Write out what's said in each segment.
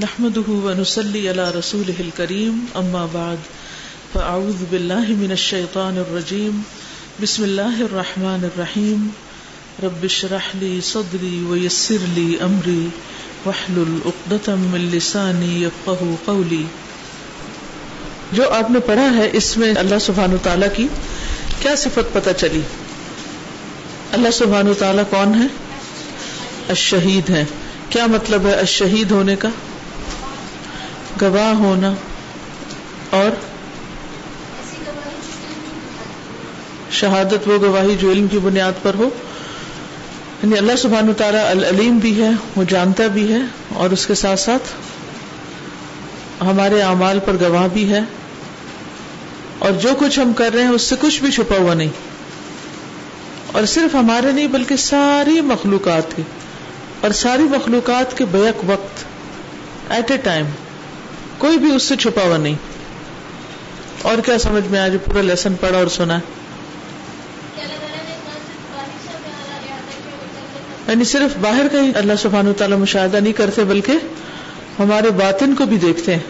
نحمده ونسلي على رسوله الكريم، أما بعد، فأعوذ بالله من الشيطان الرجيم. بسم الله الرحمن الرحيم. رب اشرح لي صدري ويسر لي أمري، واحلل عقدة من لساني يفقه قولي. جو آپ نے پڑھا ہے اس میں اللہ سبحانہ تعالیٰ کی کیا صفت پتہ چلی؟ اللہ سبحانہ تعالیٰ کون ہے؟ الشہید ہے کیا مطلب ہے الشہید ہونے کا؟ گواہ ہونا اور شہادت وہ گواہی جو علم کی بنیاد پر ہو۔ یعنی اللہ سبحان تعالیٰ العلیم بھی ہے، وہ جانتا بھی ہے اور اس کے ساتھ ساتھ ہمارے اعمال پر گواہ بھی ہے۔ اور جو کچھ ہم کر رہے ہیں، اس سے کچھ بھی چھپا ہوا نہیں۔ اور صرف ہمارے نہیں، بلکہ ساری مخلوقات کے اور ساری مخلوقات کے بیک وقت ایٹ اے ٹائم کوئی بھی اس سے چھپا ہوا نہیں۔ اور کیا سمجھ میں آج پورا لیسن پڑھا اور سنا؟ یعنی صرف باہر کا ہی اللہ سبحان تعالیٰ مشاہدہ نہیں کرتے، بلکہ ہمارے باطن کو بھی دیکھتے ہیں۔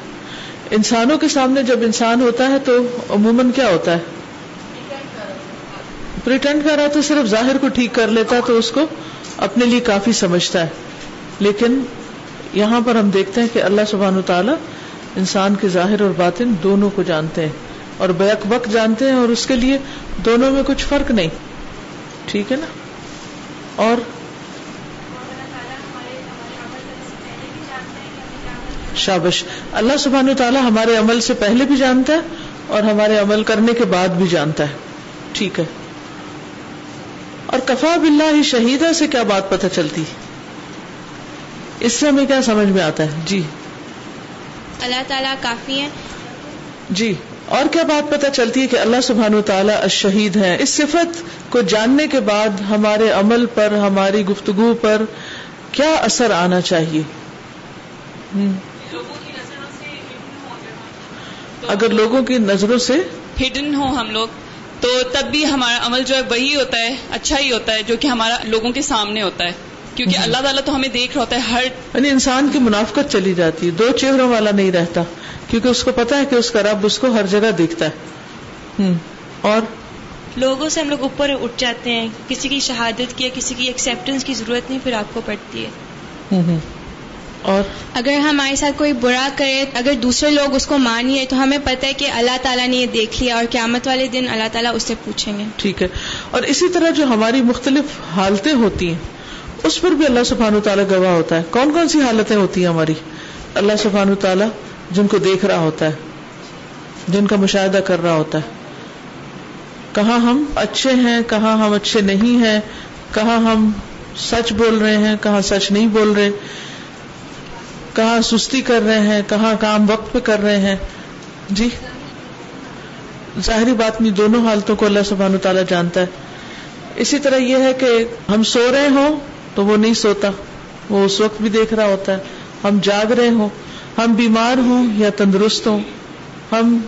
انسانوں کے سامنے جب انسان ہوتا ہے تو عموماً کیا ہوتا ہے؟ پریٹینڈ کر رہا تو صرف ظاہر کو ٹھیک کر لیتا تو اس کو اپنے لیے کافی سمجھتا ہے۔ لیکن یہاں پر ہم دیکھتے ہیں کہ اللہ سبحان تعالیٰ انسان کے ظاہر اور باطن دونوں کو جانتے ہیں اور بیک وقت جانتے ہیں اور اس کے لیے دونوں میں کچھ فرق نہیں۔ ٹھیک ہے نا؟ اور شابش۔ اللہ سبحان تعالیٰ ہمارے عمل سے پہلے بھی جانتا ہے اور ہمارے عمل کرنے کے بعد بھی جانتا ہے۔ ٹھیک ہے۔ اور کفا بلّہ شہیدہ سے کیا بات پتہ چلتی؟ اس سے ہمیں کیا سمجھ میں آتا ہے؟ جی۔ اللہ تعالیٰ کافی ہے جی اور کیا بات پتہ چلتی ہے کہ اللہ سبحان تعالیٰ الشہید ہے اس صفت کو جاننے کے بعد ہمارے عمل پر ہماری گفتگو پر کیا اثر آنا چاہیے؟ اگر لوگوں کی نظروں سے۔ ہڈن ہو ہم لوگ تو تب بھی ہمارا عمل جو ہے وہی ہوتا ہے اچھا ہی ہوتا ہے جو کہ ہمارا لوگوں کے سامنے ہوتا ہے۔ کیونکہ اللہ تعالیٰ تو ہمیں دیکھ رہا ہوتا ہے ہر یعنی انسان کی منافقت چلی جاتی ہے۔ دو چہروں والا نہیں رہتا کیونکہ اس کو پتا ہے کہ اس کا رب اس کو ہر جگہ دیکھتا ہے۔ اور؟ لوگوں سے ہم لوگ اوپر اٹھ جاتے ہیں کسی کی شہادت کی کسی کی ایکسپٹینس کی ضرورت نہیں پھر آپ کو پڑتی ہے۔ اور؟ اگر ہمارے ساتھ کوئی برا کرے اگر دوسرے لوگ اس کو مانیے تو ہمیں پتہ ہے کہ اللہ تعالیٰ نے یہ دیکھ لیا اور قیامت والے دن اللہ تعالیٰ اس سے پوچھیں گے۔ ٹھیک ہے۔ اور اسی طرح جو ہماری مختلف حالتیں ہوتی ہیں اس پر بھی اللہ سبحان تعالیٰ گواہ ہوتا ہے۔ کون کون سی حالتیں ہوتی ہیں ہماری؟ اللہ سبحان تعالیٰ جن کو دیکھ رہا ہوتا ہے، جن کا مشاہدہ کر رہا ہوتا ہے۔ کہاں ہم اچھے ہیں، کہاں ہم اچھے نہیں ہیں، کہاں ہم سچ بول رہے ہیں، کہاں سچ نہیں بول رہے۔ کہاں سستی کر رہے ہیں، کہاں کام وقت پہ کر رہے ہیں۔ جی؟ ظاہری بات نہیں، دونوں حالتوں کو اللہ سبحانہ تعالیٰ جانتا ہے۔ اسی طرح یہ ہے کہ ہم سو رہے ہوں تو وہ نہیں سوتا۔ وہ اس وقت بھی دیکھ رہا ہوتا ہے۔ ہم جاگ رہے ہوں۔ ہم بیمار ہوں یا تندرست ہوں۔ ہم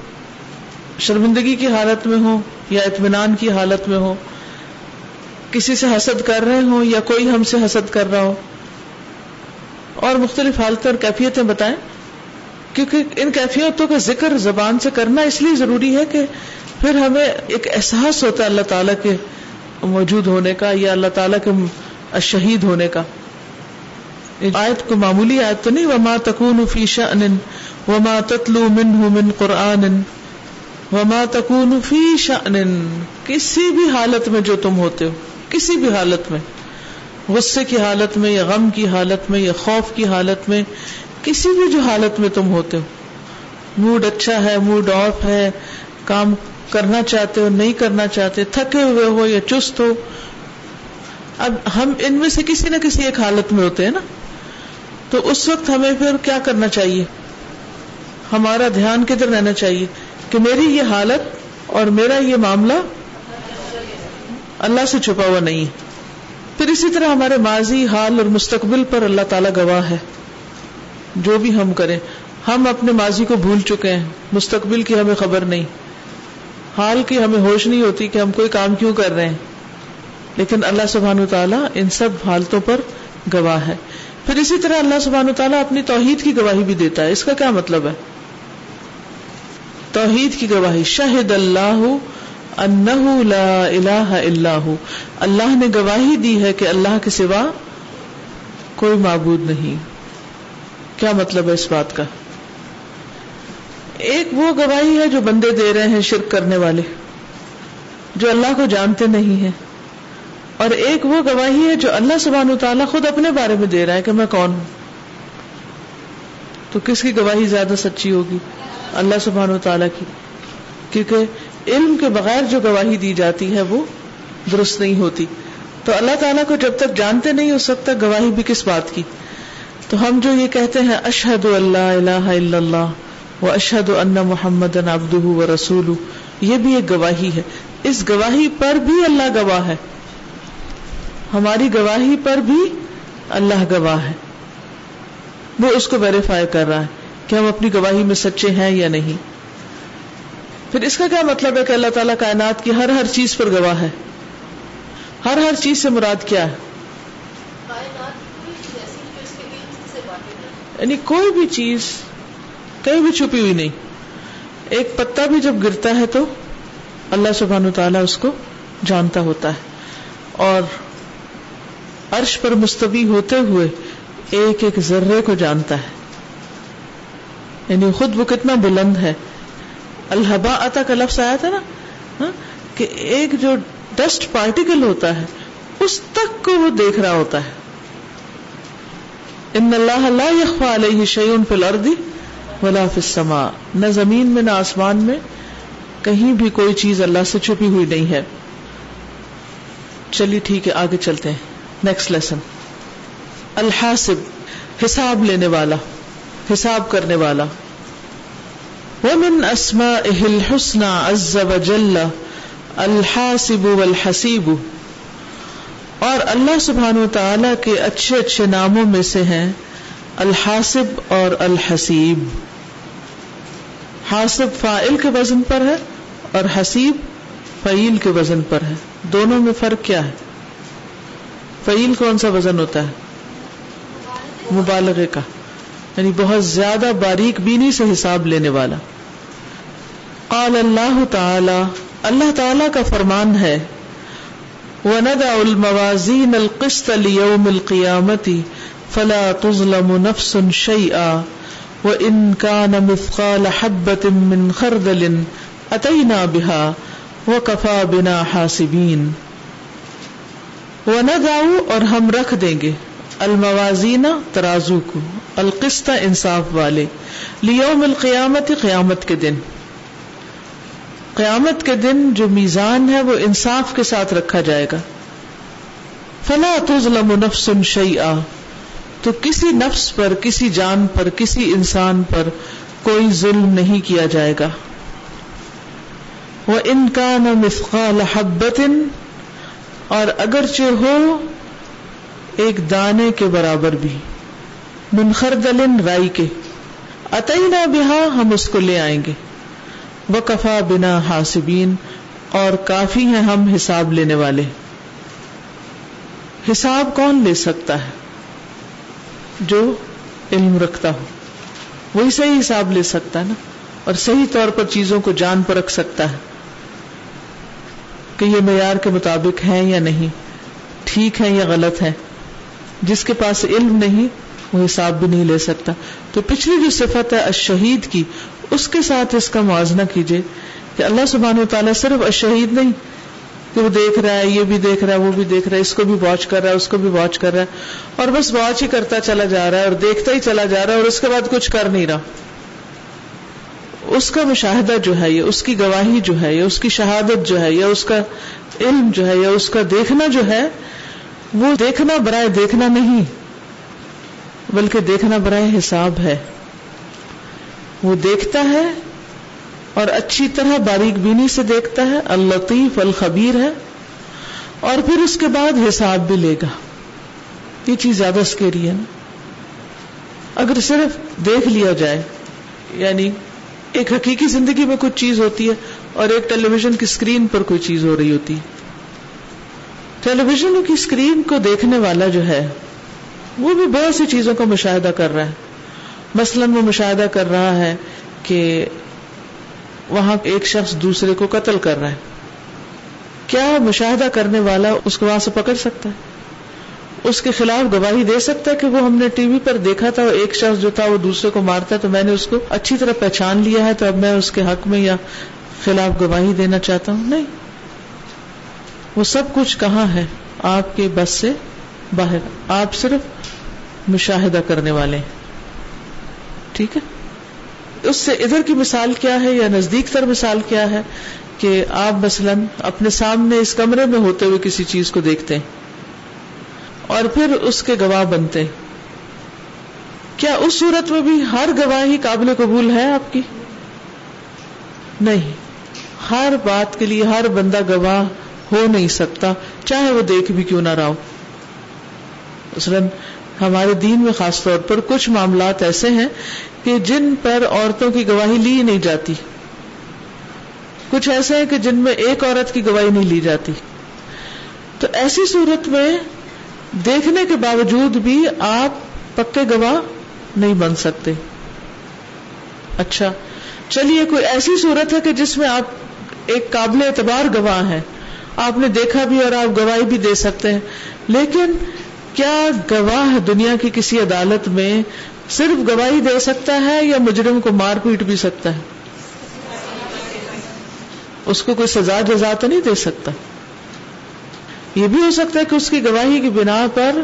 شرمندگی کی حالت میں ہوں یا اطمینان کی حالت میں ہوں۔ کسی سے حسد کر رہے ہوں یا کوئی ہم سے حسد کر رہا ہو۔ اور مختلف حالتیں اور کیفیتیں بتائیں۔ کیونکہ ان کیفیتوں کا ذکر زبان سے کرنا اس لیے ضروری ہے کہ پھر ہمیں ایک احساس ہوتا ہے اللہ تعالیٰ کے موجود ہونے کا یا اللہ تعالیٰ کے شہید ہونے کا۔ آیت کو معمولی آیت تو نہیں، وما تکون فی شأن وما تتلو منہ من قرآن وما تکون فی شأن۔ کسی بھی حالت میں جو تم ہوتے ہو، کسی بھی حالت میں، غصے کی حالت میں یا غم کی حالت میں یا خوف کی حالت میں، کسی بھی جو حالت میں تم ہوتے ہو۔ موڈ اچھا ہے، موڈ آف ہے، کام کرنا چاہتے ہو، نہیں کرنا چاہتے، تھکے ہوئے ہو یا چست ہو اب ہم ان میں سے کسی نہ کسی ایک حالت میں ہوتے ہیں نا تو اس وقت ہمیں پھر کیا کرنا چاہیے ہمارا دھیان کدھر رہنا چاہیے کہ میری یہ حالت اور میرا یہ معاملہ اللہ سے چھپا ہوا نہیں پھر اسی طرح ہمارے ماضی، حال اور مستقبل پر اللہ تعالی گواہ ہے۔ جو بھی ہم کریں، ہم اپنے ماضی کو بھول چکے ہیں۔ مستقبل کی ہمیں خبر نہیں۔ حال کی ہمیں ہوش نہیں ہوتی کہ ہم کوئی کام کیوں کر رہے ہیں۔ لیکن اللہ سبحان تعالیٰ ان سب حالتوں پر گواہ ہے۔ پھر اسی طرح اللہ سبحانہ تعالیٰ اپنی توحید کی گواہی بھی دیتا ہے۔ اس کا کیا مطلب ہے؟ توحید کی گواہی۔ شاہد اللہ انہ لا الہ الا ہو۔ اللہ نے گواہی دی ہے کہ اللہ کے سوا کوئی معبود نہیں۔ کیا مطلب ہے اس بات کا؟ ایک وہ گواہی ہے جو بندے دے رہے ہیں شرک کرنے والے، جو اللہ کو جانتے نہیں ہیں۔ اور ایک وہ گواہی ہے جو اللہ سبحانہ و تعالیٰ خود اپنے بارے میں دے رہا ہے کہ میں کون ہوں۔ تو کس کی گواہی زیادہ سچی ہوگی؟ اللہ سبحانہ و تعالیٰ کی۔ کیونکہ علم کے بغیر جو گواہی دی جاتی ہے وہ درست نہیں ہوتی۔ تو اللہ تعالیٰ کو جب تک جانتے نہیں اس وقت تک گواہی بھی کس بات کی۔ تو ہم جو یہ کہتے ہیں اشحد اللہ الہ الا اللہ و اشحد اللہ محمد ابد و رسول یہ بھی ایک گواہی ہے۔ اس گواہی پر بھی اللہ گواہ ہے۔ ہماری گواہی پر بھی اللہ گواہ ہے۔ وہ اس کو ویریفائی کر رہا ہے کہ ہم اپنی گواہی میں سچے ہیں یا نہیں۔ پھر اس کا کیا مطلب ہے کہ اللہ تعالیٰ کائنات کی ہر ہر چیز پر گواہ ہے؟ ہر ہر چیز سے مراد کیا ہے؟ یعنی کوئی بھی چیز کہیں بھی چھپی ہوئی نہیں۔ ایک پتا بھی جب گرتا ہے تو اللہ سبحان تعالیٰ اس کو جانتا ہوتا ہے۔ اور عرش پر مستوی ہوتے ہوئے ایک ایک ذرے کو جانتا ہے۔ یعنی خود وہ کتنا بلند ہے۔ الحبا اتا کا لفظ آیا تھا نا؟ ہاں؟ کہ ایک جو ڈسٹ پارٹیکل ہوتا ہے، اس تک کو وہ دیکھ رہا ہوتا ہے۔ ان اللہ لا يخفى عليه شيء في الارض ولا في السماء۔ نہ زمین میں، نہ آسمان میں کہیں بھی کوئی چیز اللہ سے چھپی ہوئی نہیں ہے۔ چلیے ٹھیک ہے، آگے چلتے ہیں۔ نیکسٹ لیسن الحاسب حساب لینے والا حساب کرنے والا ومن اسمائه الحسنى عز وجل الحاسب والحسیب اور اللہ سبحان و تعالی کے اچھے اچھے ناموں میں سے ہیں الحاسب اور الحسیب حاسب فائل کے وزن پر ہے اور حسیب فعیل کے وزن پر ہے دونوں میں فرق کیا ہے فعیل کون سا وزن ہوتا ہے؟ مبالغے کا۔ یعنی بہت زیادہ باریک بینی سے حساب لینے والا۔ قال اللہ تعالی اللہ تعالی کا فرمان ہے، وَنَدَعُ الْمَوَازِينَ الْقِسْطَ لِيَوْمِ الْقِيَامَةِ فَلَا تُظْلَمُ نَفْسٌ شَيْئًا وَإِن كَانَ مِثْقَالَ حَبَّةٍ مِّنْ خَرْدَلٍ أَتَيْنَا بِهَا وَكَفَى بِنَا حَاسِبِينَ۔ وَنَدَعُ اور ہم رکھ دیں گے۔ الموازین ترازو کو القسط انصاف والے۔ لیوم القیامت، قیامت کے دن۔ قیامت کے دن جو میزان ہے وہ انصاف کے ساتھ رکھا جائے گا۔ فلا تظلم نفس شیئا۔ تو کسی نفس پر، کسی جان پر، کسی انسان پر کوئی ظلم نہیں کیا جائے گا۔ وہ ان کا نہ اور اگرچہ ہو ایک دانے کے برابر بھی منخر دلن رائی کے۔ اتئی بہا ہم اس کو لے آئیں گے۔ وہ کفا بنا حاسبین، اور کافی ہیں ہم حساب لینے والے۔ حساب کون لے سکتا ہے؟ جو علم رکھتا ہو۔ وہی صحیح حساب لے سکتا ہے نا؟ اور صحیح طور پر چیزوں کو جان پر رکھ سکتا ہے۔ کہ یہ معیار کے مطابق ہے یا نہیں، ٹھیک ہے یا غلط ہے جس کے پاس علم نہیں، وہ حساب بھی نہیں لے سکتا۔ تو پچھلی جو صفت ہے اشہید کی، اس کے ساتھ اس کا موازنہ کیجیے کہ اللہ سبحانہ و تعالیٰ صرف اشہید نہیں، کہ وہ دیکھ رہا ہے، یہ بھی دیکھ رہا ہے، وہ بھی دیکھ رہا ہے، اس کو بھی واچ کر رہا ہے، اس کو بھی واچ کر رہا ہے۔ اور بس واچ ہی کرتا چلا جا رہا ہے اور دیکھتا ہی چلا جا رہا ہے اور اس کے بعد کچھ کر نہیں رہا۔ اس کا مشاہدہ جو ہے یہ اس کی گواہی جو ہے یا اس کی شہادت جو ہے یا اس کا علم جو ہے یا اس کا دیکھنا جو ہے، وہ دیکھنا برائے دیکھنا نہیں، بلکہ دیکھنا برائے حساب ہے۔ وہ دیکھتا ہے اور اچھی طرح باریک بینی سے دیکھتا ہے الطیف الخبیر ہے، اور پھر اس کے بعد حساب بھی لے گا۔ یہ چیز زیادہ اسکیری ہے نا۔ اگر صرف دیکھ لیا جائے یعنی ایک حقیقی زندگی میں کچھ چیز ہوتی ہے اور ایک ٹیلی ویژن کی اسکرین پر کوئی چیز ہو رہی ہوتی ہے۔ ٹیلی ویژن کی اسکرین کو دیکھنے والا جو ہے، وہ بھی بہت سی چیزوں کا مشاہدہ کر رہا ہے۔ مثلاً وہ مشاہدہ کر رہا ہے کہ وہاں ایک شخص دوسرے کو قتل کر رہا ہے۔ کیا مشاہدہ کرنے والا اس کو وہاں سے پکڑ سکتا ہے؟ اس کے خلاف گواہی دے سکتا ہے کہ وہ ہم نے ٹی وی پر دیکھا تھا ایک شخص جو تھا وہ دوسرے کو مارتا تو میں نے اس کو اچھی طرح پہچان لیا ہے، تو اب میں اس کے حق میں یا خلاف گواہی دینا چاہتا ہوں؟ نہیں۔ وہ سب کچھ کہاں ہے؟ آپ کے بس سے باہر۔ آپ صرف مشاہدہ کرنے والے ہیں۔ ٹھیک ہے؟ اس سے ادھر کی مثال کیا ہے یا نزدیک تر مثال کیا ہے کہ آپ مثلاً اپنے سامنے اس کمرے میں ہوتے ہوئے کسی چیز کو دیکھتے ہیں؟ اور پھر اس کے گواہ بنتے۔ کیا اس صورت میں بھی ہر گواہی قابل قبول ہے آپ کی؟ نہیں۔ ہر بات کے لیے ہر بندہ گواہ ہو نہیں سکتا، چاہے وہ دیکھ بھی کیوں نہ رہا ہو۔ مثلاً ہمارے دین میں خاص طور پر کچھ معاملات ایسے ہیں کہ جن پر عورتوں کی گواہی لی نہیں جاتی۔ کچھ ایسے ہیں کہ جن میں ایک عورت کی گواہی نہیں لی جاتی۔ تو ایسی صورت میں دیکھنے کے باوجود بھی آپ پکے گواہ نہیں بن سکتے۔ اچھا چلیے، کوئی ایسی صورت ہے کہ جس میں آپ ایک قابل اعتبار گواہ ہیں۔ آپ نے دیکھا بھی اور آپ گواہی بھی دے سکتے ہیں۔ لیکن کیا گواہ دنیا کی کسی عدالت میں صرف گواہی دے سکتا ہے یا مجرم کو مار پیٹ بھی سکتا ہے؟ اس کو کوئی سزا جزا تو نہیں دے سکتا؟ یہ بھی ہو سکتا ہے کہ اس کی گواہی کی بنا پر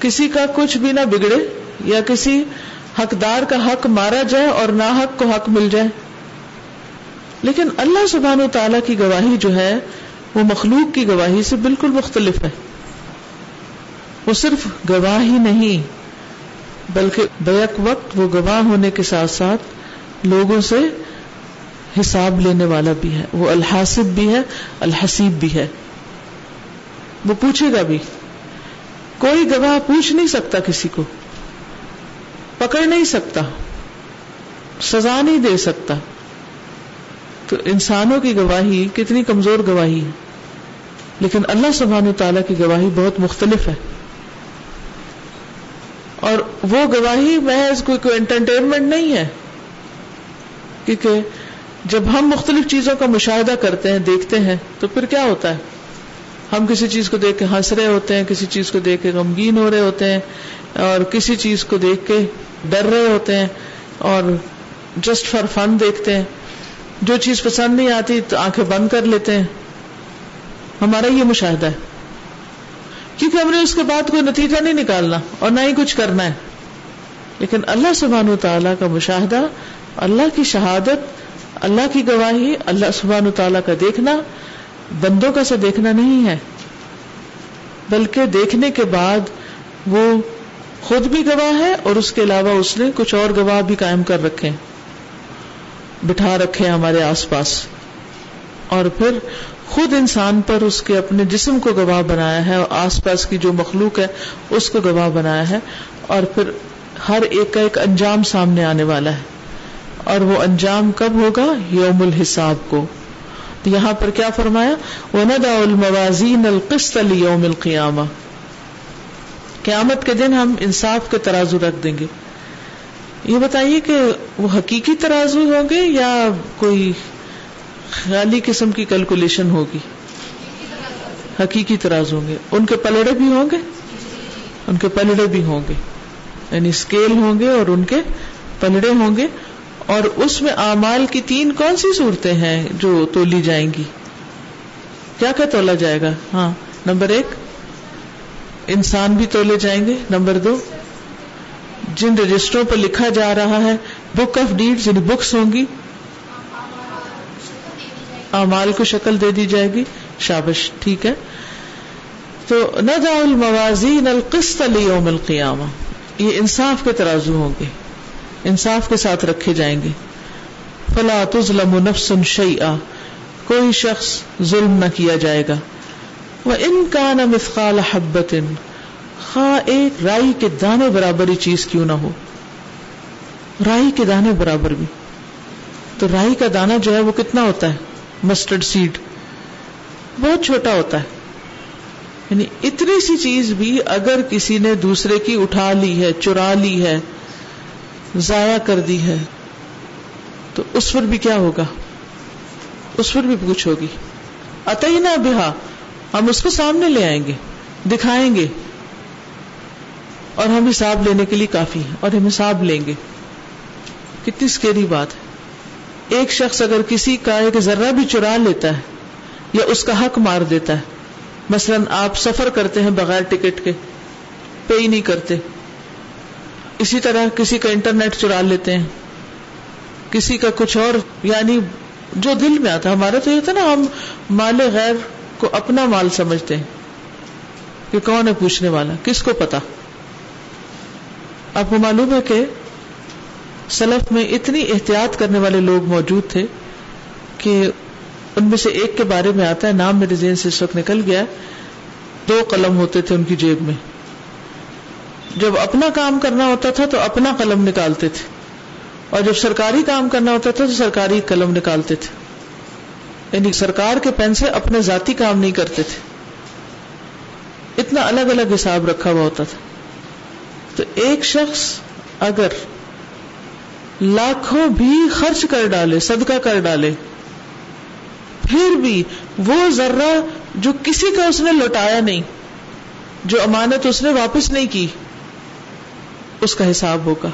کسی کا کچھ بھی نہ بگڑے یا کسی حقدار کا حق مارا جائے اور نہ حق کو حق مل جائے۔ لیکن اللہ سبحان و تعالی کی گواہی جو ہے، وہ مخلوق کی گواہی سے بالکل مختلف ہے۔ وہ صرف گواہی نہیں، بلکہ بیک وقت وہ گواہ ہونے کے ساتھ ساتھ لوگوں سے حساب لینے والا بھی ہے۔ وہ الحاسب بھی ہے، الحسیب بھی ہے۔ وہ پوچھے گا بھی۔ کوئی گواہ پوچھ نہیں سکتا کسی کو۔ پکڑ نہیں سکتا۔ سزا نہیں دے سکتا۔ تو انسانوں کی گواہی کتنی کمزور گواہی ہے۔ لیکن اللہ سبحانہ تعالی کی گواہی بہت مختلف ہے۔ اور وہ گواہی محض کوئی کوئی انٹرٹینمنٹ نہیں ہے۔ کیونکہ جب ہم مختلف چیزوں کا مشاہدہ کرتے ہیں، دیکھتے ہیں، تو پھر کیا ہوتا ہے؟ ہم کسی چیز کو دیکھ کے ہنس رہے ہوتے ہیں، کسی چیز کو دیکھ کے غمگین ہو رہے ہوتے ہیں اور کسی چیز کو دیکھ کے ڈر رہے ہوتے ہیں اور جسٹ فار فن دیکھتے ہیں۔ جو چیز پسند نہیں آتی تو آنکھیں بند کر لیتے ہیں۔ ہمارا یہ مشاہدہ ہے۔ کیونکہ ہم نے اس کے بعد کوئی نتیجہ نہیں نکالنا اور نہ ہی کچھ کرنا ہے۔ لیکن اللہ سبحان و تعالیٰ کا مشاہدہ، اللہ کی شہادت، اللہ کی گواہی، اللہ سبحان و تعالیٰ کا دیکھنا بندوں کا سے دیکھنا نہیں ہے، بلکہ دیکھنے کے بعد وہ خود بھی گواہ ہے اور اس کے علاوہ اس نے کچھ اور گواہ بھی قائم کر رکھے بٹھا رکھے ہمارے آس پاس۔ اور پھر خود انسان پر اس کے اپنے جسم کو گواہ بنایا ہے اور آس پاس کی جو مخلوق ہے اس کو گواہ بنایا ہے۔ اور پھر ہر ایک کا ایک انجام سامنے آنے والا ہے۔ اور وہ انجام کب ہوگا؟ یوم الحساب کو۔ تو یہاں پر کیا فرمایا؟ وَنَدَعُ الْمَوَازِينَ الْقِسْطَ لِيَوْمِ الْقِيَامَةِ۔ قیامت کے دن ہم انصاف کے ترازو رکھ دیں گے۔ یہ بتائیے کہ وہ حقیقی ترازو ہوں گے یا کوئی خیالی قسم کی کیلکولیشن ہوگی؟ حقیقی ترازو ہوں گے۔ ان کے پلڑے بھی ہوں گے؟ ان کے پلڑے بھی ہوں گے۔ یعنی اسکیل ہوں گے اور ان کے پلڑے ہوں گے۔ اور اس میں اعمال کی تین کون سی صورتیں ہیں جو تولی جائیں گی؟ کیا کیا تولا جائے گا؟ ہاں نمبر ایک، انسان بھی تولے جائیں گے، نمبر دو، جن رجسٹروں پر لکھا جا رہا ہے بک آف ڈیڈ یعنی بکس ہوں گی، اعمال کو شکل دے دی جائے گی، شابش، ٹھیک ہے۔ تو نہ الموازین القسط لیوم القیامہ، یہ انصاف کے ترازو ہوں گے۔ انصاف کے ساتھ رکھے جائیں گے۔ فلا تظلم نفس شیئا کوئی شخص ظلم نہ کیا جائے گا۔ وہ ان کا نہ مثقال حبت خواہ ایک رائی کے دانے برابر ہی چیز کیوں نہ ہو۔ رائی کے دانے برابر بھی۔ تو رائی کا دانا جو ہے وہ کتنا ہوتا ہے؟ Mustard seed. بہت چھوٹا ہوتا ہے۔ یعنی اتنی سی چیز بھی اگر کسی نے دوسرے کی اٹھا لی ہے، چرا لی ہے ضائع کر دی ہے، تو اس پر بھی کیا ہوگا؟ اس پر بھی کچھ ہوگی۔ اتئی نہ بہا، ہم اس کو سامنے لے آئیں گے، دکھائیں گے۔ اور ہم حساب لینے کے لیے کافی ہیں، اور ہم حساب لیں گے۔ کتنی سکیری بات ہے۔ ایک شخص اگر کسی کا ایک ذرہ بھی چرا لیتا ہے، یا اس کا حق مار دیتا ہے، مثلا آپ سفر کرتے ہیں بغیر ٹکٹ کے، پے ہی نہیں کرتے۔ اسی طرح کسی کا انٹرنیٹ چرا لیتے ہیں، کسی کا کچھ اور یعنی جو دل میں آتا ہمارا تو یہ تھا نا، ہم مال غیر کو اپنا مال سمجھتے ہیں، کہ کون ہے پوچھنے والا، کس کو پتا؟ آپ کو معلوم ہے کہ سلف میں اتنی احتیاط کرنے والے لوگ موجود تھے کہ ان میں سے ایک کے بارے میں آتا ہے، نام میرے ذہن سے اس وقت نکل گیا، دو قلم ہوتے تھے ان کی جیب میں۔ جب اپنا کام کرنا ہوتا تھا تو اپنا قلم نکالتے تھے اور جب سرکاری کام کرنا ہوتا تھا تو سرکاری قلم نکالتے تھے یعنی سرکار کے پین سے اپنے ذاتی کام نہیں کرتے تھے اتنا الگ الگ حساب رکھا ہوا ہوتا تھا تو ایک شخص اگر لاکھوں بھی خرچ کر ڈالے، صدقہ کر ڈالے، پھر بھی وہ ذرہ جو کسی کا اس نے لوٹایا نہیں، جو امانت اس نے واپس نہیں کی اس کا حساب ہوگا۔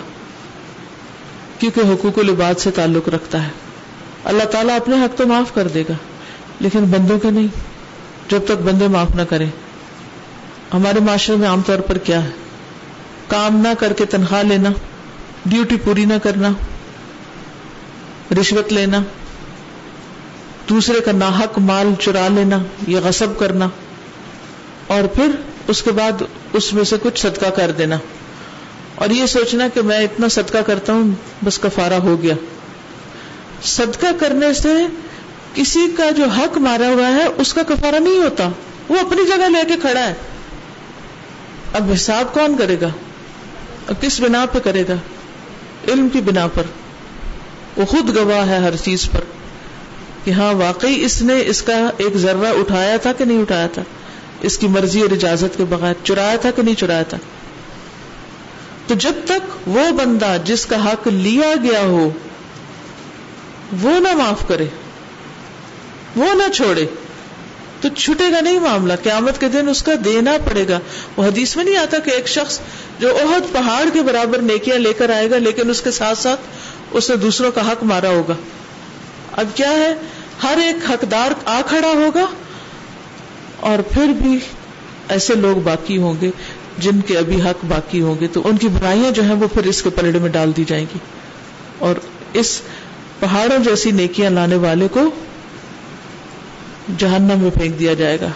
کیونکہ حقوق العباد سے تعلق رکھتا ہے۔ اللہ تعالیٰ اپنے حق تو معاف کر دے گا، لیکن بندوں کے نہیں۔ جب تک بندے معاف نہ کریں۔ ہمارے معاشرے میں عام طور پر کیا ہے؟ کام نہ کر کے تنخواہ لینا ڈیوٹی پوری نہ کرنا، رشوت لینا، دوسرے کا ناحق مال چرا لینا یا غصب کرنا، اور پھر اس کے بعد اس میں سے کچھ صدقہ کر دینا۔ اور یہ سوچنا کہ میں اتنا صدقہ کرتا ہوں، بس کفارہ ہو گیا۔ صدقہ کرنے سے کسی کا جو حق مارا ہوا ہے، اس کا کفارہ نہیں ہوتا۔ وہ اپنی جگہ لے کے کھڑا ہے۔ اب حساب کون کرے گا؟ کس بنا پہ کرے گا؟ علم کی بنا پر۔ وہ خود گواہ ہے ہر چیز پر کہ ہاں واقعی اس نے اس کا ایک ذرہ اٹھایا تھا کہ نہیں اٹھایا تھا؟ اس کی مرضی اور اجازت کے بغیر چرایا تھا کہ نہیں چرایا تھا؟ تو جب تک وہ بندہ جس کا حق لیا گیا ہو، وہ نہ معاف کرے، وہ نہ چھوڑے، تو چھٹے گا نہیں معاملہ، قیامت کے دن اس کا دینا پڑے گا۔ وہ حدیث میں نہیں آتا کہ ایک شخص جو عہد پہاڑ کے برابر نیکیاں لے کر آئے گا، لیکن اس کے ساتھ ساتھ اس نے دوسروں کا حق مارا ہوگا۔ اب کیا ہے؟ ہر ایک حقدار آ کھڑا ہوگا اور پھر بھی ایسے لوگ باقی ہوں گے۔ جن کے ابھی حق باقی ہوں گے تو ان کی برائیاں جو ہیں وہ پھر اس کے پلڑے میں ڈال دی جائیں گی۔ اور اس پہاڑوں جیسی نیکیاں لانے والے کو جہنم میں پھینک دیا جائے گا،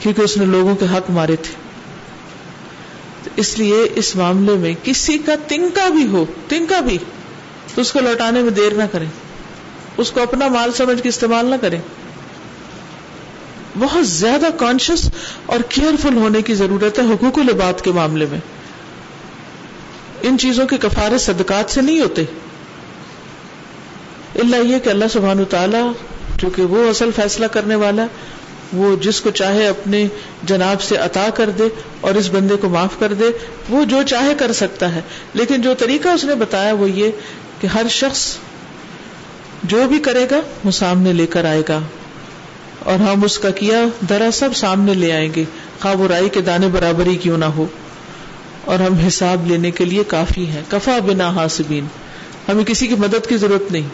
کیونکہ اس نے لوگوں کے حق مارے تھے۔ تو اس لیے اس معاملے میں کسی کا تنکا بھی ہو، تنکا بھی، تو اس کو لوٹانے میں دیر نہ کریں۔ اس کو اپنا مال سمجھ کے استعمال نہ کریں۔ بہت زیادہ کانشیس اور کیئرفل ہونے کی ضرورت ہے حقوق العباد کے معاملے میں۔ ان چیزوں کے کفارے صدقات سے نہیں ہوتے۔ اللہ یہ کہ اللہ سبحان تعالی چونکہ وہ اصل فیصلہ کرنے والا وہ جس کو چاہے اپنے جناب سے عطا کر دے اور اس بندے کو معاف کر دے، وہ جو چاہے کر سکتا ہے۔ لیکن جو طریقہ اس نے بتایا وہ یہ کہ ہر شخص جو بھی کرے گا وہ سامنے لے کر آئے گا۔ اور ہم اس کا کیا درا سب سامنے لے آئیں گے۔ خواب رائی کے دانے برابری کیوں نہ ہو؟ اور ہم حساب لینے کے لیے کافی ہیں۔ کفا بنا حاسبین۔ ہمیں کسی کی مدد کی ضرورت نہیں۔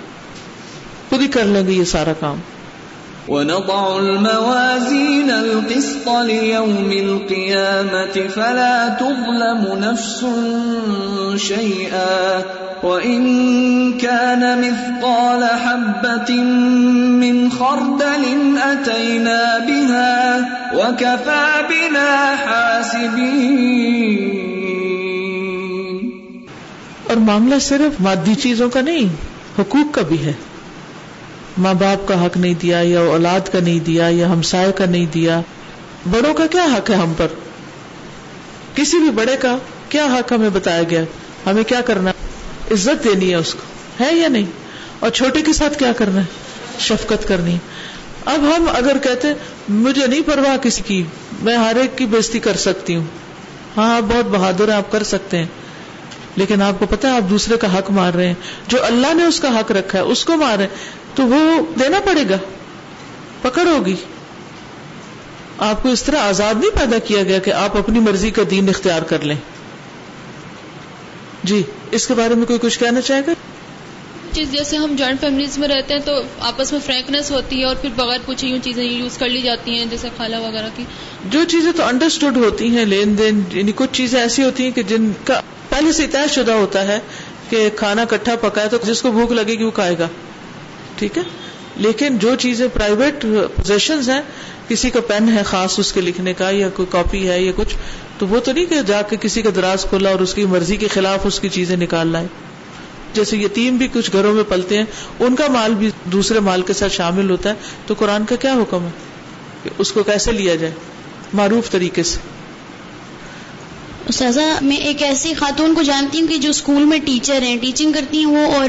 خود ہی کر لیں گے یہ سارا کام۔ ونضع الموازين القسط ليوم القيامة فلا تظلم نفس شيئا وإن كان مثقال حبة من خردل أتينا بها وكفى بنا حاسبين. اور معاملہ صرف مادی چیزوں کا نہیں، حقوق کا بھی ہے۔ ماں باپ کا حق نہیں دیا یا اولاد کا نہیں دیا یا ہمسائے کا نہیں دیا، بڑوں کا کیا حق ہے ہم پر؟ کسی بھی بڑے کا کیا حق ہمیں بتایا گیا؟ ہمیں کیا کرنا عزت دینی ہے اس کو، ہے یا نہیں؟ اور چھوٹے کے ساتھ کیا کرنا ہے؟ شفقت کرنی۔ اب ہم اگر کہتے مجھے نہیں پرواہ کسی کی، میں ہر ایک کی بےزتی کر سکتی ہوں۔ ہاں آپ بہت بہادر ہیں، آپ کر سکتے ہیں۔ لیکن آپ کو پتا ہے، آپ دوسرے کا حق مار رہے ہیں۔ جو اللہ نے اس کا حق رکھا ہے، اس کو مار رہے ہیں۔ تو وہ دینا پڑے گا پکڑ ہوگی آپ کو اس طرح آزاد نہیں پیدا کیا گیا کہ آپ اپنی مرضی کا دین اختیار کر لیں۔ جی اس کے بارے میں کوئی کچھ کہنا چاہے گا؟ چیز جیسے ہم جوائنٹ فیملیز میں رہتے ہیں تو آپس میں فرینکنیس ہوتی ہے اور پھر بغیر پوچھے یوں چیزیں یوز کر لی جاتی ہیں جیسے خالہ وغیرہ کی۔ جو چیزیں تو انڈرسٹوڈ ہوتی ہیں لین دین یعنی کچھ چیزیں ایسی ہوتی ہیں کہ جن کا پہلے سے طے شدہ ہوتا ہے کہ کھانا کٹھا پکا ہے تو جس کو بھوک لگے گی وہ کھائے گا۔ ٹھیک ہے؟ لیکن جو چیزیں پرائیویٹ پوزیشن ہیں، کسی کا پین ہے خاص اس کے لکھنے کا، یا کوئی کاپی ہے یا کچھ، تو وہ تو نہیں کہ جا کے کسی کا دراز کھولا اور اس کی مرضی کے خلاف اس کی چیزیں نکال لائے۔ جیسے یتیم بھی کچھ گھروں میں پلتے ہیں، ان کا مال بھی دوسرے مال کے ساتھ شامل ہوتا ہے، تو قرآن کا کیا حکم ہے؟ کہ اس کو کیسے لیا جائے؟ معروف طریقے سے۔ سزا میں ایک ایسی خاتون کو جانتی ہوں کہ جو اسکول میں ٹیچر ہیں ٹیچنگ کرتی ہیں وہ اور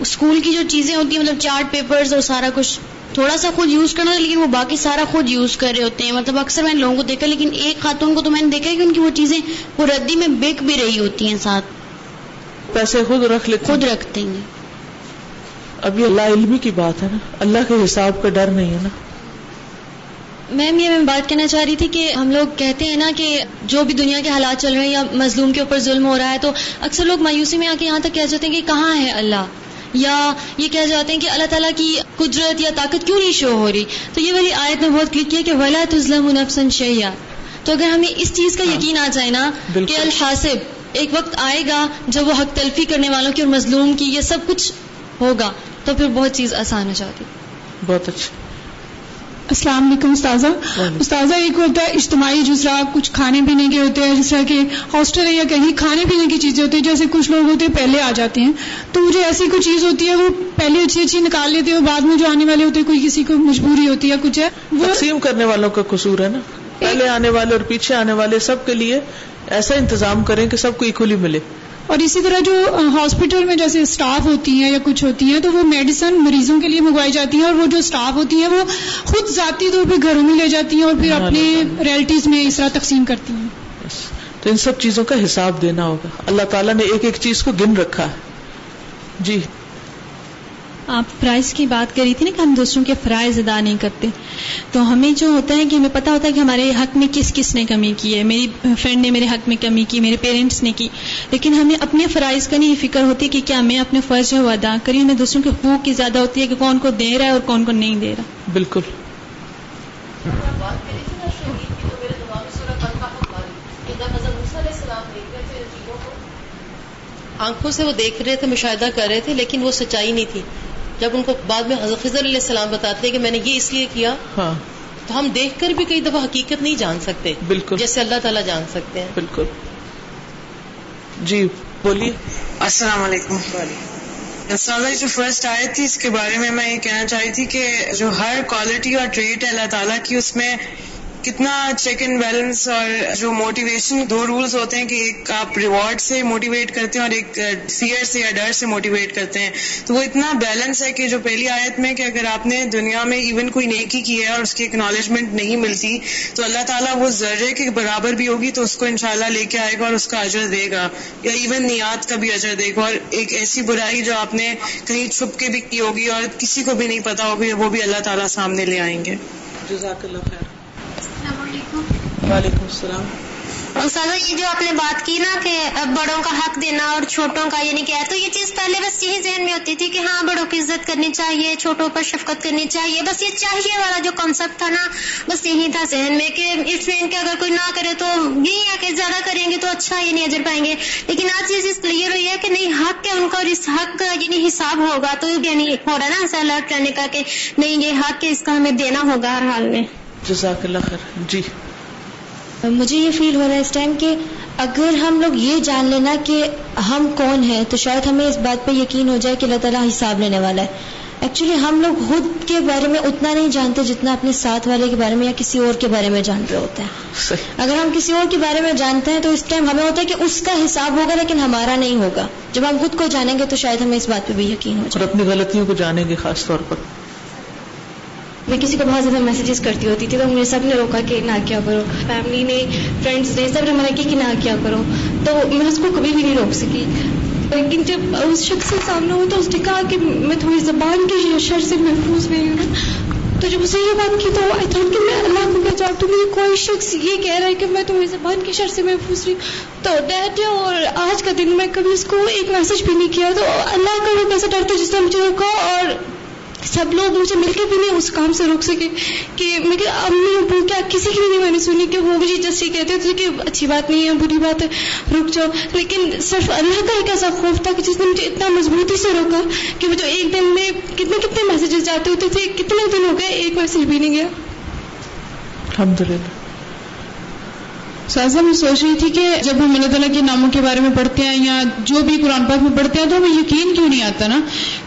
اسکول کی جو چیزیں ہوتی ہیں مطلب چارٹ پیپرز اور سارا کچھ تھوڑا سا خود یوز کرنا لیکن وہ باقی سارا خود یوز کر رہے ہوتے ہیں۔ مطلب اکثر میں نے لوگوں کو دیکھا لیکن ایک خاتون کو تو میں نے دیکھا کہ ان کی وہ چیزیں وہ ردی میں بک بھی رہی ہوتی ہیں ساتھ۔ پیسے خود رکھ لیتے خود رکھتے ہیں۔ اب یہ اللہ علمی کی بات ہے نا۔ اللہ کے حساب کا ڈر نہیں ہے نا۔ میم یہ میں بات کہنا چاہ رہی تھی کہ ہم لوگ کہتے ہیں نا کہ جو بھی دنیا کے حالات چل رہے ہیں یا مظلوم کے اوپر ظلم ہو رہا ہے تو اکثر لوگ مایوسی میں آ کے یہاں تک کہہ جاتے ہیں کہ کہاں ہے اللہ؟ یا یہ کہہ جاتے ہیں کہ اللہ تعالیٰ کی قدرت یا طاقت کیوں نہیں شو ہو رہی؟ تو یہ والی آیت میں بہت کلک کیا کہ ولا تزلم نفسن شیا تو اگر ہمیں اس چیز کا یقین آ جائے نا کہ الحاصب ایک وقت آئے گا جب وہ حق تلفی کرنے والوں کی اور مظلوم کی یہ سب کچھ ہوگا تو پھر بہت چیز آسان ہو جاتی۔ بہت اچھا۔ السلام علیکم استاذہ۔ استاذہ ایک ہوتا ہے اجتماعی دوسرا کچھ کھانے پینے کے ہوتے ہیں جس طرح کہ ہاسٹل یا کہیں کھانے پینے کی چیزیں ہوتی ہیں جیسے کچھ لوگ ہوتے ہیں پہلے آ جاتے ہیں۔ تو مجھے ایسی کوئی چیز ہوتی ہے وہ پہلے اچھی اچھی نکال لیتے ہیں بعد میں جو آنے والے ہوتے ہیں کوئی کسی کو مجبوری ہوتی ہے کچھ ہے وہ تقسیم کرنے والوں کا قصور ہے نا۔ پہلے آنے والے اور پیچھے آنے والے سب کے لیے ایسا انتظام کریں کہ سب کو اکولی ملے۔ اور اسی طرح جو ہاسپٹل میں جیسے اسٹاف ہوتی ہیں یا کچھ ہوتی ہیں تو وہ میڈیسن مریضوں کے لیے منگوائی جاتی ہیں اور وہ جو اسٹاف ہوتی ہیں وہ خود ذاتی طور پہ گھروں میں لے جاتی ہیں اور پھر اپنے ریلٹیز میں اس طرح تقسیم کرتی ہیں۔ تو ان سب چیزوں کا حساب دینا ہوگا۔ اللہ تعالیٰ نے ایک ایک چیز کو گن رکھا ہے۔ جی۔ آپ فرائض کی بات کری تھی نا کہ ہم دوسروں کے فرائض ادا نہیں کرتے تو ہمیں جو ہوتا ہے کہ ہمیں پتا ہوتا ہے کہ ہمارے حق میں کس کس نے کمی کی ہے میری فرینڈ نے میرے حق میں کمی کی میرے پیرنٹس نے کی لیکن ہمیں اپنے فرائض کا نہیں فکر ہوتی کہ کیا میں اپنے فرض جو ادا کری ہمیں دوسروں کے حقوق کی زیادہ ہوتی ہے کہ کون کو دے رہا ہے اور کون کو نہیں دے رہا۔ بالکل۔ آنکھوں سے وہ دیکھ رہے تھے مشاہدہ کر رہے تھے لیکن وہ سچائی نہیں تھی۔ جب ان کو بعد میں خضر علیہ السلام بتاتے ہیں کہ میں نے یہ اس لیے کیا ہاں۔ تو ہم دیکھ کر بھی کئی دفعہ حقیقت نہیں جان سکتے بالکل۔ جیسے اللہ تعالیٰ جان سکتے ہیں۔ بالکل۔ جی بولیے۔ السلام علیکم۔ سادہ جو فرسٹ آئے تھی اس کے بارے میں میں یہ کہنا چاہ رہی تھی کہ جو ہر کوالٹی اور ٹریٹ ہے اللہ تعالیٰ کی اس میں کتنا چیک اینڈ بیلنس اور جو موٹیویشن دو رولز ہوتے ہیں کہ ایک آپ ریوارڈ سے موٹیویٹ کرتے ہیں اور ایک uh, فیئر سے یا ڈر سے موٹیویٹ کرتے ہیں۔ تو وہ اتنا بیلنس ہے کہ جو پہلی آیت میں کہ اگر آپ نے دنیا میں ایون کوئی نیکی کی ہے اور اس کی اکنالجمنٹ نہیں ملتی، تو اللہ تعالیٰ وہ ذرے کے برابر بھی ہوگی تو اس کو انشاءاللہ لے کے آئے گا اور اس کا اجر دے گا۔ یا ایون نیات کا بھی اجر دے گا۔ اور ایک ایسی برائی جو آپ نے کہیں چھپ کے بھی کی ہوگی اور کسی کو بھی نہیں پتا ہوگی، وہ بھی اللہ تعالیٰ سامنے لے آئیں گے۔ جزاک اللہ خیر۔ وعلیکم السلام۔ سادہ یہ جو آپ نے بات کی نا کہ بڑوں کا حق دینا اور چھوٹوں کا یہ نہیں کیا تو یہ چیز پہلے بس یہی ذہن میں ہوتی تھی کہ ہاں بڑوں کی عزت کرنی چاہیے چھوٹوں پر شفقت کرنی چاہیے۔ بس یہ چاہیے والا جو کانسیپٹ تھا نا بس یہی تھا ذہن میں کہ اس میں اگر کوئی نہ کرے تو یہی ہے کہ زیادہ کریں گے تو اچھا یہ نہیں اجر پائیں گے۔ لیکن آج یہ چیز کلیئر ہوئی ہے کہ نہیں حق ہے ان کا اور اس حق کا یعنی حساب ہوگا تو یعنی ہو رہا ہے نا ایسا الرٹ رہنے کا کہ نہیں یہ حق ہے اس کا ہمیں دینا ہوگا ہر حال میں۔ جزاک اللہ خیر. جی. مجھے یہ فیل ہو رہا ہے اس ٹائم کہ اگر ہم لوگ یہ جان لینا کہ ہم کون ہیں تو شاید ہمیں اس بات پہ یقین ہو جائے کہ اللہ تعالیٰ حساب لینے والا ہے۔ ایکچولی ہم لوگ خود کے بارے میں اتنا نہیں جانتے جتنا اپنے ساتھ والے کے بارے میں یا کسی اور کے بارے میں جان رہے ہوتے ہیں۔ اگر ہم کسی اور کے بارے میں جانتے ہیں تو اس ٹائم ہمیں ہوتا ہے کہ اس کا حساب ہوگا لیکن ہمارا نہیں ہوگا۔ جب ہم خود کو جانیں گے تو شاید ہمیں اس بات پہ بھی یقین ہو جائے۔ اور اپنی غلطیوں کو جانیں گے خاص طور پر۔ میں کسی کو بہت زیادہ میسیجز کرتی ہوتی تھی تو مجھے سب نے روکا کہ نہ کیا کرو۔ فیملی نے فرینڈس نے سب نے منع کی کہ نہ کیا کرو۔ تو میں اس کو کبھی بھی نہیں روک سکی۔ لیکن جب اس شخص سے سامنا ہوا تو اس نے کہا کہ میں تھوڑی زبان کی شر سے محفوظ ہوئی ہوں۔ تو جب اسے یہ بات کی تو آئی تھاٹ کہ میں اللہ کو کیا چاہتی ہوں مجھے کوئی شخص یہ کہہ رہا ہے کہ میں تمہیں زبان کی شر سے محفوظ رہی تو ڈیٹ اور آج کا دن میں کبھی اس کو ایک میسج بھی نہیں کیا۔ تو اللہ کا وہ کیسے ڈرتا جس نے مجھے روکا اور سب لوگ مجھے مل کے بھی نہیں اس کام سے روک سکے کہ میں کہ امی ابو کیا کسی کی بھی نہیں میں نے سنی کہ وہ مجھے جی جس یہ کہتے تھے کہ اچھی بات نہیں ہے، بری بات ہے، رک جاؤ۔ لیکن صرف اللہ کا ایک ایسا خوف تھا کہ جس نے مجھے اتنا مضبوطی سے روکا کہ وہ جو ایک دن میں کتنے کتنے میسیجز جاتے ہوتے تھے، کتنے دن ہو گئے ایک میسج بھی نہیں گیا۔ الحمد للہ سازا میں سوچ رہی تھی کہ جب ہم اللہ تعالیٰ کے ناموں کے بارے میں پڑھتے ہیں یا جو بھی قرآن پاک میں پڑھتے ہیں تو ہمیں یقین کیوں نہیں آتا نا؟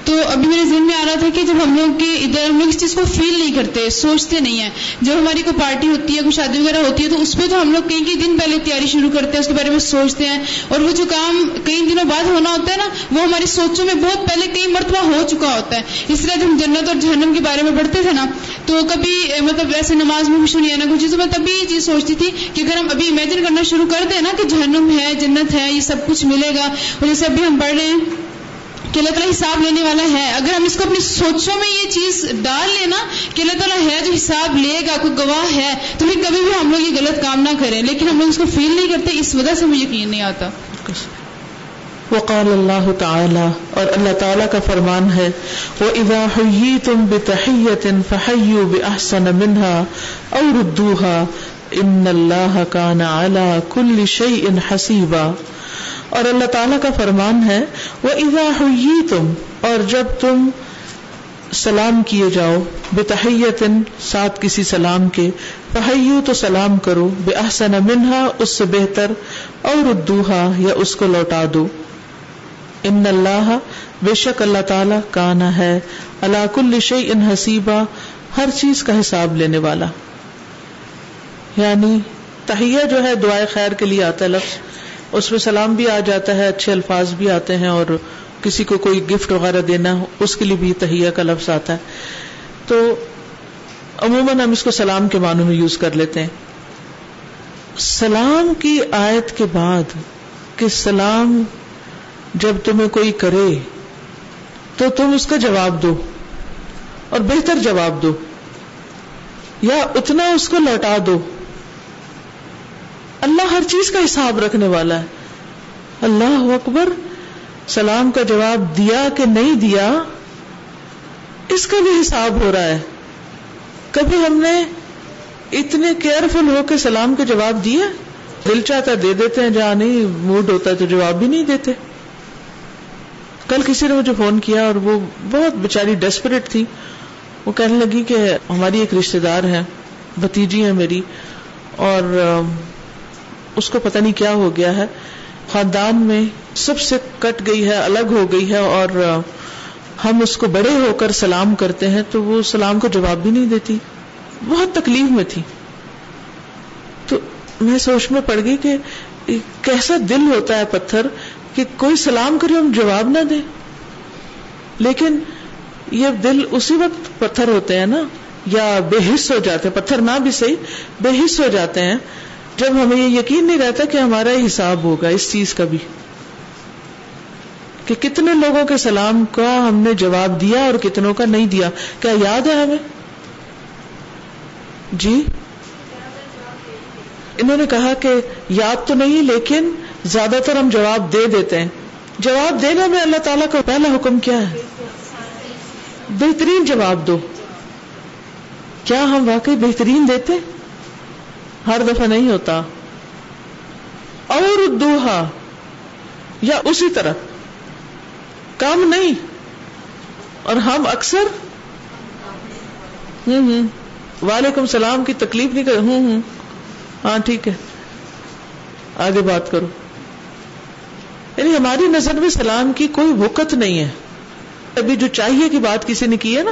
تو ابھی میرے ذہن میں آ رہا تھا کہ جب ہم لوگ کے ادھر ہم لوگ اس چیز کو فیل نہیں کرتے، سوچتے نہیں ہیں۔ جب ہماری کوئی پارٹی ہوتی ہے، کوئی شادی وغیرہ ہوتی ہے، تو اس پہ تو ہم لوگ کئی کئی دن پہلے تیاری شروع کرتے ہیں، اس کے بارے میں سوچتے ہیں۔ اور وہ جو کام کئی دنوں بعد ہونا ہوتا ہے نا، وہ ہماری سوچوں میں بہت پہلے کئی مرتبہ ہو چکا ہوتا ہے۔ اس طرح جب ہم جنت اور جہنم کے بارے میں پڑھتے تھے نا، تو کبھی مطلب ایسے نماز میں خوش نہیں ہے نا کچھ چیزوں میں تبھی یہ چیز سوچتی تھی کہ اگر ہم ابھی امیجن کرنا شروع کر دیں نا کہ جہنم ہے، جنت ہے، یہ سب کچھ ملے گا۔ اور جیسے ابھی ہم پڑھ رہے ہیں کہ اللہ تعالیٰ حساب لینے والا ہے۔ اگر ہم اس کو اپنی سوچوں میں یہ چیز ڈال لیں نا کہ اللہ تعالیٰ ہے جو حساب لے گا، کوئی گواہ ہے، تو پھر کبھی بھی ہم لوگ یہ غلط کام نہ کریں۔ لیکن ہم لوگ اس کو فیل نہیں کرتے، اس وجہ سے مجھے یقین نہیں آتا۔ وقال اللہ تعالی، اور اللہ تعالیٰ کا فرمان ہے وہ ادا اذا حییتم بتحیت فحیوا باحسن منها او ردوها ان اللہ کان علی کل شیء حسیبا۔ اور اللہ تعالیٰ کا فرمان ہے وہ اذا حییتم، اور جب تم سلام کیے جاؤ، بتحیت، ساتھ کسی سلام کے فحیو تو سلام کرو بے احسن منہا اس سے بہتر، اور ردوہا یا اس کو لوٹا دو۔ ان اللہ، بے شک اللہ تعالی کانا ہے اللہ کل شیء ان حسیبا، ہر چیز کا حساب لینے والا۔ یعنی تہیا جو ہے دعائے خیر کے لیے آتا ہے لفظ، اس میں سلام بھی آ جاتا ہے، اچھے الفاظ بھی آتے ہیں اور کسی کو کوئی گفٹ وغیرہ دینا ہو، اس کے لیے بھی تہیا کا لفظ آتا ہے۔ تو عموماً ہم اس کو سلام کے معنوں میں یوز کر لیتے ہیں۔ سلام کی آیت کے بعد کہ سلام جب تمہیں کوئی کرے تو تم اس کا جواب دو اور بہتر جواب دو، یا اتنا اس کو لوٹا دو۔ اللہ ہر چیز کا حساب رکھنے والا ہے۔ اللہ اکبر، سلام کا جواب دیا کہ نہیں دیا، اس کا بھی حساب ہو رہا ہے۔ کبھی ہم نے اتنے کیئرفل ہو کے سلام کے جواب دیا دل چاہتا دے دیتے ہیں، جہاں نہیں موڈ ہوتا ہے تو جواب بھی نہیں دیتے۔ کل کسی نے مجھے فون کیا اور وہ بہت بےچاری ڈیسپریٹ تھی۔ وہ کہنے لگی کہ ہماری ایک رشتے دار ہے بتیجی ہے میری۔ اور اس کو پتہ نہیں کیا ہو گیا ہے۔ خاندان میں سب سے کٹ گئی ہے، الگ ہو گئی ہے اور ہم اس کو بڑے ہو کر سلام کرتے ہیں تو وہ سلام کو جواب بھی نہیں دیتی۔ بہت تکلیف میں تھی۔ تو میں سوچ میں پڑ گئی کہ کیسا دل ہوتا ہے پتھر کہ کوئی سلام کرے ہم جواب نہ دیں لیکن یہ دل اسی وقت پتھر ہوتے ہیں نا، یا بے حص ہو جاتے ہیں۔ پتھر نہ بھی صحیح، بے حص ہو جاتے ہیں۔ جب ہمیں یہ یقین نہیں رہتا کہ ہمارا حساب ہوگا اس چیز کا بھی، کہ کتنے لوگوں کے سلام کا ہم نے جواب دیا اور کتنوں کا نہیں دیا، کیا یاد ہے ہمیں؟ جی؟ انہوں نے کہا کہ یاد تو نہیں، لیکن زیادہ تر ہم جواب دے دیتے ہیں۔ جواب دینے میں اللہ تعالیٰ کا پہلا حکم کیا ہے؟ بہترین جواب دو۔ کیا ہم واقعی بہترین دیتے؟ ہر دفعہ نہیں ہوتا۔ اور دوہا یا اسی طرح۔ کم نہیں۔ اور ہم اکثر۔ ہوں ہوں۔ وعلیکم السلام کی تکلیف نہیں کر ہوں ہوں۔ ہاں ٹھیک ہے۔ آگے بات کرو۔ یعنی ہماری نظر میں سلام کی کوئی وقت نہیں ہے۔ ابھی جو چاہیے کی بات کسی نے کی ہے نا،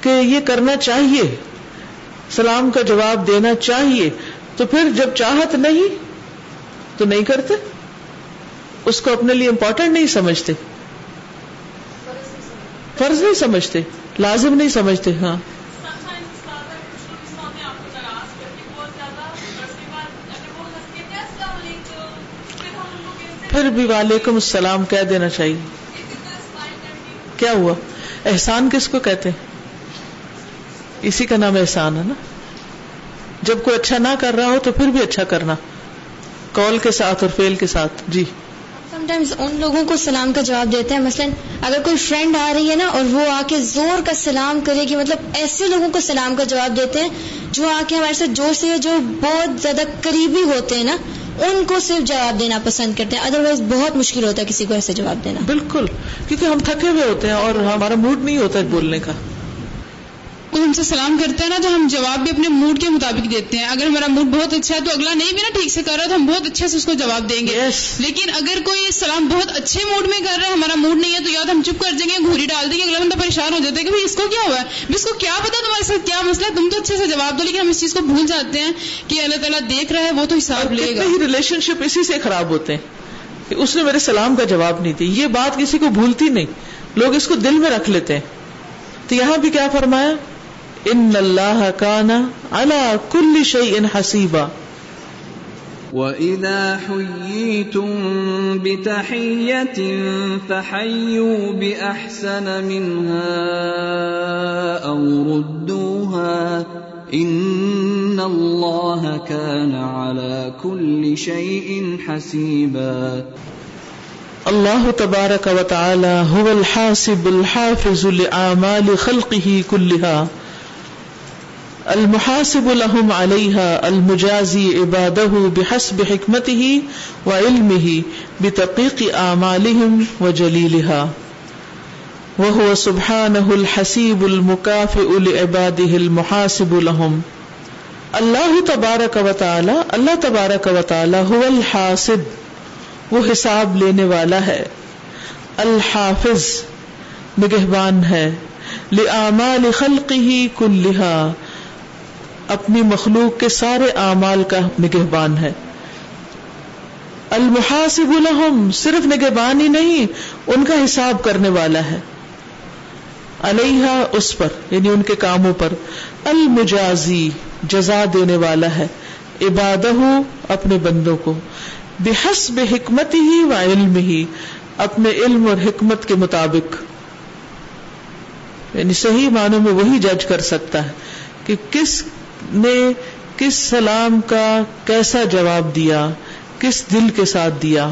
کہ یہ کرنا چاہیے۔ سلام کا جواب دینا چاہیے تو پھر جب چاہت نہیں تو نہیں کرتے؟ اس کو اپنے لیے امپورٹنٹ نہیں سمجھتے۔ فرض نہیں سمجھتے، لازم نہیں سمجھتے ہاں۔ پھر بھی وعلیکم السلام کہہ دینا چاہیے۔ کیا ہوا؟ احسان کس کو کہتے ہیں؟ اسی کا نام احسان ہے نا؟ جب کوئی اچھا نہ کر رہا ہو تو پھر بھی اچھا کرنا۔ کال کے ساتھ اور فیل کے ساتھ جی۔ سمٹائمز ان لوگوں کو سلام کا جواب دیتے ہیں۔ مثلا اگر کوئی فرینڈ آ رہی ہے نا اور وہ آ کے زور کا سلام کرے گی مطلب ایسے لوگوں کو سلام کا جواب دیتے ہیں جو آ کے ہمارے ساتھ جوش سے جو بہت زیادہ قریبی ہوتے ہیں نا ان کو صرف جواب دینا پسند کرتے ہیں۔ ادروائز بہت مشکل ہوتا ہے کسی کو ایسے جواب دینا۔ بالکل کیونکہ ہم تھکے ہوئے ہوتے ہیں اور ہمارا موڈ نہیں ہوتا ہے بولنے کا۔ کوئی ہم سے سلام کرتا ہے نا تو ہم جواب بھی اپنے موڈ کے مطابق دیتے ہیں۔ اگر ہمارا موڈ بہت اچھا ہے تو اگلا نہیں بھی نا ٹھیک سے کر رہا تو ہم بہت اچھے سے اس کو جواب دیں گے۔ Yes. لیکن اگر کوئی سلام بہت اچھے موڈ میں کر رہا ہے ہمارا موڈ نہیں ہے تو یا تو ہم چپ کر جائیں گے گھوری ڈال دیں گے اگلا بندہ پریشان ہو جاتا ہے کہ بھائی اس کو کیا ہوا ہے؟ اس کو کیا پتا تمہارے ساتھ کیا مسئلہ ہے؟ تم تو اچھے سے جواب دو لیکن ہم اس چیز کو بھول جاتے ہیں کہ اللہ تعالیٰ دیکھ رہا ہے وہ تو حساب لے گا۔ ریلیشن شپ اسی سے خراب ہوتے ہیں۔ کہ اس نے میرے سلام کا جواب نہیں دیا۔ یہ بات کسی کو بھولتی نہیں۔ لوگ اس کو دل میں رکھ لیتے ہیں۔ تو یہاں بھی کیا فرمایا؟ ان اللہ کانا اللہ کل شعی ان حسیبہ وَإِذَا حُيِّيتُم بِتَحِيَّةٍ فَحَيُّوا بِأَحْسَنَ مِنْهَا أَوْ رُدُّوهَا إِنَّ اللَّهَ كَانَ عَلَى كُلِّ شَيْءٍ حَسِيبًا۔ اللہ تبارک و تعالی هو الحاسب الحافظ لأعمال خلقه كلها المحاسب لهم عليها المجازي عباده بحسب حكمته وعلمه بتقيق أعمالهم وجليلها وهو سبحانه الحسيب المكافئ لعباده المحاسب لهم. اللہ تبارک و تعالی اللہ تبارک و تعالی هو الحاسب. وہ حساب لینے والا ہے. الحافظ، نگہبان ہے. لآمال خلقه كلها اپنی مخلوق کے سارے اعمال کا نگہبان ہے۔ المحاسب لهم صرف نگہبان ہی نہیں، ان کا حساب کرنے والا ہے۔ علیہ اس پر یعنی ان کے کاموں پر، المجازی، جزا دینے والا ہے۔ عبادہ اپنے بندوں کو۔ بحسب حکمت ہی و علم ہی اپنے علم اور حکمت کے مطابق۔ یعنی صحیح معنوں میں وہی جج کر سکتا ہے کہ کس نے کس سلام کا کیسا جواب دیا، کس دل کے ساتھ دیا،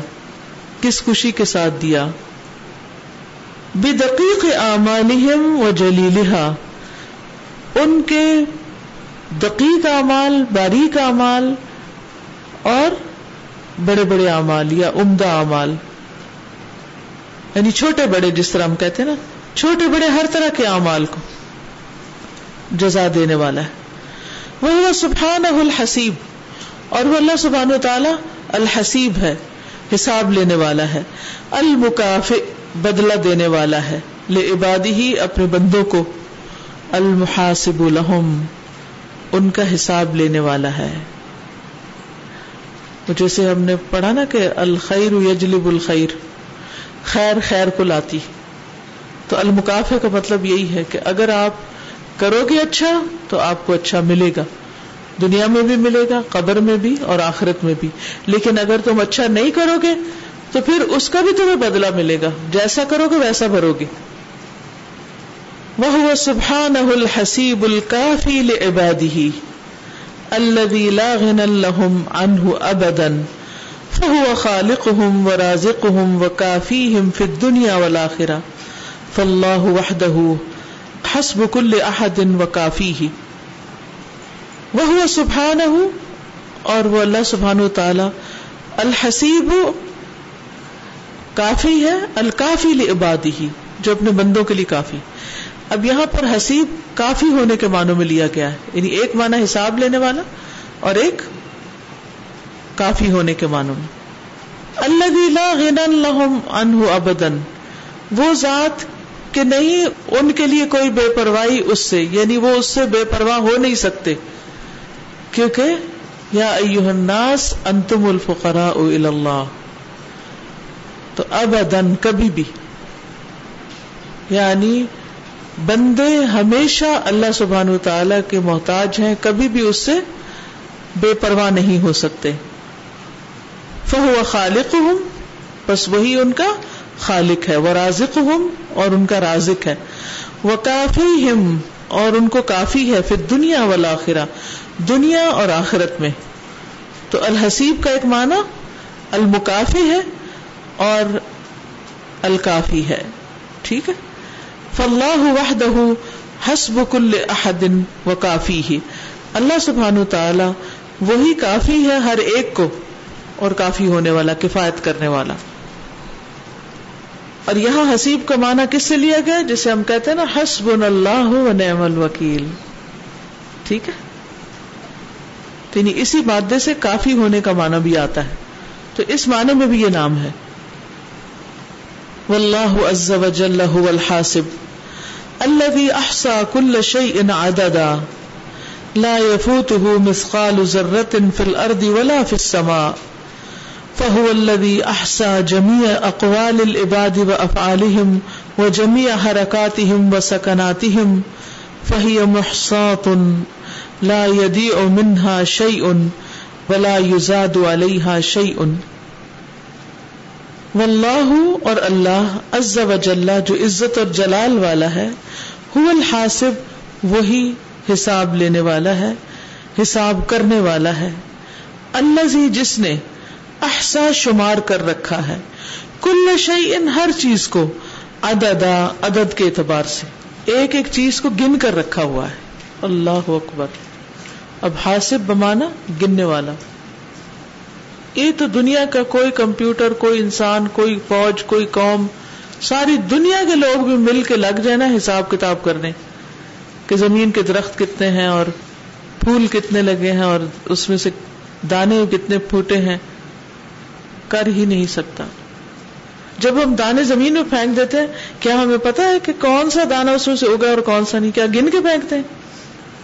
کس خوشی کے ساتھ دیا؟ بدقیق اعمالہم و جلیلہا، ان کے دقیق اعمال، باریک اعمال اور بڑے بڑے اعمال یا عمدہ اعمال۔ یعنی چھوٹے بڑے جس طرح ہم کہتے ہیں نا، چھوٹے بڑے ہر طرح کے اعمال کو جزا دینے والا ہے۔ وہ سبحان الحسیب، اور وہ اللہ سبحان و تعالی الحسیب ہے، حساب لینے والا ہے المکاف بدلہ دینے والا ہے لے عبادی ہی اپنے بندوں کو، المحاسب لہم، ان کا حساب لینے والا ہے۔ جیسے ہم نے پڑھا نا کہ الخیر یجلب الخیر، خیر خیر کو لاتی۔ تو المکافے کا مطلب یہی ہے کہ اگر آپ کرو گے اچھا تو آپ کو اچھا ملے گا۔ دنیا میں بھی ملے گا، قبر میں بھی اور آخرت میں بھی۔ لیکن اگر تم اچھا نہیں کرو گے تو پھر اس کا بھی تمہیں بدلہ ملے گا۔ جیسا کرو گے ویسا بھرو گے۔ وہ سبحان الحسیب الکافی لعباده الذي لا غنى لهم عنه ابدا فهو خالقهم ورازقهم وكافيهم في الدنيا والاخره فالله وحده حسب كل احد وكافيه وهو سبحانه اور وہ اللہ سبحانہ تعالی الحسیب کافی ہے، الکافی لعباده جو اپنے بندوں کے لیے کافی۔ اب یہاں پر حسیب کافی ہونے کے معنوں میں لیا گیا ہے۔ یعنی ایک معنی حساب لینے والا اور ایک کافی ہونے کے معنوں میں۔ اللہ لا غنى لهم عنه ابدا، وہ ذات کہ نہیں، ان کے لیے کوئی بے پرواہی اس سے یعنی وہ اس سے بے پرواہ ہو نہیں سکتے۔ کیونکہ، یا ایوہ الناس انتم الفقراء اللہ۔ تو ابدن کبھی بھی۔ یعنی بندے ہمیشہ اللہ سبحان تعالی کے محتاج ہیں، کبھی بھی اس سے بے پرواہ نہیں ہو سکتے۔ فہو خالق ہوں بس وہی ان کا خالق ہے۔ وہ رازق ہم اور ان کا رازق ہے۔ وہ کافی ہم اور ان کو کافی ہے پھر دنیا والا دنیا اور آخرت میں۔ تو الحسیب کا ایک معنی، المکافی ہے اور الکافی ہے۔ ٹھیک ہے؟ فلاح وحدہ حسب کل احد و کافی ہی اللہ سبحان تعالی وہی کافی ہے ہر ایک کو اور کافی ہونے والا، کفایت کرنے والا۔ اور یہاں حسیب کا معنی کس سے لیا گیا؟ جسے ہم کہتے ہیں نا حسب اللہ و نعم الوکیل۔ ٹھیک ہے؟ تو یعنی اسی مادے سے کافی ہونے کا معنی بھی آتا ہے۔ تو اس معنی میں بھی یہ نام ہے۔ واللہ عز وجل هو الحاسب۔ الذي احصى كل شيء عددا۔ لا يفوته مثقال ذرة في الارض ولا في السماء۔ فهو الذي احصى جميع اقوال العباد وافعالهم وجميع حركاتهم وسكناتهم، فهي محصاة لا يضيع منها شيء ولا يزاد عليها شيء. واللہ اور اللہ عز و جل جو عزت اور جلال والا ہے، هو الحاسب، وہی حساب لینے والا ہے، حساب کرنے والا ہے۔ اللہ جس نے احسا شمار کر رکھا ہے۔ کل شعی ان ہر چیز کو اددا عدد کے اعتبار سے۔ ایک ایک چیز کو گن کر رکھا ہوا ہے۔ اللہ اکبر۔ اب حاصب بمانا گننے والا۔ یہ تو دنیا کا کوئی کمپیوٹر، کوئی انسان، کوئی فوج، کوئی قوم، ساری دنیا کے لوگ بھی مل کے لگ جائے نا حساب کتاب کرنے۔ کہ زمین کے درخت کتنے ہیں اور پھول کتنے لگے ہیں اور اس میں سے دانے کتنے پھوٹے ہیں۔ کر ہی نہیں سکتا۔ جب ہم دانے زمین میں پھینک دیتے ہیں، کیا ہمیں پتا ہے کہ کون سا دانا اس میں سے اگا اور کون سا نہیں؟ کیا گن کے پھینکتے ہیں؟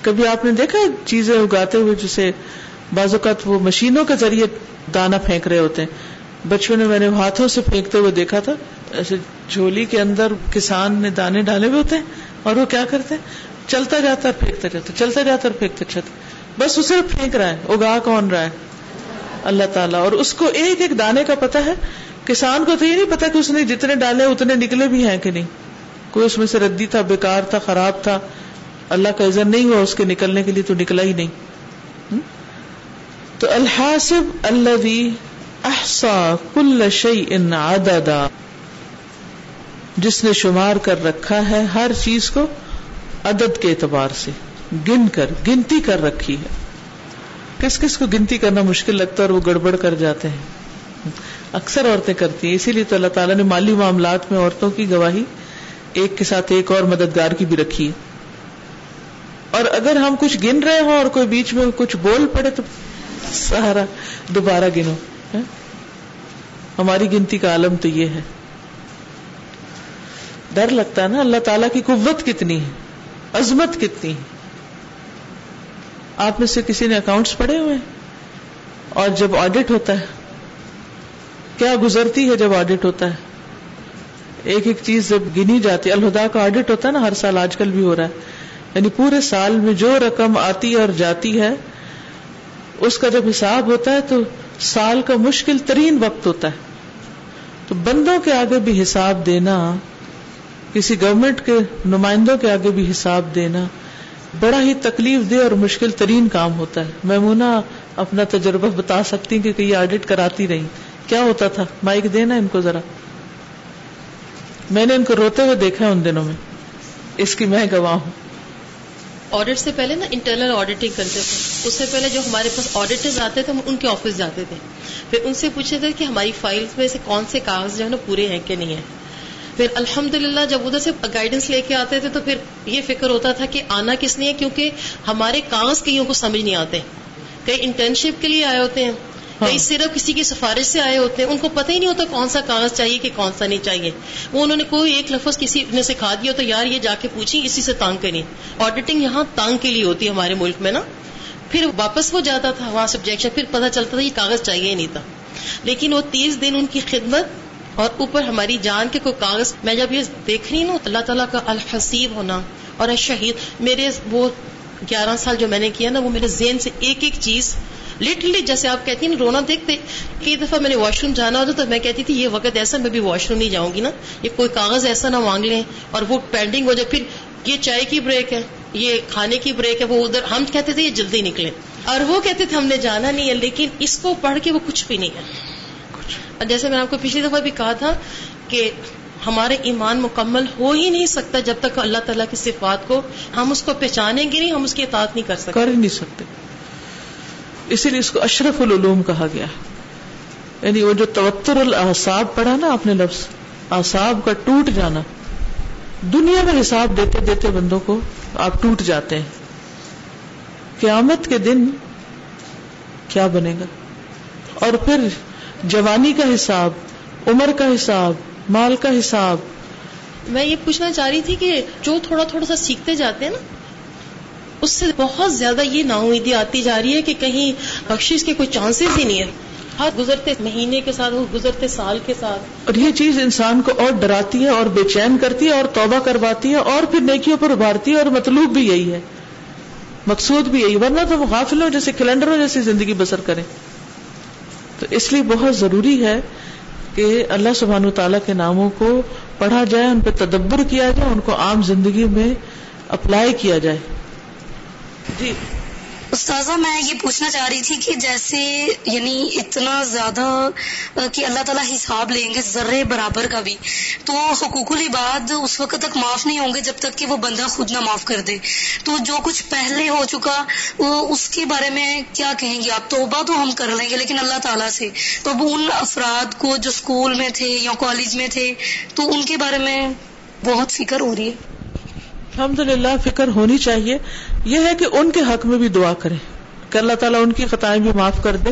کبھی آپ نے دیکھا چیزیں اگاتے ہوئے جسے بعض اوقات وہ مشینوں کے ذریعے دانا پھینک رہے ہوتے ہیں؟ بچپن میں میں نے ہاتھوں سے پھینکتے ہوئے دیکھا تھا، ایسے جھولی کے اندر کسان نے دانے ڈالے ہوئے ہوتے ہیں اور وہ کیا کرتے ہیں؟ چلتا جاتا ہے پھینکتا جاتا، چلتا جاتا اور پھینکتے چلتا بس اسے پھینک رہا ہے، اگا کون رہا ہے؟ اللہ تعالیٰ۔ اور اس کو ایک ایک دانے کا پتا ہے۔ کسان کو تو یہ نہیں پتا کہ اس نے جتنے ڈالے اتنے نکلے بھی ہیں کہ نہیں۔ کوئی اس میں سے ردی تھا، بیکار تھا، خراب تھا۔ اللہ کا عزت نہیں ہوا اس کے نکلنے کے لیے، تو نکلا ہی نہیں۔ تو الحاصب اللہ احسا کل شعی ان عددا۔ جس نے شمار کر رکھا ہے ہر چیز کو عدد کے اعتبار سے۔ گن کر، گنتی کر رکھی ہے۔ کس کس کو گنتی کرنا مشکل لگتا ہے اور وہ گڑبڑ کر جاتے ہیں؟ اکثر عورتیں کرتی ہیں، اسی لیے تو اللہ تعالیٰ نے مالی معاملات میں عورتوں کی گواہی ایک کے ساتھ ایک اور مددگار کی بھی رکھی ہے۔ اور اگر ہم کچھ گن رہے ہوں اور کوئی بیچ میں کچھ بول پڑے تو سہارا دوبارہ گنو۔ ہاں؟ ہماری گنتی کا عالم تو یہ ہے۔ ڈر لگتا ہے نا اللہ تعالیٰ کی قوت کتنی ہے، عظمت کتنی ہے۔ آپ میں سے کسی نے اکاؤنٹس پڑے ہوئے اور جب آڈٹ ہوتا ہے، کیا گزرتی ہے جب آڈٹ ہوتا ہے؟ ایک ایک چیز جب گنی جاتی ہے، الہدا کا آڈٹ ہوتا ہے نا، ہر سال آج کل بھی ہو رہا ہے۔ یعنی پورے سال میں جو رقم آتی اور جاتی ہے، اس کا جب حساب ہوتا ہے تو سال کا مشکل ترین وقت ہوتا ہے۔ تو بندوں کے آگے بھی حساب دینا، کسی گورنمنٹ کے نمائندوں کے آگے بھی حساب دینا بڑا ہی تکلیف دہ اور مشکل ترین کام ہوتا ہے۔ میمونا اپنا تجربہ بتا سکتی کہ یہ آڈٹ کراتی رہی کیا ہوتا تھا؟ مائک دینا ان کو ذرا۔ میں نے ان کو روتے ہوئے دیکھا ہے ان دنوں میں۔ اس کی میں گواہ ہوں۔ آڈٹ سے پہلے نا انٹرنل آڈیٹنگ کرتے تھے۔ اس سے پہلے جو ہمارے پاس آڈیٹر آتے تھے، ہم ان کے آفس جاتے تھے۔ پھر ان سے پوچھتے تھے کہ ہماری فائلز میں سے کون سے کاغذ جو ہے نا پورے ہیں کہ نہیں ہے پھر الحمد للہ جب ادھر سے گائیڈنس لے کے آتے تھے تو پھر یہ فکر ہوتا تھا کہ آنا کس لیے کیونکہ ہمارے کاغذ کئیوں کو سمجھ نہیں آتے کئی انٹرنشپ کے لیے آئے ہوتے ہیں ہاں۔ کئی صرف کسی کی سفارش سے آئے ہوتے ہیں ان کو پتہ ہی نہیں ہوتا کون سا کاغذ چاہیے کہ کون سا نہیں چاہیے۔ وہ انہوں نے کوئی ایک لفظ کسی نے سکھا دیا تو یار یہ جا کے پوچھی اسی سے تانگ کریں۔ آڈیٹنگ یہاں تانگ کے لیے ہوتی ہے ہمارے ملک میں نا۔ پھر واپس وہ جاتا تھا وہاں سبجیکشن پھر پتہ چلتا تھا یہ کاغذ چاہیے ہی نہیں تھا۔ لیکن وہ تیس دن ان کی خدمت اور اوپر ہماری جان کے کوئی کاغذ میں جب یہ دیکھ رہی ہوں اللہ تعالیٰ کا الحسیب ہونا اور شہید میرے وہ گیارہ سال جو میں نے کیا نا، وہ میرے ذہن سے ایک ایک چیز لٹرلی جیسے آپ کہتی ہیں نا، رونا دیکھتے کئی دفعہ میں نے واش روم جانا ہوتا تو میں کہتی تھی، یہ وقت ایسا میں بھی واش روم نہیں جاؤں گی نا۔ یہ کوئی کاغذ ایسا نہ مانگ لیں اور وہ پینڈنگ ہو جائے۔ پھر یہ چائے کی بریک ہے، یہ کھانے کی بریک ہے، وہ ادھر، ہم کہتے تھے یہ جلدی نکلے۔ اور وہ کہتے تھے ہم نے جانا نہیں ہے، لیکن اس کو پڑھ کے وہ کچھ بھی نہیں ہے۔ جیسے میں نے آپ کو پچھلی دفعہ بھی کہا تھا کہ ہمارے ایمان مکمل ہو ہی نہیں سکتا جب تک اللہ تعالیٰ کی صفات کو ہم اس کو پہچانیں گے نہیں، ہم اس کی اطاعت نہیں کر سکتے۔ کر ہی نہیں سکتے۔ اسی لیے اس کو اشرف العلوم کہا گیا۔ یعنی وہ جو توتر الحساب پڑھا نا آپ نے لفظ احساب کا ٹوٹ جانا۔ دنیا میں حساب دیتے دیتے بندوں کو آپ ٹوٹ جاتے ہیں۔ قیامت کے دن کیا بنے گا؟ اور پھر جوانی کا حساب عمر کا حساب مال کا حساب۔ میں یہ پوچھنا چاہ رہی تھی کہ جو تھوڑا تھوڑا سا سیکھتے جاتے ہیں نا اس سے بہت زیادہ یہ نا امیدی آتی جا رہی ہے کہ کہیں بخش کے کوئی چانسز ہی نہیں ہے۔ ہر گزرتے مہینے کے ساتھ گزرتے سال کے ساتھ۔ اور یہ چیز انسان کو اور ڈراتی ہے اور بے چین کرتی ہے اور توبہ کرواتی ہے اور پھر نیکیوں پر ابھارتی ہے اور مطلوب بھی یہی ہے۔ مقصود بھی یہی ورنہ تو وہ غافل ہو جیسے کیلنڈر ہو جیسی زندگی بسر کریں۔ تو اس لیے بہت ضروری ہے کہ اللہ سبحان و تعالیٰ کے ناموں کو پڑھا جائے، ان پہ تدبر کیا جائے، ان کو عام زندگی میں اپلائی کیا جائے۔ جی۔ استاذہ، میں یہ پوچھنا چاہ رہی تھی کہ جیسے یعنی اتنا زیادہ کہ اللہ تعالیٰ حساب لیں گے ذرے برابر کا بھی، تو حقوق العباد اس وقت تک معاف نہیں ہوں گے جب تک کہ وہ بندہ خود نہ معاف کر دے۔ تو جو کچھ پہلے ہو چکا، وہ اس کے بارے میں کیا کہیں گے؟ آپ توبہ تو ہم کر لیں گے، لیکن اللہ تعالیٰ سے۔ تو اب ان افراد کو جو اسکول میں تھے یا کالج میں تھے، تو ان کے بارے میں بہت فکر ہو رہی ہے۔ الحمد للہ فکر ہونی چاہیے۔ یہ ہے کہ ان کے حق میں بھی دعا کریں۔ کہ اللہ تعالیٰ ان کی خطائیں بھی معاف کر دے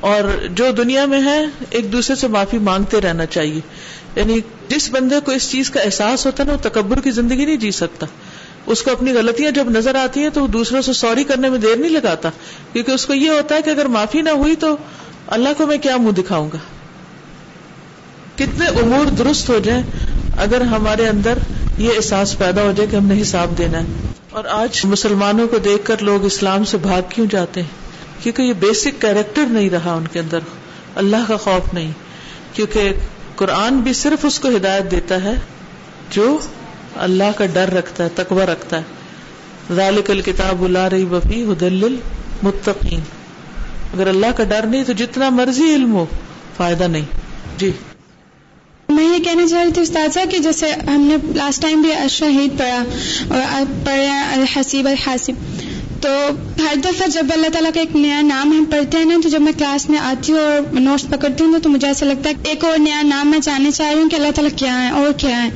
اور جو دنیا میں ہے ایک دوسرے سے معافی مانگتے رہنا چاہیے۔ یعنی جس بندے کو اس چیز کا احساس ہوتا ہے نا، وہ تکبر کی زندگی نہیں جی سکتا۔ اس کو اپنی غلطیاں جب نظر آتی ہیں تو وہ دوسروں سے سوری کرنے میں دیر نہیں لگاتا۔ کیونکہ اس کو یہ ہوتا ہے کہ اگر معافی نہ ہوئی تو اللہ کو میں کیا منہ دکھاؤں گا؟ کتنے امور درست ہو جائیں۔ اگر ہمارے اندر یہ احساس پیدا ہو جائے کہ ہم نے حساب دینا ہے۔ اور آج مسلمانوں کو دیکھ کر لوگ اسلام سے بھاگ کیوں جاتے ہیں؟ کیونکہ یہ بیسک کیریکٹر نہیں رہا ان کے اندر۔ اللہ کا خوف نہیں۔ کیونکہ قرآن بھی صرف اس کو ہدایت دیتا ہے جو اللہ کا ڈر رکھتا ہے، تقوی رکھتا ہے۔ ذالک الکتاب لا ریب فی ہدل للمتقین۔ اگر اللہ کا ڈر نہیں تو جتنا مرضی علم ہو، فائدہ نہیں۔ جی۔ میں یہ کہنا چاہ رہی تھی استاذہ کہ جیسے ہم نے لاسٹ ٹائم بھی شہید پڑھا اور پڑھا الحسیب الحاسب۔ تو ہر دفعہ جب اللہ تعالیٰ کا ایک نیا نام ہم پڑھتے ہیں نا، تو جب میں کلاس میں آتی ہوں اور نوٹس پکڑتی ہوں، تو مجھے ایسا لگتا ہے ایک اور نیا نام میں جاننا چاہ رہی ہوں کہ اللہ تعالیٰ کیا ہے اور کیا ہے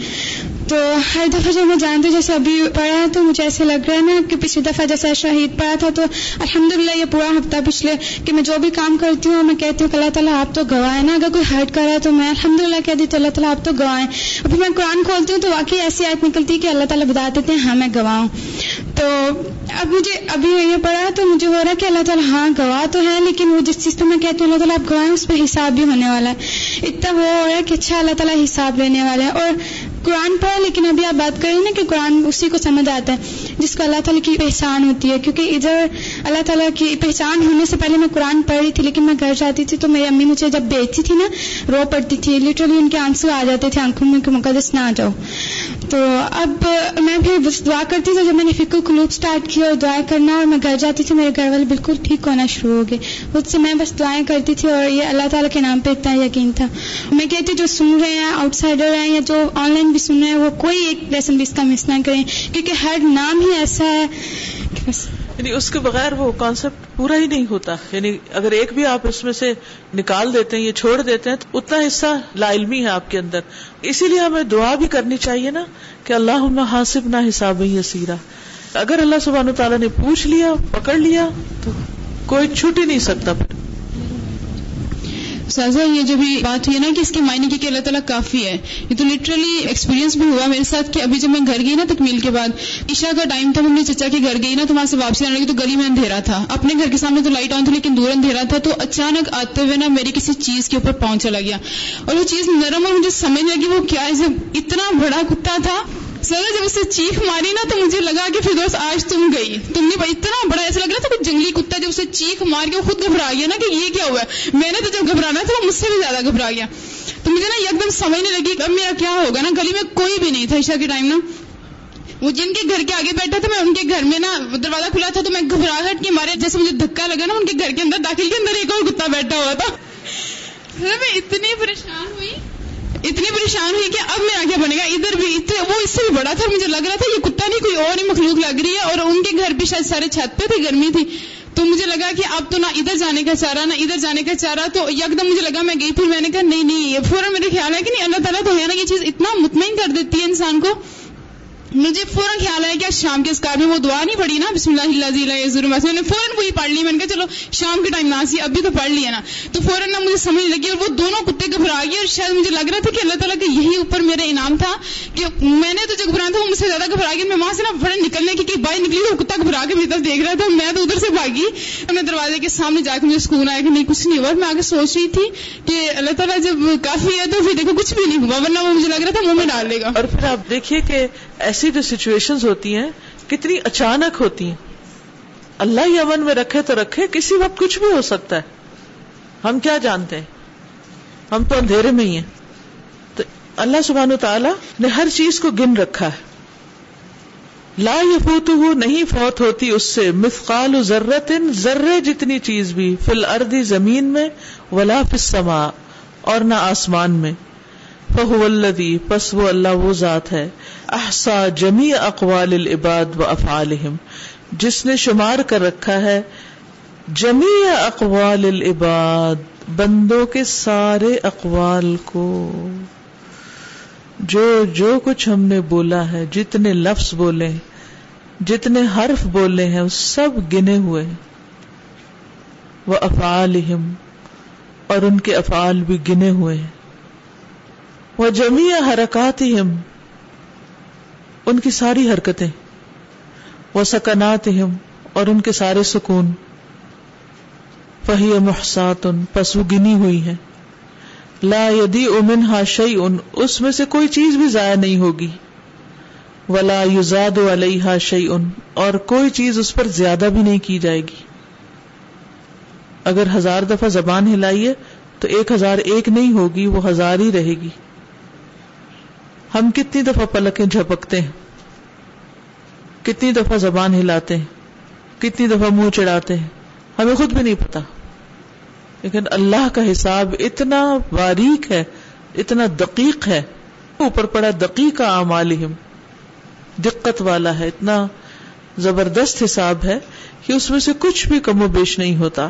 تو ہر دفعہ جب میں جانتی ہوں، جیسے ابھی پڑھا تو مجھے ایسے لگ رہا ہے نا کہ پچھلی دفعہ جیسے شہید پڑھا تھا، تو الحمد للہ یہ پورا ہفتہ پچھلے کہ میں جو بھی کام کرتی ہوں، میں کہتی ہوں کہ اللہ تعالیٰ آپ تو گواہ نا، اگر کوئی ہرٹ کر رہا ہے تو میں الحمد للہ کہتی ہوں، اللہ تعالیٰ آپ تو گواہ اور پھر میں قرآن کھولتی ہوں تو واقعی ایسی آیت نکلتی ہے کہ اللہ تعالیٰ بتا دیتے ہیں ہاں میں گواہ ہوں۔ تو اب مجھے ابھی یہ پڑھا تو مجھے ہو رہا ہے کہ اللہ تعالیٰ ہاں گواہ تو ہے لیکن وہ جس چیز پہ میں کہتی ہوں، اللہ تعالیٰ آپ گواہ اس پہ حساب بھی ہونے والا ہے۔ اتنا وہ ہو رہا ہے کہ اچھا اللہ تعالیٰ حساب لینے والا ہے اور قرآن پڑھا لیکن ابھی آپ بات کریں نا کہ قرآن اسی کو سمجھ آتا ہے، جس کو اللہ تعالیٰ کی پہچان ہوتی ہے۔ کیونکہ ادھر اللہ تعالیٰ کی پہچان ہونے سے پہلے میں قرآن پڑھ رہی تھی، لیکن میں گھر جاتی تھی تو میری امی مجھے جب بیچتی تھی نا، رو پڑتی تھی۔ لٹرلی ان کے آنسو آ جاتے تھے، آنکھوں میں کہ مقدس نہ آ جاؤ۔ تو اب میں پھر بس دعا کرتی تھی، جب میں نے فکر کلوب اسٹارٹ کیا اور دعائیں کرنا اور میں گھر جاتی تھی، میرے گھر والے بالکل ٹھیک ہونا شروع ہو گئے۔ اس سے میں بس دعائیں کرتی تھی اور یہ اللہ تعالیٰ کے نام پہ اتنا یقین تھا۔ میں کہتی جو سن رہے ہیں آؤٹ سائڈر ہیں یا جو آن لائن بھی سن رہے ہیں، وہ کوئی ایک لیسن بھی اس کا مس نہ کریں۔ کیونکہ ہر نام ہی ایسا ہے یعنی اس کے بغیر وہ کانسیپٹ پورا ہی نہیں ہوتا۔ یعنی اگر ایک بھی آپ اس میں سے نکال دیتے ہیں یا چھوڑ دیتے ہیں تو اتنا حصہ لا علمی ہے آپ کے اندر۔ اسی لیے ہمیں دعا بھی کرنی چاہیے نا کہ اللہ حاصب نہ حساب ہی سیرا اگر اللہ سبحانہ تعالیٰ نے پوچھ لیا، پکڑ لیا تو کوئی چھٹ ہی نہیں سکتا۔ پھر سازا یہ جو بھی بات ہوئی ہے نا کہ اس کے معنی کی کہ اللہ تعالیٰ کافی ہے، یہ تو لٹرلی ایکسپیرینس بھی ہوا میرے ساتھ کہ ابھی جب میں گھر گئی نا تکمیل کے بعد، عشاء کا ٹائم تھا میں اپنے چچا کے گھر گئی نا، تو وہاں سے واپسی آنے لگی، تو گلی میں اندھیرا تھا۔ اپنے گھر کے سامنے تو لائٹ آن تھی، لیکن دور اندھیرا تھا، تو اچانک آتے ہوئے نا میری کسی چیز کے اوپر پہنچ چلا گیا۔ اور وہ چیز نرم اور مجھے سمجھ لگی وہ کیا ہے اتنا بڑا کتا تھا۔ سر جب اسے چیخ ماری نا تو مجھے لگا کہ پھر دوست آج تم گئی۔ تم نے اتنا بڑا ایسا لگ رہا تھا کہ جنگلی کتا جب اسے چیخ مار کے وہ خود گھبرا گیا نا کہ یہ کیا ہوا ہے؟ میں نے تو جب گھبرانا تھا وہ مجھ سے بھی زیادہ گھبرا گیا۔ تو مجھے نا ایک دم سمجھنے لگی اب میرا کیا ہوگا نا؟ گلی میں کوئی بھی نہیں تھا عشا کے ٹائم نا۔ وہ جن کے گھر کے آگے بیٹھا تھا، میں ان کے گھر میں نا دروازہ کھلا تھا تو میں گھبراہٹ کے مارے۔ جیسے مجھے دھکا لگا نا، ان کے گھر کے اندر، داخل کے اندر ایک اور کتا بیٹھا ہوا تھا۔ میں اتنی پریشان ہوئی۔ اتنی پریشان ہوئی کہ اب میرا کیا بنے گا ادھر بھی وہ اس سے بھی بڑا تھا، مجھے لگ رہا تھا یہ کتا نہیں، کوئی اور ہی مخلوق لگ رہی ہے اور ان کے گھر بھی شاید سارے چھت پہ تھے، گرمی تھی۔ تو مجھے لگا کہ اب تو نہ ادھر جانے کا چارہ، نہ ادھر جانے کا چارہ۔ تو یکدم مجھے لگا میں گئی پھر میں نے کہا، نہیں نہیں، یہ فوراً میرے خیال ہے کہ نہیں، اللہ تعالیٰ تو ہے نا، یہ چیز اتنا مطمئن کر دیتی ہے انسان کو۔ مجھے فوراً خیال ہے کہ شام کے اسکار میں وہ دعا نہیں پڑی نا، بسم اللہ اللہ میں نے فوراً وہی پڑھ لی، میں نے کہا چلو شام کے ٹائم نہ سی ابھی تو پڑھ لیا نا۔ تو فوراً نہ مجھے سمجھ لگی اور وہ دونوں کتے گھبرا گئے اور شاید مجھے لگ رہا تھا کہ اللہ تعالیٰ کا یہی اوپر میرا انعام تھا کہ میں نے تو جو گھبرانا تھا وہ مجھ سے زیادہ گھبرا گیا۔ میں وہاں سے نا فوراً نکلنے کی کہ بائی نکلی وہ کتا گھبرا کے میری طرف دیکھ رہا تھا، میں تو ادھر سے بھاگی۔ اپنے دروازے کے سامنے جا کے مجھے سکون آیا کہ نہیں، کچھ نہیں ہوا۔ میں آگے سوچ رہی تھی کہ اللہ تعالیٰ جب کافی ہے تو پھر دیکھو کچھ بھی نہیں ہوا، ورنہ وہ مجھے لگ رہا تھا منہ میں ڈال دے گا۔ اور پھر آپ دیکھیے کہ ایسی جو سچویشن ہوتی ہیں، کتنی اچانک ہوتی ہیں۔ اللہ ہی امن میں رکھے تو رکھے، کسی وقت کچھ بھی ہو سکتا ہے۔ ہم کیا جانتے ہیں؟ ہم تو اندھیرے میں ہی ہیں۔ تو اللہ سبحانہ تعالی نے ہر چیز کو گن رکھا ہے۔ لا یفوت ہو نہیں فوت ہوتی اس سے۔ مثقال ذرت ذرے جتنی چیز بھی فل اردی زمین میں، ولا فما اور نہ آسمان میں۔ فہو الدی پس وہ اللہ وہ ذات ہے احسا جمی اقوال العباد و افعالہم، جس نے شمار کر رکھا ہے جمی اقوال العباد، بندوں کے سارے اقوال کو۔ جو جو کچھ ہم نے بولا ہے، جتنے لفظ بولے، جتنے حرف بولے ہیں سب گنے ہوئے۔ وہ افعالہم، اور ان کے افعال بھی گنے ہوئے۔ ہیں وہ جمی حرکات ان کی ساری حرکتیں وہ سکنات اور ان کے سارے سکون۔ فہی محسات ان پسو گنی ہوئی ہے لا یدی امن ہا شعی ان اس میں سے کوئی چیز بھی ضائع نہیں ہوگی۔ ولا یوزاد علیہ شعی ان اور کوئی چیز اس پر زیادہ بھی نہیں کی جائے گی۔ اگر ہزار دفعہ زبان ہلائیے، تو ایک ہزار ایک نہیں ہوگی، وہ ہزار ہی رہے گی۔ ہم کتنی دفعہ پلکیں جھپکتے ہیں؟ کتنی دفعہ زبان ہلاتے ہیں؟ کتنی دفعہ منہ چڑھاتے ہیں؟ ہمیں خود بھی نہیں پتا۔ لیکن اللہ کا حساب اتنا باریک ہے، اتنا دقیق ہے۔ اوپر پڑا دقیق عمالہم دقت والا ہے، اتنا زبردست حساب ہے کہ اس میں سے کچھ بھی کم و بیش نہیں ہوتا۔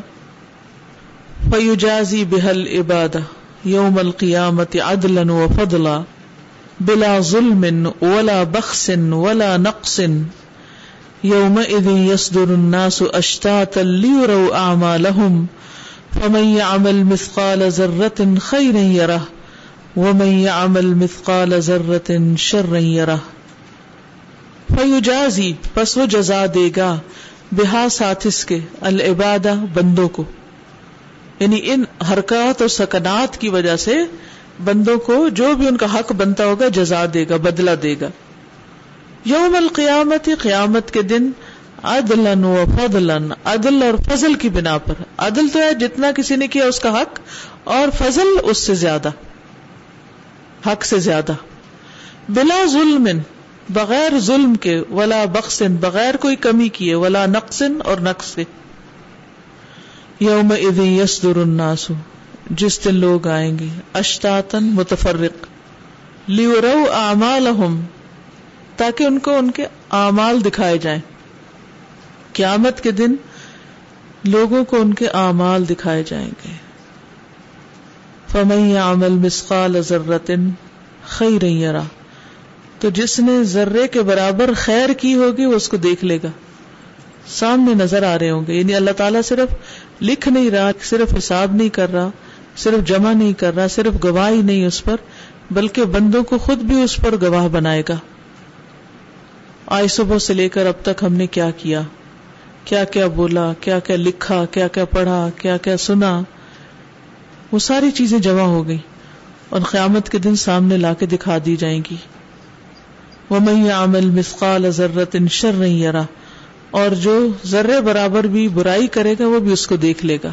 فیوجازی بحل عباد یوم القیامت عدلا و فضلا۔ بلا ظلم ولا بخس ولا نقص يومئذ يصدر الناس اشتاتا ليروا اعمالهم فمن يعمل مثقال ذرة خيرا يره ومن يعمل مثقال ذرة شرا يره فیجازی پس وہ جزا دے گا بہا ساتھ اس کے، العبادہ بندوں کو۔ یعنی ان حرکات اور سکنات کی وجہ سے بندوں کو جو بھی ان کا حق بنتا ہوگا جزا دے گا بدلا دے گا۔ یوم القیامت، قیامت کے دن عدل و فضل عدل اور فضل کی بنا پر۔ عدل تو ہے جتنا کسی نے کیا اس کا حق، اور فضل اس سے زیادہ، حق سے زیادہ۔ بلا ظلم، بغیر ظلم کے، ولا بخشن بغیر کوئی کمی کیے، ولا نقصن اور نقص۔ سے یوم یسدر الناس۔ جس دن لوگ آئیں گے۔ اشتاتن متفرق۔ لیورو اعمالہم تاکہ ان کو ان کے اعمال دکھائے جائیں۔ قیامت کے دن لوگوں کو ان کے اعمال دکھائے جائیں گے۔ فمن عمل مسقال ذرت خیر یرا تو جس نے ذرے کے برابر خیر کی ہوگی، وہ اس کو دیکھ لے گا۔ سامنے نظر آ رہے ہوں گے۔ یعنی اللہ تعالیٰ صرف لکھ نہیں رہا، صرف حساب نہیں کر رہا۔ صرف جمع نہیں کر رہا، صرف گواہی نہیں اس پر، بلکہ بندوں کو خود بھی اس پر گواہ بنائے گا۔ آئے صبح سے لے کر اب تک ہم نے کیا کیا؟ کیا کیا بولا، کیا کیا لکھا، کیا کیا پڑھا، کیا کیا سنا؟ وہ ساری چیزیں جمع ہو گئی اور قیامت کے دن سامنے لا کے دکھا دی جائیں گی۔ ومن يعمل مثقال ذرة شرا يره، اور جو ذرے برابر بھی برائی کرے گا، وہ بھی اس کو دیکھ لے گا۔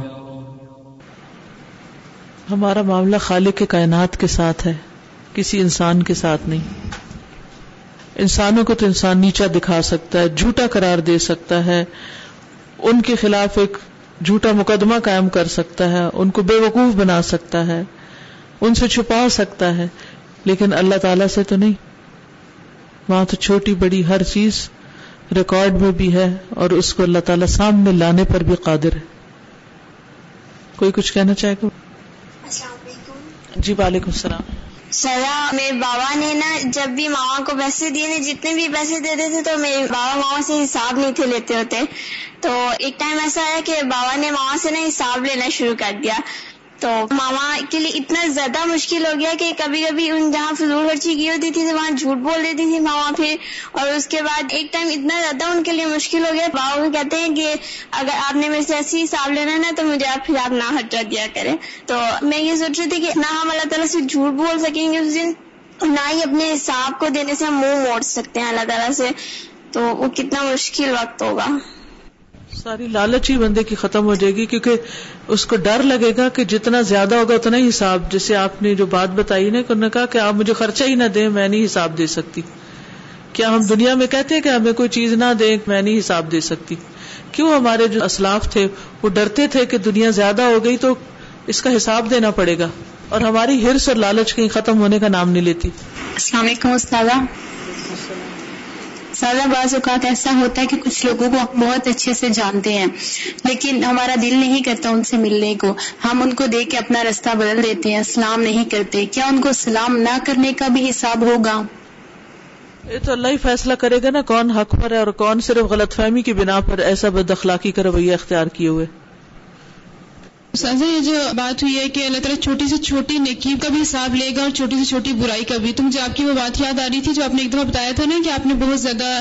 ہمارا معاملہ خالق کے کائنات کے ساتھ ہے، کسی انسان کے ساتھ نہیں۔ انسانوں کو تو انسان نیچا دکھا سکتا ہے، جھوٹا قرار دے سکتا ہے۔ ان کے خلاف ایک جھوٹا مقدمہ قائم کر سکتا ہے، ان کو بے وقوف بنا سکتا ہے، ان سے چھپا سکتا ہے۔ لیکن اللہ تعالی سے تو نہیں۔ وہاں تو چھوٹی بڑی ہر چیز ریکارڈ میں بھی ہے اور اس کو اللہ تعالیٰ سامنے لانے پر بھی قادر ہے۔ کوئی کچھ کہنا چاہے گا؟ جی وعلیکم السلام. سزا میرے بابا نے نا جب بھی ماما کو پیسے دیے نا جتنے بھی پیسے دیتے تھے تو میرے بابا ماما سے حساب نہیں تھے لیتے ہوتے۔ تو ایک ٹائم ایسا ہے کہ بابا نے ماما سے نا حساب لینا شروع کر دیا۔ تو ماما کے لیے اتنا زیادہ مشکل ہو گیا کہ کبھی کبھی ان جہاں فضول خرچی کی ہوتی تھی تو وہاں جھوٹ بول دیتی تھی ماما پھر اور اس کے بعد ایک ٹائم اتنا زیادہ ان کے لیے مشکل ہو گیا بابا بھی کہتے ہیں کہ اگر آپ نے میرے سے ایسی حساب لینا ہے نا تو مجھے آپ پھر آپ نہ ہٹا دیا کریں۔ تو میں یہ سوچ رہی تھی کہ نہ ہم اللہ تعالیٰ سے جھوٹ بول سکیں گے اس دن، نہ ہی اپنے حساب کو دینے سے ہم منہ موڑ سکتے ہیں اللہ تعالیٰ سے۔ تو وہ کتنا مشکل وقت ہوگا۔ ساری لالچ ہی بندے کی ختم ہو جائے گی، کیونکہ اس کو ڈر لگے گا کہ جتنا زیادہ ہوگا اتنا ہی حساب، جیسے آپ نے جو بات بتائی نا انہوں نے کہا کہ آپ مجھے خرچہ ہی نہ دیں، میں نہیں حساب دے سکتی۔ کیا ہم دنیا میں کہتے ہیں کہ ہمیں کوئی چیز نہ دیں، میں نہیں حساب دے سکتی؟ کیوں ہمارے جو اسلاف تھے، وہ ڈرتے تھے کہ دنیا زیادہ ہو گئی تو اس کا حساب دینا پڑے گا۔ اور ہماری ہرس اور لالچ کہیں ختم ہونے کا نام نہیں لیتی۔ السلام علیکم استاد زیادہ بعض اوقات ایسا ہوتا ہے کہ کچھ لوگوں کو ہم بہت اچھے سے جانتے ہیں، لیکن ہمارا دل نہیں کرتا ان سے ملنے کو۔ ہم ان کو دیکھ کے اپنا رستہ بدل دیتے ہیں، سلام نہیں کرتے۔ کیا ان کو سلام نہ کرنے کا بھی حساب ہوگا؟ یہ تو اللہ ہی فیصلہ کرے گا نا کون حق پر ہے اور کون صرف غلط فہمی کی بنا پر ایسا بد اخلاقی کا رویہ اختیار کیے ہوئے۔ سازا یہ جو بات ہوئی ہے کہ اللہ تعالیٰ چھوٹی سے چھوٹی نیکی کا بھی حساب لے گا اور چھوٹی سے چھوٹی برائی کا بھی۔ تو مجھے آپ کی وہ بات یاد آ رہی تھی جو آپ نے ایک دفعہ بتایا تھا نا کہ آپ نے بہت زیادہ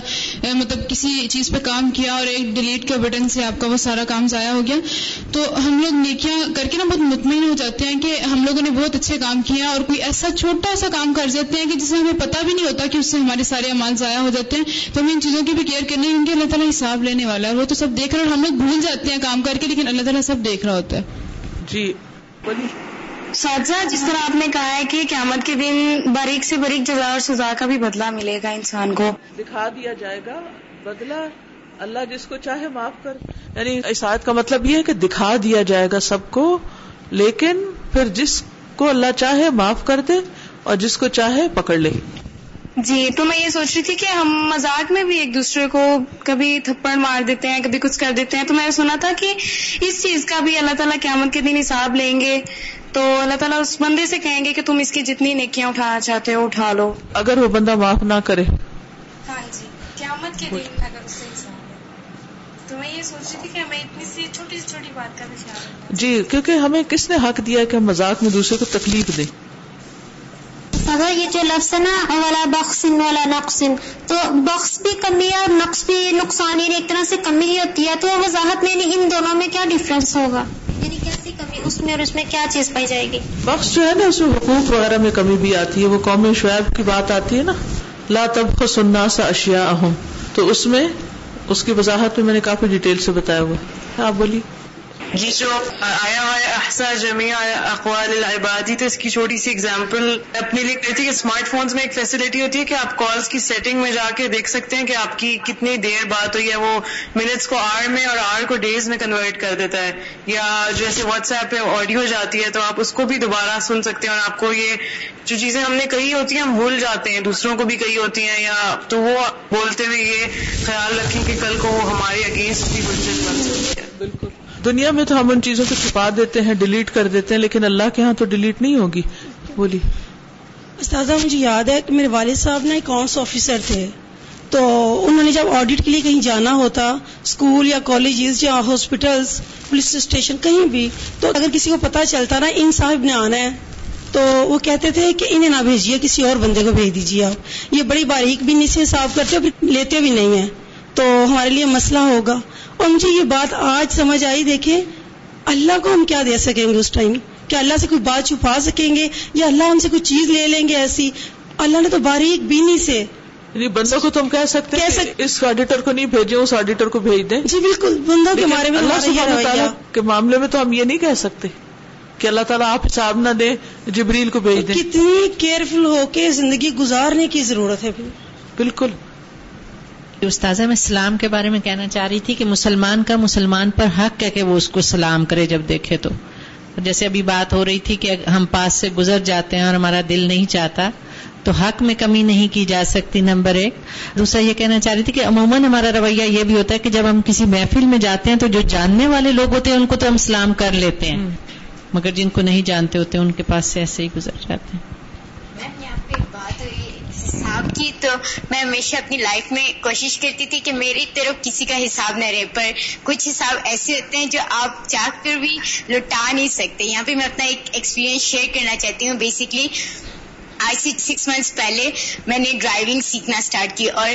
مطلب کسی چیز پہ کام کیا اور ایک ڈیلیٹ کے بٹن سے آپ کا وہ سارا کام ضائع ہو گیا۔ تو ہم لوگ نیکیاں کر کے نا بہت مطمئن ہو جاتے ہیں کہ ہم لوگوں نے بہت اچھے کام کیا اور کوئی ایسا چھوٹا سا کام کر جاتے ہیں کہ جسے ہمیں پتہ بھی نہیں ہوتا کہ اس سے ہمارے سارے امال ضائع ہو جاتے ہیں۔ تو ہمیں ان چیزوں کی بھی کیئر کرنی ہے اللہ تعالیٰ حساب لینے والا ہے۔ وہ تو سب دیکھ رہے اور ہم لوگ بھول جاتے ہیں کام کر کے، لیکن اللہ تعالیٰ سب دیکھ رہا ہوتا ہے۔ جی۔ ساتھ جس طرح آپ نے کہا ہے کہ قیامت کے دن باریک سے باریک جزا اور سزا کا بھی بدلہ ملے گا انسان کو۔ دکھا دیا جائے گا۔ بدلہ اللہ جس کو چاہے معاف کر۔ یعنی اس آیت کا مطلب یہ ہے کہ دکھا دیا جائے گا سب کو لیکن پھر جس کو اللہ چاہے معاف کر دے اور جس کو چاہے پکڑ لے۔ جی تو میں یہ سوچ رہی تھی کہ ہم مزاق میں بھی ایک دوسرے کو کبھی تھپڑ مار دیتے ہیں کبھی کچھ کر دیتے ہیں۔ تو میں نے سنا تھا کہ اس چیز کا بھی اللہ تعالیٰ قیامت کے دن حساب لیں گے۔ تو اللہ تعالیٰ اس بندے سے کہیں گے کہ تم اس کی جتنی نیکیاں اٹھانا چاہتے ہو اٹھا لو۔ اگر وہ بندہ معاف نہ کرے۔ ہاں جی قیامت کے دن اگر اس سے تو میں یہ سوچ رہی تھی کہ ہمیں اتنی سی چھوٹی سی چھوٹی بات کا بھی خیال جی کیونکہ ہمیں کس نے حق دیا کہ ہم مذاق میں دوسرے کو تکلیف دیں؟ اگر یہ جو لفظ ہے نا والا بخشن والا نقصن تو بخش بھی کمی ہے اور نقص بھی نقصان ایک طرح سے کمی ہی ہوتی ہے، تو وضاحت میں ان دونوں میں کیا ڈفرنس ہوگا؟ یعنی کیسی کمی، اس میں اور اس میں کیا چیز پائی جائے گی؟ بخش جو ہے نا، اس میں حقوق وغیرہ میں کمی بھی آتی ہے، وہ قوم شعیب کی بات آتی ہے نا، لا تب کو سننا سا اشیا اہم تو اس میں، اس کی وضاحت میں میں نے کافی ڈیٹیل سے بتایا ہوا آپ بولیے۔ جی جو آیا ہوا ہے احسا جمع اقوال العبادی، تو اس کی چھوٹی سی اگزامپل اپنے لیے کہتی کہ اسمارٹ فونز میں ایک فیسلٹی ہوتی ہے کہ آپ کالز کی سیٹنگ میں جا کے دیکھ سکتے ہیں کہ آپ کی کتنی دیر بات ہوئی ہے، وہ منٹس کو آر میں اور آر کو ڈیز میں کنورٹ کر دیتا ہے۔ یا جیسے واٹس ایپ پہ آڈیو جاتی ہے، تو آپ اس کو بھی دوبارہ سن سکتے ہیں اور آپ کو یہ جو چیزیں ہم نے کہی ہوتی ہیں، ہم بھول جاتے ہیں۔ دوسروں کو بھی کہی ہوتی ہیں، یا تو وہ بولتے ہوئے یہ خیال رکھیں کہ کل کو وہ ہمارے اگینسٹ بھی بن سکتی ہے۔ بالکل۔ دنیا میں تو ہم ان چیزوں کو چھپا دیتے ہیں، ڈیلیٹ کر دیتے ہیں، لیکن اللہ کے ہاں تو ڈیلیٹ نہیں ہوگی۔ بولی استاذہ، مجھے یاد ہے کہ میرے والد صاحب نا اکاؤنٹس آفیسر تھے۔ تو انہوں نے جب آڈٹ کے لیے کہیں جانا ہوتا اسکول یا کالجز یا ہاسپٹلس پولیس اسٹیشن کہیں بھی، تو اگر کسی کو پتا چلتا نا، ان صاحب نے آنا ہے، تو وہ کہتے تھے کہ انہیں نہ بھیجیے، کسی اور بندے کو بھیج دیجیے آپ۔ یہ بڑی باریک بھی نہیں سے صاف کرتے لیتے بھی نہیں ہیں۔ تو ہمارے لیے مسئلہ ہوگا۔ اور مجھے یہ بات آج سمجھ آئی دیکھیں اللہ کو ہم کیا دے سکیں گے اس ٹائم؟ کیا اللہ سے کوئی بات چھپا سکیں گے؟ یا اللہ ہم سے کوئی چیز لے لیں گے ایسی؟ اللہ نے تو باریک بینی سے یعنی بندوں کو تم کہہ سکتے ہیں کہ اس آڈیٹر کو نہیں بھیجے اس آڈیٹر کو بھیج دیں۔ جی بالکل بندوں کے بارے میں اللہ سبحانہ تعالیٰ کے معاملے میں تو ہم یہ نہیں کہہ سکتے کہ اللہ تعالیٰ آپ حساب نہ دیں جبریل کو بھیج دیں۔ کتنی کیئرفل ہو کے زندگی گزارنے کی ضرورت ہے بالکل۔ استاذہ میں سلام کے بارے میں کہنا چاہ رہی تھی کہ مسلمان کا مسلمان پر حق ہے کہ وہ اس کو سلام کرے جب دیکھے تو۔ جیسے ابھی بات ہو رہی تھی کہ ہم پاس سے گزر جاتے ہیں اور ہمارا دل نہیں چاہتا، تو حق میں کمی نہیں کی جا سکتی، نمبر ایک۔ دوسرا یہ کہنا چاہ رہی تھی کہ عموماً ہمارا رویہ یہ بھی ہوتا ہے کہ جب ہم کسی محفل میں جاتے ہیں تو جو جاننے والے لوگ ہوتے ہیں، ان کو تو ہم سلام کر لیتے ہیں۔ مگر جن کو نہیں جانتے ہوتے، ان کے پاس سے ایسے ہی گزر جاتے ہیں۔ حساب کی، تو میں ہمیشہ اپنی لائف میں کوشش کرتی تھی کہ میری طرف کسی کا حساب نہ رہے، پر کچھ حساب ایسے ہوتے ہیں جو آپ چاہ کر بھی لوٹا نہیں سکتے۔ یہاں پہ میں اپنا ایک ایکسپیرینس شیئر کرنا چاہتی ہوں بیسکلی آج سکس منتھس پہلے میں نے ڈرائیونگ سیکھنا اسٹارٹ کی اور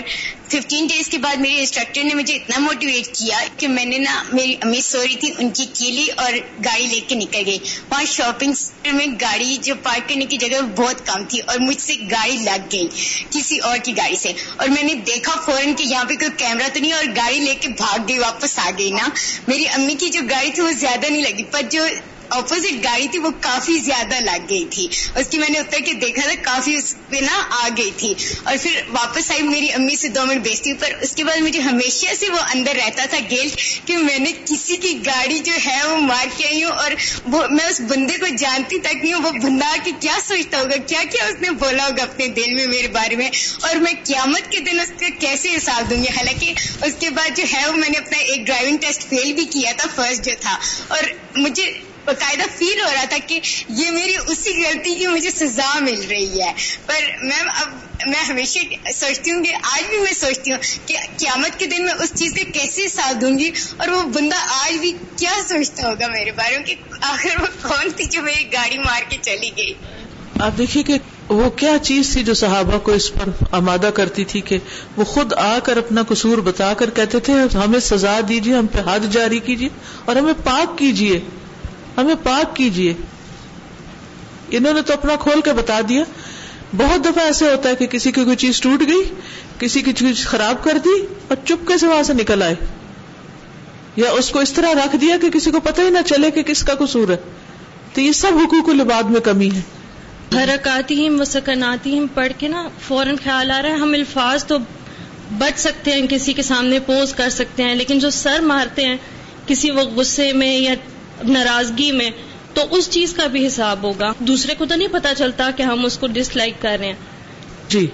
ففٹین ڈیز کے بعد میرے انسٹرکٹر نے مجھے اتنا موٹیویٹ کیا کہ میں نے نا میری امی سو رہی تھی، ان کی کیلی اور گاڑی لے کے نکل گئی۔ وہاں شاپنگ سینٹر میں گاڑی جو پارک کرنے کی جگہ بہت کم تھی اور مجھ سے گاڑی لگ گئی کسی اور کی گاڑی سے۔ اور میں نے دیکھا فوراً کہ یہاں پہ کوئی کیمرہ تو نہیں اور گاڑی لے کے بھاگ گئی، واپس آ گئی نا۔ میری امی کی جو گاڑی تھی وہ زیادہ نہیں لگی، پر جو اپوزٹ گاڑی تھی، وہ کافی زیادہ لگ گئی تھی۔ اس کی میں نے اتر کے دیکھا تھا، کافی اس پہ نا آ گئی تھی۔ اور پھر واپس آئی، میری امی سے دو منٹ بیچتی ہوں، پر اس کے بعد مجھے ہمیشہ سے وہ اندر رہتا تھا گیلٹ کہ میں نے کسی کی گاڑی جو ہے وہ مار کے آئی ہوں، اور وہ میں اس بندے کو جانتی تک نہیں ہوں، وہ بندہ کہ کیا سوچتا ہوگا؟ کیا کیا اس نے بولا ہوگا اپنے دل میں، میرے بارے میں؟ اور میں قیامت کے دن اس کا کیسے حساب دوں گی؟ حالانکہ اس کے بعد جو ہے وہ میں نے اپنا ایک ڈرائیونگ ٹیسٹ فیل بھی کیا تھا فرسٹ جو تھا۔ اور مجھے باقاعدہ فیل ہو رہا تھا کہ یہ میری اسی غلطی کی مجھے سزا مل رہی ہے۔ پر میم اب میں ہمیشہ سوچتی ہوں کہ آج بھی میں سوچتی ہوں کہ قیامت کے دن میں اس چیز کا کیسے ساتھ دوں گی اور وہ بندہ آج بھی کیا سوچتا ہوگا میرے بارے میں کہ آخر وہ کون تھی جو میری گاڑی مار کے چلی گئی۔ آپ دیکھیے کہ وہ کیا چیز تھی جو صحابہ کو اس پر آمادہ کرتی تھی کہ وہ خود آ کر اپنا قصور بتا کر کہتے تھے، ہمیں سزا دیجیے ہم پہ حد جاری کیجیے اور ہمیں پاک کیجیے ہمیں پاک کیجیے انہوں نے تو اپنا کھول کے بتا دیا۔ بہت دفعہ ایسے ہوتا ہے کہ کسی کی کوئی چیز ٹوٹ گئی، کسی کی چیز خراب کر دی اور چپکے سے وہاں سے نکل آئے۔ یا اس کو اس طرح رکھ دیا کہ کسی کو پتہ ہی نہ چلے کہ کس کا قصور ہے۔ تو یہ سب حقوق العباد میں کمی ہے۔ حرکاتی ہم سکناتی ہم پڑھ کے نا فوراً خیال آ رہا ہے۔ ہم الفاظ تو بچ سکتے ہیں، کسی کے سامنے پوز کر سکتے ہیں، لیکن جو سر مارتے ہیں، کسی وقت غصے میں یا ناراضگی میں تو اس چیز کا بھی حساب ہوگا۔ دوسرے کو تو نہیں پتا چلتا کہ ہم اس کو ڈس لائک کر رہے ہیں۔ جی۔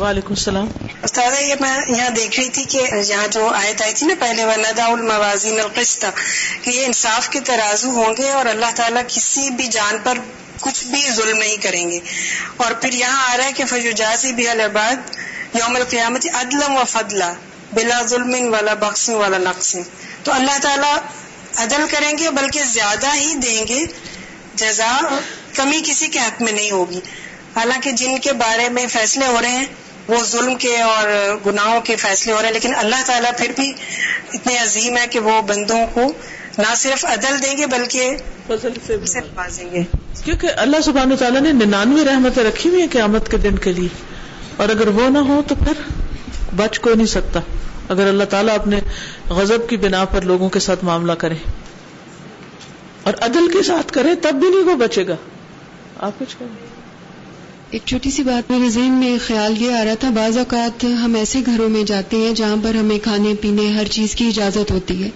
وعلیکم السلام۔ استاد یہ میں یہاں دیکھ رہی تھی کہ یہاں جو آیت آئی تھی نا پہلے وندا الموازین القسط کہ یہ انصاف کے ترازو ہوں گے اور اللہ تعالیٰ کسی بھی جان پر کچھ بھی ظلم نہیں کریں گے۔ اور پھر یہاں آ رہا ہے کہ فجوجازی بھی الباد یوم القیامت عدلم و فضلہ بلا ظلم والا بخشن والا نقص تو اللہ تعالیٰ عدل کریں گے بلکہ زیادہ ہی دیں گے۔ جزا کمی کسی کے حق میں نہیں ہوگی۔ حالانکہ جن کے بارے میں فیصلے ہو رہے ہیں وہ ظلم کے اور گناہوں کے فیصلے ہو رہے ہیں لیکن اللہ تعالیٰ پھر بھی اتنے عظیم ہے کہ وہ بندوں کو نہ صرف عدل دیں گے بلکہ دیں گے۔ کیونکہ اللہ سبحانہ تعالیٰ نے ننانوے رحمتیں رکھی ہوئی ہیں قیامت کے دن کے لیے۔ اور اگر وہ نہ ہو تو پھر بچ کو نہیں سکتا۔ اگر اللہ تعالیٰ اپنے غضب کی بنا پر لوگوں کے ساتھ معاملہ کرے اور عدل کے ساتھ کرے، تب بھی نہیں وہ بچے گا۔ آپ کچھ کریں۔ ایک چھوٹی سی بات میرے ذہن میں خیال یہ آ رہا تھا، بعض اوقات ہم ایسے گھروں میں جاتے ہیں جہاں پر ہمیں کھانے پینے ہر چیز کی اجازت ہوتی ہے،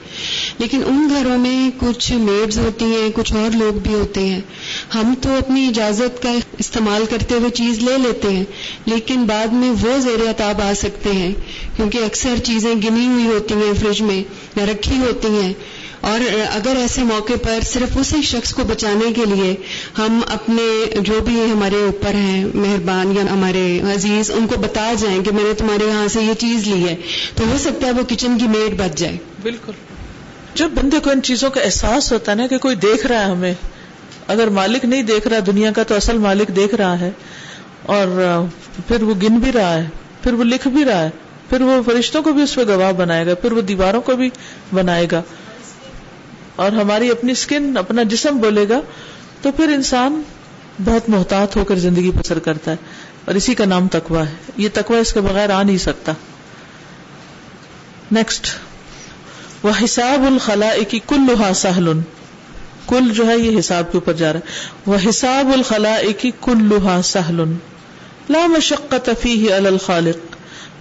لیکن ان گھروں میں کچھ میڈز ہوتی ہیں، کچھ اور لوگ بھی ہوتے ہیں۔ ہم تو اپنی اجازت کا استعمال کرتے ہوئے چیز لے لیتے ہیں لیکن بعد میں وہ زیر اتاب آ سکتے ہیں کیونکہ اکثر چیزیں گنی ہوئی ہوتی ہیں فریج میں یا رکھی ہوتی ہیں۔ اور اگر ایسے موقع پر صرف اسی شخص کو بچانے کے لیے ہم اپنے جو بھی ہمارے اوپر ہیں مہربان یا ہمارے عزیز ان کو بتا جائیں کہ میں نے تمہارے یہاں سے یہ چیز لی ہے تو ہو سکتا ہے وہ کچن کی میڈ بچ جائے۔ بالکل۔ جب بندے کو ان چیزوں کا احساس ہوتا ہے نا کہ کوئی دیکھ رہا ہے ہمیں اگر مالک نہیں دیکھ رہا دنیا کا تو اصل مالک دیکھ رہا ہے اور پھر وہ گن بھی رہا ہے، پھر وہ لکھ بھی رہا ہے، پھر وہ فرشتوں کو بھی اس پہ گواہ بنائے گا، پھر وہ دیواروں کو بھی بنائے گا۔ اور ہماری اپنی اسکن اپنا جسم بولے گا تو پھر انسان بہت محتاط ہو کر زندگی بسر کرتا ہے۔ اور اسی کا نام تکوا ہے۔ یہ تکوا اس کے بغیر آ نہیں سکتا۔ نیکسٹ وہ حساب الخلا کی کل لوہا کل جو ہے یہ حساب کے اوپر جا رہا ہے۔ وہ حساب الخلا کی کل لوہا سہل لا مشقت فيه على الخالق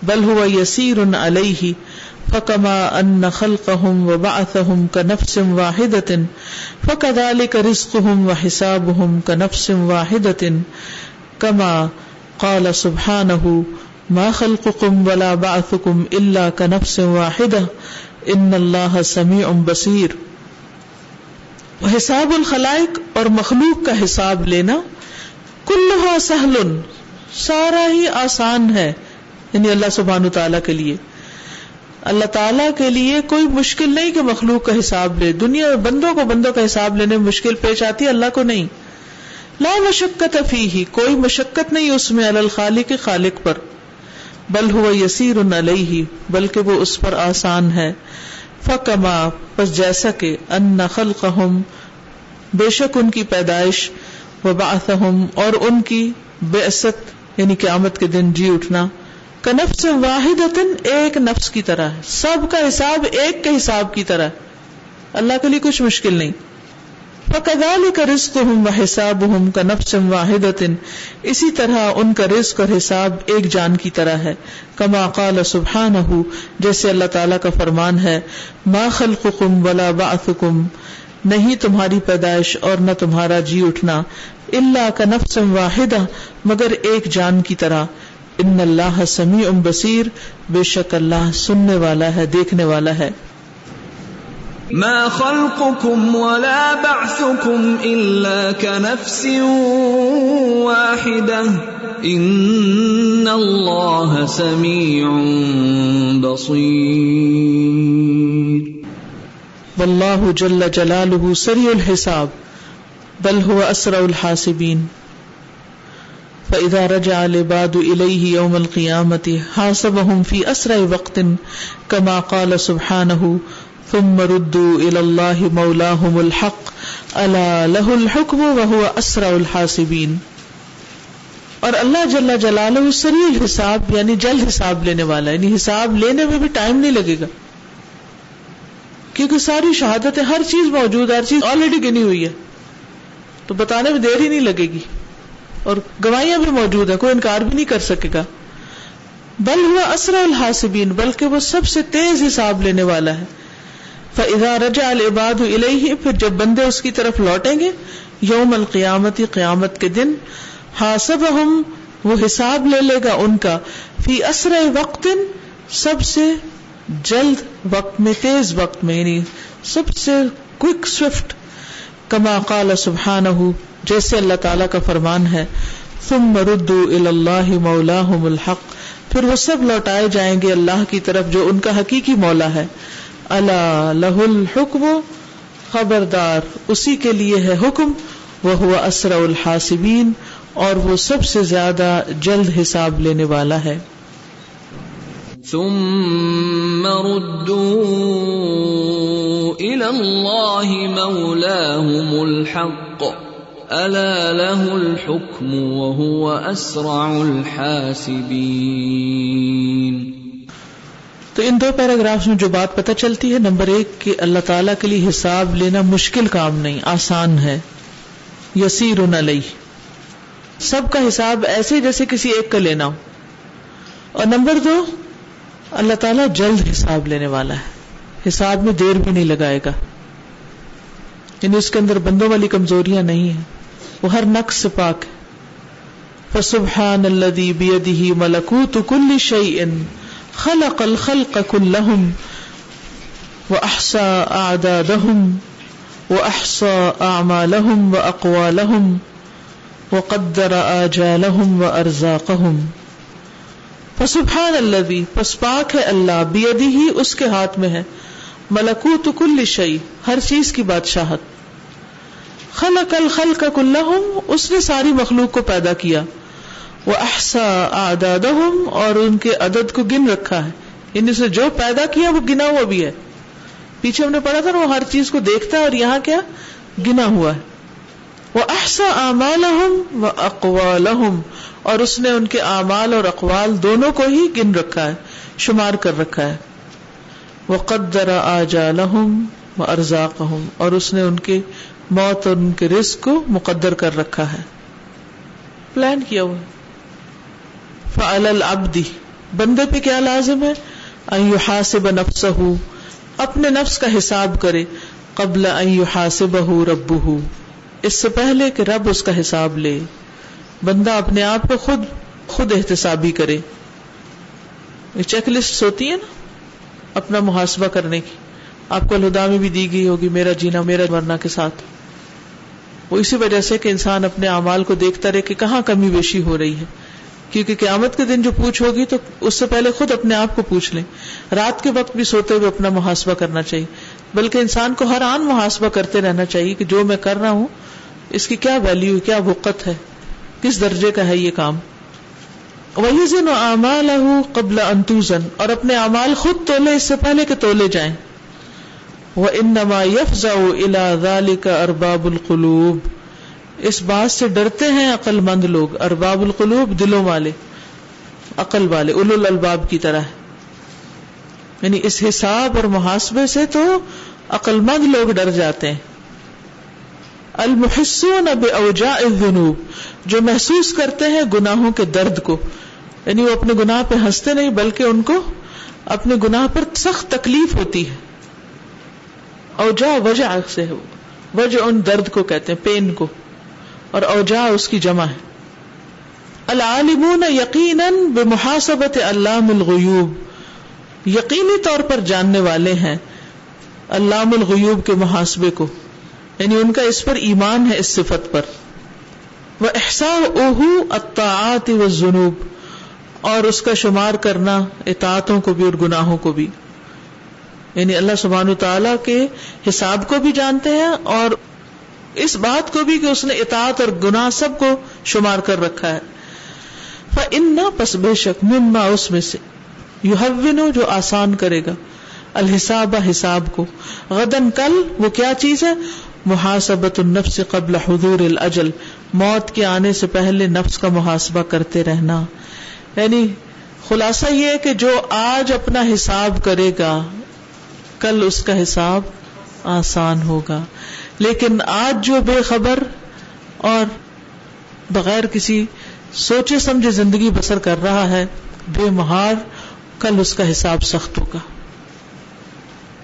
بل هو يسير عليه فكما ان خلقهم وبعثهم كنفس واحدة فكذلك رزقهم وحسابهم كنفس واحدة كما قال سبحانه ما خلقكم ولا بعثكم الا كنفس واحدة ان الله سميع بصير حساب الخلائق اور مخلوق کا حساب لینا کلها سهل سارا ہی آسان ہے یعنی اللہ سبحان تعالیٰ کے لیے۔ اللہ تعالیٰ کے لیے کوئی مشکل نہیں کہ مخلوق کا حساب لے۔ دنیا میں بندوں کو بندوں کا حساب لینے میں مشکل پیش آتی ہے، اللہ کو نہیں۔ لا مشقت افی ہی کوئی مشقت نہیں اس میں الخالق کے خالق پر۔ بل ہوا یسیر علیہ، بلکہ وہ اس پر آسان ہے۔ فکما بس جیسا کہ ان نقل بے شک ان کی پیدائش و اور ان کی بے یعنی قیامت کے دن جی اٹھنا کنف سے واحد ایک نفس کی طرح ہے۔ سب کا حساب ایک کے حساب کی طرح اللہ کے لیے کچھ مشکل نہیں۔ فکدال کا رزق ہوں و حساب ہوں کا نفس واحد اسی طرح ان کا رزق اور حساب ایک جان کی طرح ہے۔ کما قال سبحان جیسے اللہ تعالیٰ کا فرمان ہے، ما خلقکم ولا بعثکم نہیں تمہاری پیدائش اور نہ تمہارا جی اٹھنا۔ اللہ کا نفس واحدہ مگر ایک جان کی طرح۔ ان اللہ سمیع بصیر بے شک اللہ سننے والا ہے، دیکھنے والا ہے۔ ما خلقكم ولا بعثكم الا كنفس واحده ان الله سميع بصير واللہ جل جلالہ سریع الحساب بل هو اسرع الحاسبین فاذا رجع العباد اليه يوم القيامه حاسبهم في اسرع وقت كما قال سبحانه ثم ردوا الى الله مولاهم الحق. الا له الحكم وهو اسرع الحاسبین اور اللہ جل جلالہ سریع الحساب یعنی جلد حساب لینے والا یعنی حساب لینے میں بھی ٹائم نہیں لگے گا. کیونکہ ساری شہادت ہر چیز موجود ہے، ہر چیز آلریڈی گنی ہوئی ہے. تو بتانے میں دیر ہی نہیں لگے گی. اور گواہیاں بھی موجود ہیں، کوئی انکار بھی نہیں کر سکے گا. بل ہوا اسرا الحاسبین، بلکہ وہ سب سے تیز حساب لینے والا ہے. فضا رجا العباد الہی پھر جب بندے اس کی طرف لوٹیں گے یوم القیامت قیامت کے دن حاسب ہم وہ حساب لے لے گا ان کا۔ فی اسر وقت، سب سے جلد وقت میں، تیز وقت میں یعنی سب سے کوک سوفٹ کما قال سبحان جیسے اللہ تعالیٰ کا فرمان ہے تم مردو اللہ مولا الحق۔ پھر وہ سب لوٹائے جائیں گے اللہ کی طرف، جو ان کا حقیقی مولا ہے۔ اللہ لہ الحکم، خبردار، اسی کے لیے ہے حکم وہ ہوا اسرا الحاسبین، اور وہ سب سے زیادہ جلد حساب لینے والا ہے۔ ثم ردوا الى الله مولاهم الحق، الا له الحكم وهو اسرع الحاسبين تو ان دو پیراگرافس میں جو بات پتہ چلتی ہے، نمبر ایک کہ اللہ تعالیٰ کے لیے حساب لینا مشکل کام نہیں، آسان ہے یسیر علیہ۔ سب کا حساب ایسے جیسے کسی ایک کا لینا ہو۔ اور نمبر دو، اللہ تعالیٰ جلد حساب لینے والا ہے۔ حساب میں دیر بھی نہیں لگائے گا۔ یعنی اس کے اندر بندوں والی کمزوریاں نہیں ہیں۔ وہ ہر نقص سے پاک ہے۔ فسبحان الذي بيده ملكوت كل شيء۔ خلق الخلق كلهم وأحصى أعدادهم وأحصى أعمالهم وأقوالهم وقدر آجالهم وأرزاقهم فسبحان الذي، پس پاک ہے اللہ بیدی ہی اس کے ہاتھ میں ہے۔ ملکوت کل شيء ہر چیز کی بادشاہت۔ خلق الخلق كلهم اس نے ساری مخلوق کو پیدا کیا۔ وہ احسا آدادہم اور ان کے عدد کو گن رکھا ہے۔ یعنی ان سے جو پیدا کیا وہ گنا ہوا بھی ہے۔ پیچھے ہم نے پڑھا تھا نا وہ ہر چیز کو دیکھتا ہے اور یہاں کیا؟ گنا ہوا ہے۔ وہ احسا اعمال و اقوال اور اس نے ان کے اعمال اور اقوال دونوں کو ہی گن رکھا ہے، شمار کر رکھا ہے۔ وہ قدر آجال و ارزاق اور اس نے ان کے موت اور ان کے رزق کو مقدر کر رکھا ہے۔ پلان کیا ہوا۔ فعل العبدی بندے پہ کیا لازم ہے؟ يحاسب نفسه۔ اپنے نفس کا حساب کرے۔ قبل ان يحاسبه ربه۔ اس سے پہلے کہ رب اس کا حساب لے۔ بندہ اپنے آپ کو خود خود احتسابی کرے۔ چیک لسٹ ہوتی ہے نا؟ اپنا محاسبہ کرنے کی۔ آپ کو الہدا میں بھی دی گئی ہوگی، میرا جینا، میرا مرنا کے ساتھ۔ وہ اسی وجہ سے کہ انسان اپنے اعمال کو دیکھتا رہے کہ کہاں کمی بیشی ہو رہی ہے۔ کیونکہ قیامت کے دن جو پوچھ ہوگی تو اس سے پہلے خود اپنے آپ کو پوچھ لیں۔ رات کے وقت بھی سوتے ہوئے اپنا محاسبہ کرنا چاہیے۔ بلکہ انسان کو ہر آن محاسبہ کرتے رہنا چاہیے کہ جو میں کر رہا ہوں، اس کی کیا ویلو کیا وقت ہے؟ کس درجے کا ہے یہ کام؟ وہی زن اعمال قبل انتوزن اور اپنے اعمال خود تولے، اس سے پہلے کہ تولے جائیں۔ وہ انما یفزا الا ذالک ارباب القلوب۔ اس بات سے ڈرتے ہیں عقل مند لوگ، ارباب القلوب، دلوں والے، عقل والے اول الباب کی طرح۔ یعنی اس حساب اور محاسبے سے تو عقل مند لوگ ڈر جاتے ہیں۔ المحسون اوجا الذنوب، جو محسوس کرتے ہیں گناہوں کے درد کو۔ یعنی وہ اپنے گناہ پہ ہنستے نہیں، بلکہ ان کو اپنے گناہ پر سخت تکلیف ہوتی ہے۔ اوجا وجہ سے وجہ ان درد کو کہتے ہیں، پین کو۔ اور اوجا اس کی جمع ہے۔ العالمون یقیناً بے محاسبت علام الغیوب۔ یقینی طور پر جاننے والے ہیں علام الغیوب کے محاسبے کو۔ یعنی ان کا اس پر ایمان ہے اس صفت پر۔ وہ احسا اوہ اطاعت و جنوب اور اس کا شمار کرنا اطاعتوں کو بھی اور گناہوں کو بھی۔ یعنی اللہ سبحان تعالی کے حساب کو بھی جانتے ہیں اور اس بات کو بھی کہ اس نے اطاعت اور گناہ سب کو شمار کر رکھا ہے۔ ان پس بے شک مما اس میں سے یو جو آسان کرے گا۔ الحساب حساب کو۔ غدن کل وہ کیا چیز ہے؟ محاسبت النفس قبل حضور الاجل موت کے آنے سے پہلے نفس کا محاسبہ کرتے رہنا۔ یعنی خلاصہ یہ ہے کہ جو آج اپنا حساب کرے گا، کل اس کا حساب آسان ہوگا۔ لیکن آج جو بے خبر اور بغیر کسی سوچے سمجھے زندگی بسر کر رہا ہے، بے مہار کل اس کا حساب سخت ہوگا۔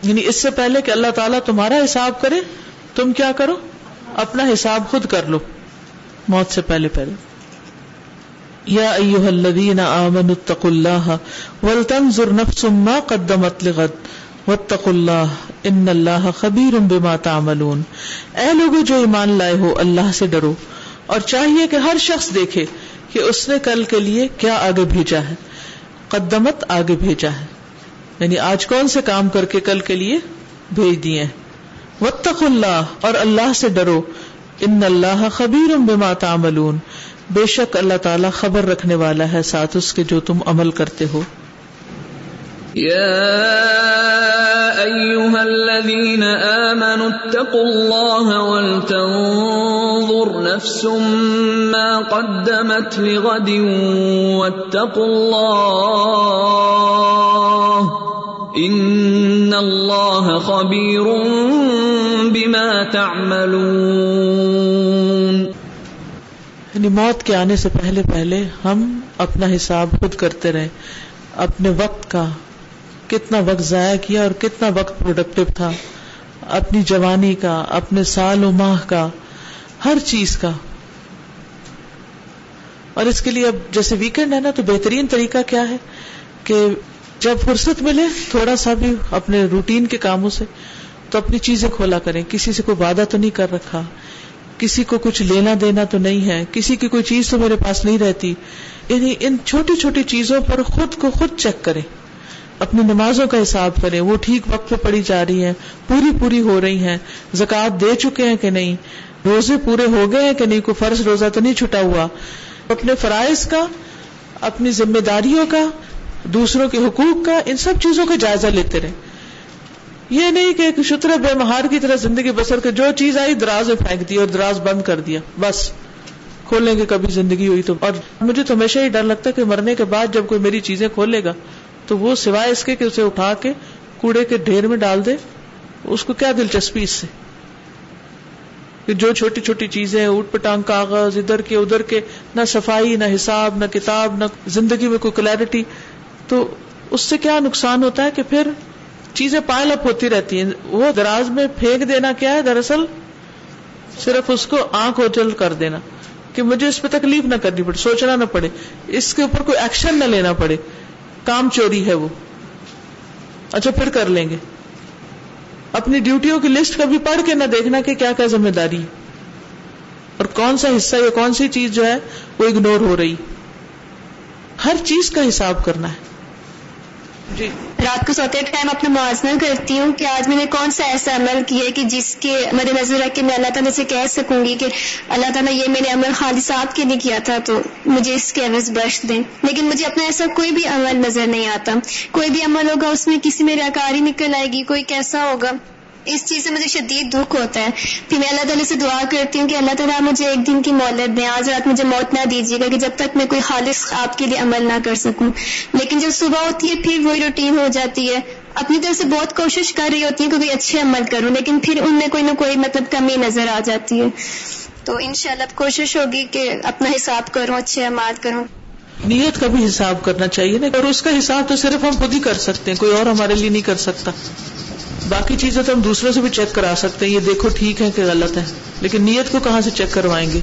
یعنی اس سے پہلے کہ اللہ تعالیٰ تمہارا حساب کرے، تم کیا کرو؟ اپنا حساب خود کر لو۔ موت سے پہلے پہلے۔ یا ایوہ الذین آمنوا اتقوا اللہ ولتنظر نفس ما قدمت لغد۔ واتقوا اللہ، ان اللہ خبیر بما تعملون۔ اے لوگوں جو ایمان لائے ہو، اللہ سے ڈرو۔ اور چاہیے کہ ہر شخص دیکھے کہ اس نے کل کے لیے کیا آگے بھیجا ہے۔ قدمت آگے بھیجا ہے۔ یعنی آج کون سے کام کر کے کل کے لیے بھیج دیے وطق اللہ اور اللہ سے ڈرو۔ ان اللہ خبیر بما تعملون۔ بے شک اللہ تعالی خبر رکھنے والا ہے ساتھ اس کے جو تم عمل کرتے ہو۔ يا أيها الذين آمنوا اتقوا الله ولتنظر نفس ما قدمت لغد واتقوا الله إن الله خبير بما تعملون یعنی موت کے آنے سے پہلے پہلے ہم اپنا حساب خود کرتے رہے، اپنے وقت کا کتنا وقت ضائع کیا اور کتنا وقت پروڈکٹیو تھا، اپنی جوانی کا، اپنے سال و ماہ کا، ہر چیز کا۔ اور اس کے لیے اب جیسے ویکینڈ ہے نا، تو بہترین طریقہ کیا ہے کہ جب فرصت ملے تھوڑا سا بھی اپنے روٹین کے کاموں سے، تو اپنی چیزیں کھولا کریں۔ کسی سے کوئی وعدہ تو نہیں کر رکھا۔ کسی کو کچھ لینا دینا تو نہیں ہے۔ کسی کی کوئی چیز تو میرے پاس نہیں رہتی۔ یعنی ان چھوٹی چھوٹی چیزوں پر خود کو خود چیک کریں۔ اپنی نمازوں کا حساب کریں، وہ ٹھیک وقت پہ پڑی جا رہی ہیں، پوری پوری ہو رہی ہیں، زکات دے چکے ہیں کہ نہیں؟ روزے پورے ہو گئے ہیں کہ نہیں؟ کوئی فرض روزہ تو نہیں چھٹا ہوا؟ اپنے فرائض کا، اپنی ذمہ داریوں کا، دوسروں کے حقوق کا، ان سب چیزوں کا جائزہ لیتے رہے یہ نہیں کہ ایک شتر بے مہار کی طرح زندگی بسر کے جو چیز آئی، دراز میں پھینک دیا اور دراز بند کر دیا۔ بس۔ کھولنے کی کبھی زندگی ہوئی تو۔ اور مجھے تو ہمیشہ ہی ڈر لگتا ہے کہ مرنے کے بعد جب کوئی میری چیزیں کھولے گا تو وہ سوائے اس کے کہ اسے اٹھا کے کوڑے کے ڈھیر میں ڈال دے، اس کو کیا دلچسپی اس سے؟ کہ جو چھوٹی چھوٹی چیزیں اوٹ پٹانگ کاغذ، ادھر کے ادھر کے، نہ صفائی، نہ حساب، نہ کتاب، نہ زندگی میں کوئی کلیرٹی تو اس سے کیا نقصان ہوتا ہے کہ پھر چیزیں پائل اپ ہوتی رہتی ہیں؟ وہ دراز میں پھینک دینا کیا ہے؟ دراصل صرف اس کو آنکھ اوجل کر دینا، کہ مجھے اس پہ تکلیف نہ کرنی پڑے، سوچنا نہ پڑے، اس کے اوپر کوئی ایکشن نہ لینا پڑے۔ کام چوری ہے وہ۔ اچھا پھر کر لیں گے۔ اپنی ڈیوٹیوں کی لسٹ کبھی پڑھ کے نہ دیکھنا کہ کیا کیا ذمہ داری ہے۔ اور کون سا حصہ یا کون سی چیز جو ہے وہ اگنور ہو رہی۔ ہر چیز کا حساب کرنا ہے۔ جی۔ رات کو سوتے ٹائم اپنا موازنہ کرتی ہوں کہ آج میں نے کون سا ایسا عمل کیا کہ جس کے مد نظر رکھ کے میں اللہ تعالیٰ سے کہہ سکوں گی کہ اللہ تعالیٰ یہ میں نے عمل خالص آپ کے لیے کیا تھا تو مجھے اس کے عوض بخش دیں۔ لیکن مجھے اپنا ایسا کوئی بھی عمل نظر نہیں آتا۔ کوئی بھی عمل ہوگا، اس میں کسی میں ریاکاری نکل آئے گی، کوئی کیسا ہوگا۔ اس چیز سے مجھے شدید دکھ ہوتا ہے۔ پھر میں اللہ تعالیٰ سے دعا کرتی ہوں کہ اللہ تعالیٰ مجھے ایک دن کی مولت دیں، آج رات مجھے موت نہ دیجیے گا کہ جب تک میں کوئی خالص آپ کے لیے عمل نہ کر سکوں۔ لیکن جب صبح ہوتی ہے، پھر وہی روٹین ہو جاتی ہے۔ اپنی طرف سے بہت کوشش کر رہی ہوتی ہے کہ کوئی اچھے عمل کروں، لیکن پھر ان میں کوئی نہ کوئی مطلب کمی نظر آ جاتی ہے۔ تو ان شاء اللہ کوشش ہوگی کہ اپنا حساب کروں، اچھے عمال کروں۔ نیت کا بھی حساب کرنا چاہیے نا، اور اس کا حساب تو صرف ہم خود ہی کر سکتے ہیں، کوئی اور ہمارے لیے نہیں کر سکتا۔ باقی چیزیں تو ہم دوسروں سے بھی چیک کرا سکتے ہیں، یہ دیکھو ٹھیک ہے کہ غلط ہے، لیکن نیت کو کہاں سے چیک کروائیں گے؟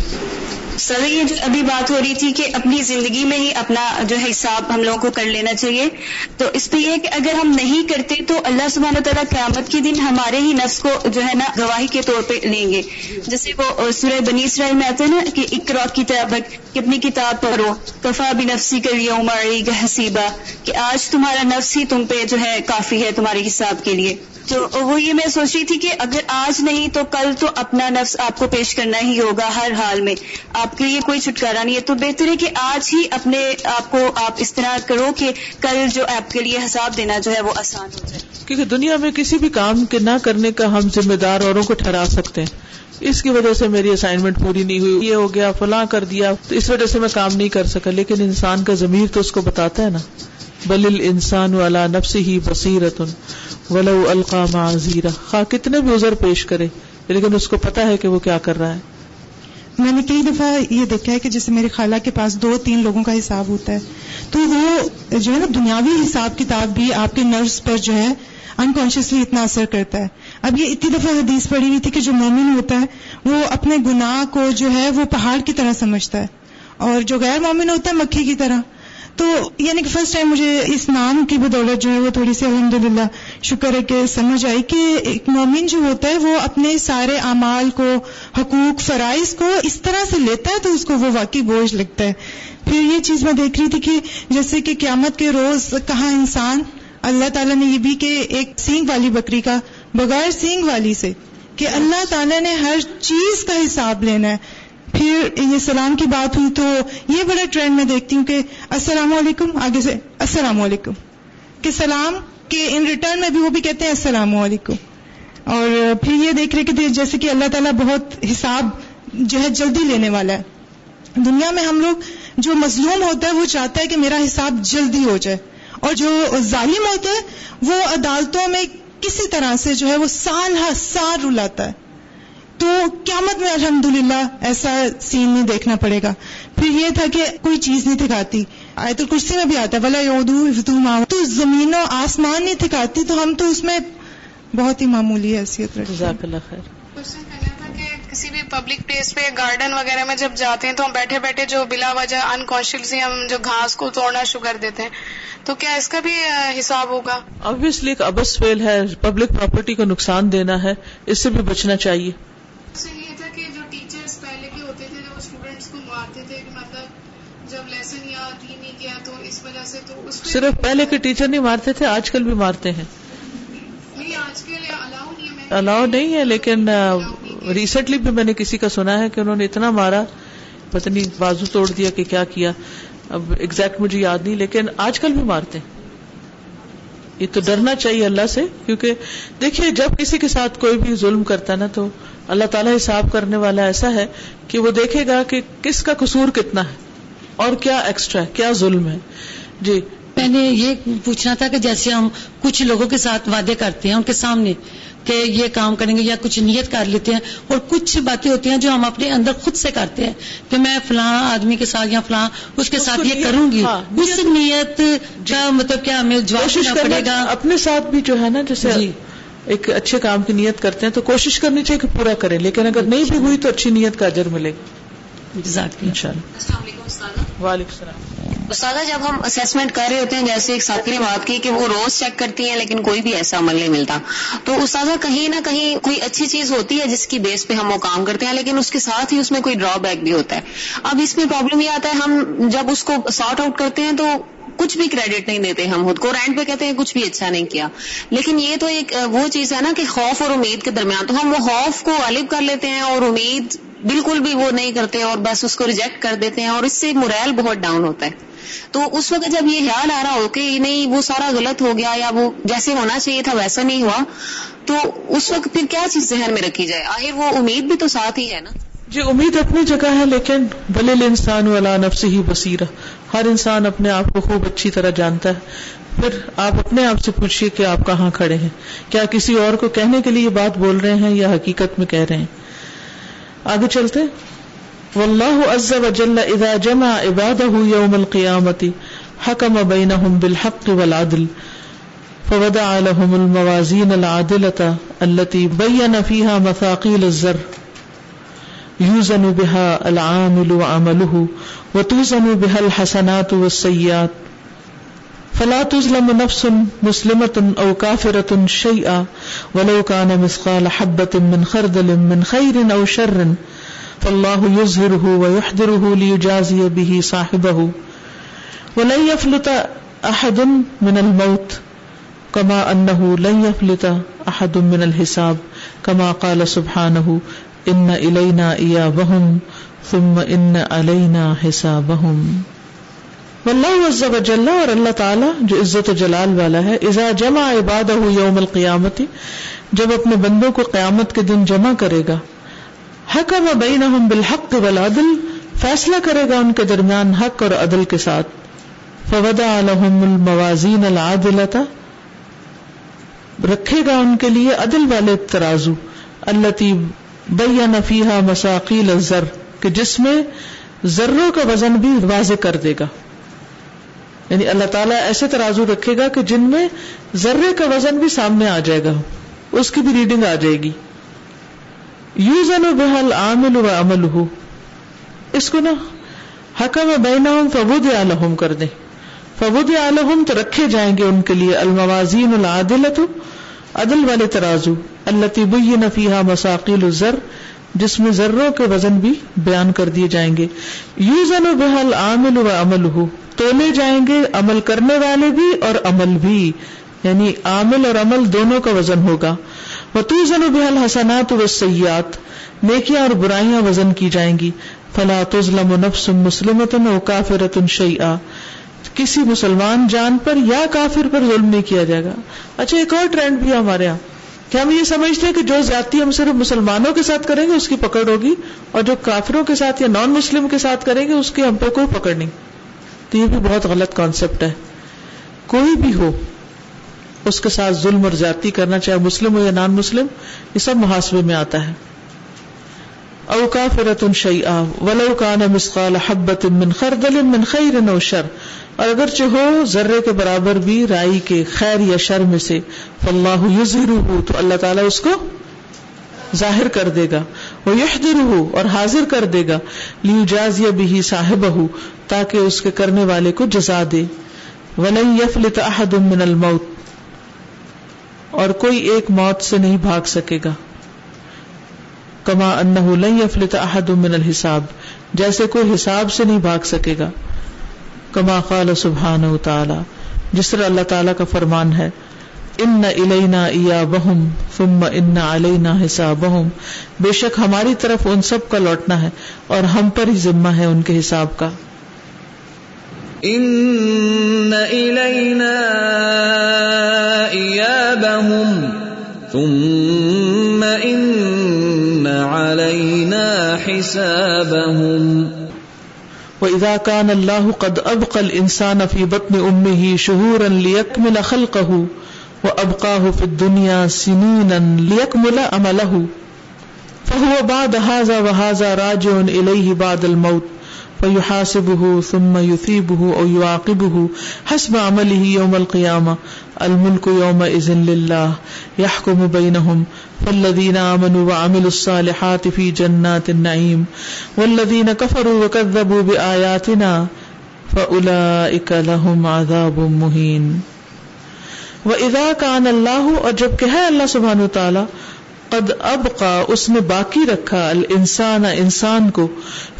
سر یہ جو ابھی بات ہو رہی تھی کہ اپنی زندگی میں ہی اپنا جو ہے حساب ہم لوگوں کو کر لینا چاہیے۔ تو اس پہ یہ ہے کہ اگر ہم نہیں کرتے تو اللہ سبحانہ تعالیٰ قیامت کے دن ہمارے ہی نفس کو جو ہے نا گواہی کے طور پہ لیں گے۔ جیسے وہ سورہ بنی اسرائیل میں آتا ہے نا کہ اکرا کتاب کہ اپنی کتاب پڑھو۔ کفا بھی نفسی کر عماری حسیبہ کہ آج تمہارا نفس ہی تم پہ جو ہے کافی ہے تمہارے حساب کے لیے۔ تو وہ یہ میں سوچ رہی تھی کہ اگر آج نہیں تو کل تو اپنا نفس آپ کو پیش کرنا ہی ہوگا ہر حال میں۔ آپ کے لیے کوئی چھٹکارا نہیں ہے۔ تو بہتر ہے کہ آج ہی اپنے آپ کو آپ اس طرح کرو کہ کل جو آپ کے لیے حساب دینا جو ہے وہ آسان ہو جائے۔ کیونکہ دنیا میں کسی بھی کام کے نہ کرنے کا ہم ذمہ دار اوروں کو ٹھہرا سکتے ہیں۔ اس کی وجہ سے میری اسائنمنٹ پوری نہیں ہوئی۔ یہ ہو گیا، فلاں کر دیا۔ تو اس وجہ سے میں کام نہیں کر سکا۔ لیکن انسان کا ضمیر تو اس کو بتاتا ہے نا۔ بل انسان والا نفس ہی بصیرت ولو القا معذیرہ خواہ کتنے بھی ازر پیش کرے، لیکن اس کو پتا ہے کہ وہ کیا کر رہا ہے۔ میں نے کئی دفعہ یہ دیکھا ہے کہ جیسے میرے خالہ کے پاس دو تین لوگوں کا حساب ہوتا ہے، تو وہ جو ہے نا دنیاوی حساب کتاب بھی آپ کے نرس پر جو ہے انکانشیسلی اتنا اثر کرتا ہے۔ اب یہ اتنی دفعہ حدیث پڑی ہوئی تھی کہ جو مومن ہوتا ہے، وہ اپنے گناہ کو جو ہے وہ پہاڑ کی طرح سمجھتا ہے اور جو غیر مومن ہوتا ہے، مکھی کی طرح۔ تو یعنی کہ فرسٹ ٹائم مجھے اس نام کی بدولت جو ہے وہ تھوڑی سی الحمد للہ شکر ہے کہ سمجھ آئی کہ ایک مومن جو ہوتا ہے وہ اپنے سارے اعمال کو، حقوق، فرائض کو اس طرح سے لیتا ہے تو اس کو وہ واقعی بوجھ لگتا ہے۔ پھر یہ چیز میں دیکھ رہی تھی کہ جیسے کہ قیامت کے روز کہاں انسان، اللہ تعالیٰ نے یہ بھی کہ ایک سینگ والی بکری کا، بغیر سینگ والی سے، کہ اللہ تعالیٰ نے ہر چیز کا حساب لینا ہے۔ پھر یہ سلام کی بات ہوئی تو یہ بڑا ٹرینڈ میں دیکھتی ہوں کہ السلام علیکم، آگے سے السلام علیکم۔ کہ سلام کے ان ریٹرن میں بھی وہ بھی کہتے ہیں السلام علیکم۔ اور پھر یہ دیکھ رہے کہ جیسے کہ اللہ تعالیٰ بہت حساب جو ہے جلدی لینے والا ہے۔ دنیا میں ہم لوگ جو مظلوم ہوتا ہے، وہ چاہتا ہے کہ میرا حساب جلدی ہو جائے۔ اور جو ظالم ہوتا ہے، وہ عدالتوں میں کسی طرح سے جو ہے وہ سال ہر سال رلاتا ہے۔ تو قیامت میں الحمدللہ ایسا سین نہیں دیکھنا پڑے گا۔ پھر یہ تھا کہ کوئی چیز نہیں تھکاتی۔ آیت الکرسی میں بھی آتا ہے بلا یودو تو زمین و آسمان نہیں تھکاتی تو ہم تو اس میں بہت ہی معمولی حیثیت رکھتے کسی بھی پبلک پلیس پہ گارڈن وغیرہ میں جب جاتے ہیں تو ہم بیٹھے بیٹھے جو بلا وجہ انکانشیسلی ہم جو گھاس کو توڑنا شروع کر دیتے ہیں۔ تو کیا اس کا بھی حساب ہوگا؟ آبویسلی ایک ابس فیل ہے پبلک پراپرٹی کو نقصان دینا ہے اس سے بھی بچنا چاہیے۔ یہ تھا کہ جو ٹیچرز پہلے کے ہوتے تھے جو اسٹوڈینٹس کو مارتے تھے کہ مطلب جب لیسن یا نہیں کیا تو اس وجہ سے تو اس صرف پہلے کے ٹیچر نہیں مارتے تھے آج کل بھی مارتے ہیں۔ نہیں آج کل الاؤ نہیں ہے الاؤ نہیں ہے لیکن ریسنٹلی بھی میں نے کسی کا سنا ہے کہ انہوں نے اتنا مارا پتہ نہیں بازو توڑ دیا کہ کیا کیا۔ اب ایگزیکٹ مجھے یاد نہیں لیکن آج کل بھی مارتے ہیں۔ یہ تو ڈرنا چاہیے اللہ سے، کیونکہ دیکھیے جب کسی کے ساتھ کوئی بھی ظلم کرتا ہے نا تو اللہ تعالیٰ حساب کرنے والا ایسا ہے کہ وہ دیکھے گا کہ کس کا قصور کتنا ہے اور کیا ایکسٹرا ہے، کیا ظلم ہے۔ جی۔ میں نے یہ پوچھنا تھا کہ جیسے ہم کچھ لوگوں کے ساتھ وعدے کرتے ہیں، ان کے سامنے کہ یہ کام کریں گے یا کچھ نیت کر لیتے ہیں اور کچھ باتیں ہوتی ہیں جو ہم اپنے اندر خود سے کرتے ہیں کہ میں فلاں آدمی کے ساتھ یا فلاں اس کے ساتھ یہ کروں گی۔ ہاں، اس نیت کا مطلب کیا ہمیں جواب پڑے گا؟ اپنے ساتھ بھی جو ہے نا جیسے جی۔ ایک اچھے کام کی نیت کرتے ہیں تو کوشش کرنی چاہیے کہ پورا کریں لیکن اگر نہیں بھی ہوئی تو اچھی نیت کا اجر ملے گا۔ ان شاء اللہ وعلیکم السلام۔ استاد جب ہم اسسمنٹ کر رہے ہوتے ہیں، جیسے ایک ساتھی نے بات کی کہ وہ روز چیک کرتی ہیں، لیکن کوئی بھی ایسا عمل نہیں ملتا۔ تو استاذہ، کہیں نہ کہیں کوئی اچھی چیز ہوتی ہے جس کی بیس پہ ہم وہ کام کرتے ہیں، لیکن اس کے ساتھ ہی اس میں کوئی ڈرا بیک بھی ہوتا ہے۔ اب اس میں پرابلم یہ آتا ہے، ہم جب اس کو سارٹ آؤٹ کرتے ہیں تو کچھ بھی کریڈٹ نہیں دیتے ہم خود کو. رینٹ پہ کہتے ہیں کچھ بھی اچھا نہیں کیا. لیکن یہ تو ایک، وہ چیز ہے نا کہ خوف اور امید کے درمیان. تو ہم وہ خوف کو الگ کر لیتے ہیں اور امید بالکل بھی وہ نہیں کرتے اور بس اس کو ریجیکٹ کر دیتے ہیں اور اس سے موریل بہت ڈاؤن ہوتا ہے. تو اس وقت جب یہ خیال آ رہا ہو کہ نہیں وہ سارا غلط ہو گیا یا وہ جیسے ہونا چاہیے تھا ویسا نہیں ہوا، تو اس وقت پھر کیا چیز ذہن میں رکھی جائے؟ آخر وہ امید بھی تو ساتھ ہی ہے نا. جی امید اپنی جگہ ہے، لیکن بلل انسان والا نفس ہی بصیرہ۔ ہر انسان اپنے آپ کو خوب اچھی طرح جانتا ہے۔ پھر آپ اپنے آپ سے پوچھیے کہ آپ کہاں کھڑے ہیں۔ کیا کسی اور کو کہنے کے لیے یہ بات بول رہے ہیں یا حقیقت میں کہہ رہے ہیں؟ آگے چلتے۔ والله عز وجل اذا جمع عباده يوم القيامه حكم بينهم بالحق والعدل فودع لهم الموازين العادلة التي بين فيها مثاقيل الزر۔ يوزن بها العامل وعمله وتوزن بها الحسنات والسيئات فلا تظلم نفس مسلمة أو كافرة شيئا ولو كان مثقال حبة من خردل من خير أو شر. فالله يظهره ويحضره ليجازي به صاحبه ولن يفلت احد من الموت كما انه لن يفلت احد من الحساب كما قال سبحانه ان الينا ايابهم ثم ان علينا حسابهم واللہ عز و جل اور اللہ تعالی جو عزت و جلال والا ہے اذا جمع عبادہ یوم القیامت جب اپنے بندوں کو قیامت کے دن جمع کرے گا حکم بینہم بالحق والعدل، فیصلہ کرے گا ان کے درمیان حق اور عدل کے ساتھ۔ فودا لهم الموازین العادلتا رکھے گا ان کے لیے عدل والے ترازو، التي بین فیہا مساقیل الزر، کہ جس میں ذروں کا وزن بھی واضح کر دے گا۔ یعنی اللہ تعالیٰ ایسے ترازو رکھے گا کہ جن میں ذرے کا وزن بھی سامنے آ جائے گا، اس کی بھی ریڈنگ آ جائے گی۔ یوزن بحل عامل و عمل ہو اس کو نا حکم بینا فبود عالحم کر دیں۔ فبود عالحم تو رکھے جائیں گے ان کے لیے، الموازین العادلت عدل والے ترازو۔ اللہ طبی نفیحہ مساقیل الزر، جس میں ذروں کے وزن بھی بیان کر دیے جائیں گے۔ یوزن و بحل عامل و عمل ہو تولے جائیں گے عمل کرنے والے بھی اور عمل بھی۔ یعنی عامل اور عمل دونوں کا وزن ہوگا۔ وتوزن بحل حسنات و سیات نیکیاں اور برائیاں وزن کی جائیں گی۔ فلا تظلم نفس مسلمت و کافرت شیئا۔ کسی مسلمان جان پر یا کافر پر ظلم نہیں کیا جائے گا۔ اچھا ایک اور ٹرینڈ بھی ہمارے یہاں۔ کہ ہم یہ سمجھتے ہیں کہ جو زیادتی ہم صرف مسلمانوں کے ساتھ کریں گے، اس کی پکڑ ہوگی، اور جو کافروں کے ساتھ یا نان مسلم کے ساتھ کریں گے، اس کی ہم پہ کوئی پکڑ نہیں۔ تو یہ بھی بہت غلط کانسیپٹ ہے۔ کوئی بھی ہو، اس کے ساتھ ظلم اور زیادتی کرنا، چاہے مسلم ہو یا نان مسلم یہ سب محاسبے میں آتا ہے۔ اوکا فرت ان شعیع ولو کان مسقال حبت من خردل من خیر او شر اور اگرچہ ہو ذرے کے برابر بھی رائی کے خیر یا شر میں سے فاللہ یظہرہ تو اللہ تعالیٰ اس کو ظاہر کر دے گا وہ یحضر ہو اور حاضر کر دے گا لیو جاز یا بھی صاحب ہو تاکہ اس کے کرنے والے کو جزا دے۔ ولن یفلت احد من الموت اور کوئی ایک موت سے نہیں بھاگ سکے گا۔ کما انہ لن یفلت احد من الحساب، جیسے کوئی حساب سے نہیں بھاگ سکے گا۔ کما قال سبحانہ تعالی جس طرح اللہ تعالی کا فرمان ہے، ان الینا ایابہم ثم ان علینا حسابہم۔ بے شک ہماری طرف ان سب کا لوٹنا ہے اور ہم پر ہی ذمہ ہے ان کے حساب کا۔ ان الینا ایابہم ثم حسابهم. حسابہم وإذا كان الله قد أبقى الإنسان في بطن أمه شهورا ليكمل خلقه وأبقاه في الدنيا سنينا ليكمل أمله فهو بعد هذا وهذا راجع إليه بعد الموت فيحاسبه ثم يثيبه أو يعاقبه حسب عمله يوم القيامة الملك يومئذ لله يحكم بينهم فالذين آمنوا وعملوا الصالحات في جنات النعيم والذين كفروا وكذبوا بآياتنا فأولئك لهم عذاب مهين وَإِذَا كَانَ اللَّهُ اور جبکہ ہے اللہ سبحانہ وتعالی قد ابقا، اس نے باقی رکھا، الانسان، انسان کو۔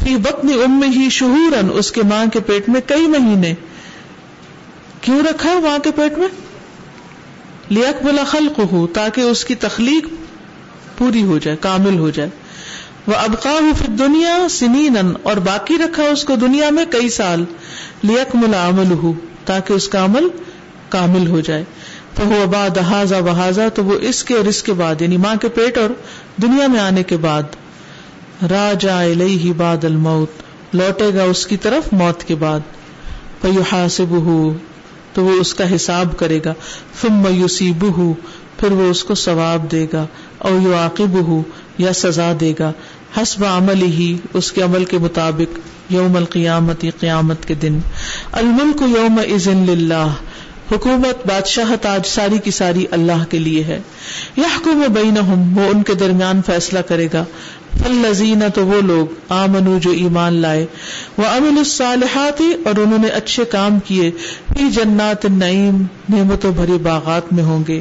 فی بطن ام ہی شہورن اس کے ماں کے پیٹ میں کئی مہینے۔ کیوں رکھا ہے ماں کے پیٹ میں؟ لیک بلا خلق ہو تاکہ اس کی تخلیق پوری ہو جائے، کامل ہو جائے۔ وہ ابقا فی دنیا سنین اور باقی رکھا اس کو دنیا میں کئی سال۔ لیک ملا عمل ہو تاکہ اس کا عمل کامل ہو جائے۔ فہو بعد ہاضا بحاذا تو وہ اس کے اور اس کے بعد یعنی ماں کے پیٹ اور دنیا میں آنے کے بعد، راجا الیہ بعد الموت، لوٹے گا اس کی طرف موت کے بعد فیحاسبہ تو وہ اس کا حساب کرے گا، ثم یصیبہ پھر وہ اس کو ثواب دے گا، او یعاقبہ یا سزا دے گا، حسب عمل ہی اس کے عمل کے مطابق، یوم القیامت، قیامت کے دن۔ الملک یوم اذن للہ حکومت بادشاہت آج ساری کی ساری اللہ کے لیے ہے۔ یا حکوم بین وہ ان کے درمیان فیصلہ کرے گا۔ فل تو وہ لوگ، آمنو جو ایمان لائے۔ وہ امن الصالحات، اور انہوں نے اچھے کام کیے۔ فی جنات نعیم نعمتوں بھری باغات میں ہوں گے۔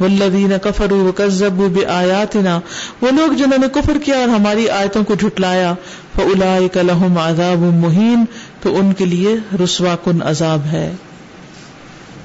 ولدین کفر کزب آیاتنا وہ لوگ جنہوں نے کفر کیا اور ہماری آیتوں کو جھٹلایا۔ فلا لهم عذاب مہین تو ان کے لیے رسوا کن عذاب ہے۔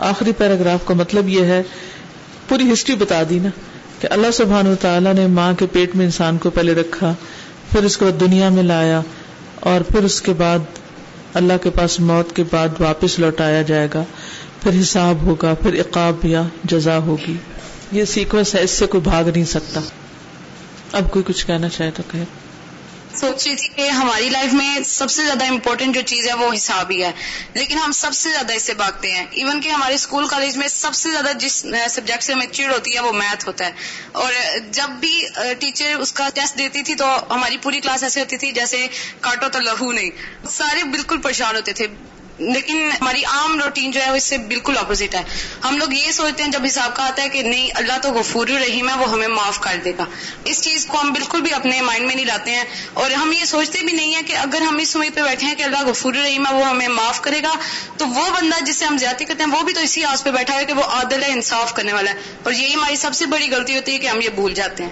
آخری پیراگراف کا مطلب یہ ہے، پوری ہسٹری بتا دی نا کہ اللہ سبحان و تعالیٰ نے ماں کے پیٹ میں انسان کو پہلے رکھا، پھر اس کو دنیا میں لایا، اور پھر اس کے بعد اللہ کے پاس موت کے بعد واپس لوٹایا جائے گا، پھر حساب ہوگا، پھر اقاب یا جزا ہوگی۔ یہ سیکوینس ہے، اس سے کوئی بھاگ نہیں سکتا۔ اب کوئی کچھ کہنا چاہے تو کہ سوچ رہی تھی کہ ہماری لائف میں سب سے زیادہ امپورٹنٹ جو چیز ہے وہ حساب ہی ہے۔ لیکن ہم سب سے زیادہ اس سے بھاگتے ہیں۔ ایون کہ ہمارے اسکول کالج میں سب سے زیادہ جس سبجیکٹ سے ہمیں چیڑ ہوتی ہے وہ میتھ ہوتا ہے۔ اور جب بھی ٹیچر اس کا ٹیسٹ دیتی تھی تو ہماری پوری کلاس ایسے ہوتی تھی جیسے کاٹو تو لہو نہیں۔ سارے بالکل پریشان ہوتے تھے۔ لیکن ہماری عام روٹین جو ہے اس سے بالکل اپوزٹ ہے۔ ہم لوگ یہ سوچتے ہیں جب حساب کا آتا ہے کہ نہیں، اللہ تو غفور رحیم ہے، وہ ہمیں معاف کر دے گا۔ اس چیز کو ہم بالکل بھی اپنے مائنڈ میں نہیں لاتے ہیں۔ اور ہم یہ سوچتے بھی نہیں ہیں کہ اگر ہم اس امید پہ بیٹھے ہیں کہ اللہ غفور رحیم ہے، وہ ہمیں معاف کرے گا، تو وہ بندہ جس سے ہم زیادتی کرتے ہیں، وہ بھی تو اسی آس پہ بیٹھا ہے کہ وہ عادل ہے، انصاف کرنے والا ہے۔ اور یہی ہماری سب سے بڑی غلطی ہوتی ہے کہ ہم یہ بھول جاتے ہیں۔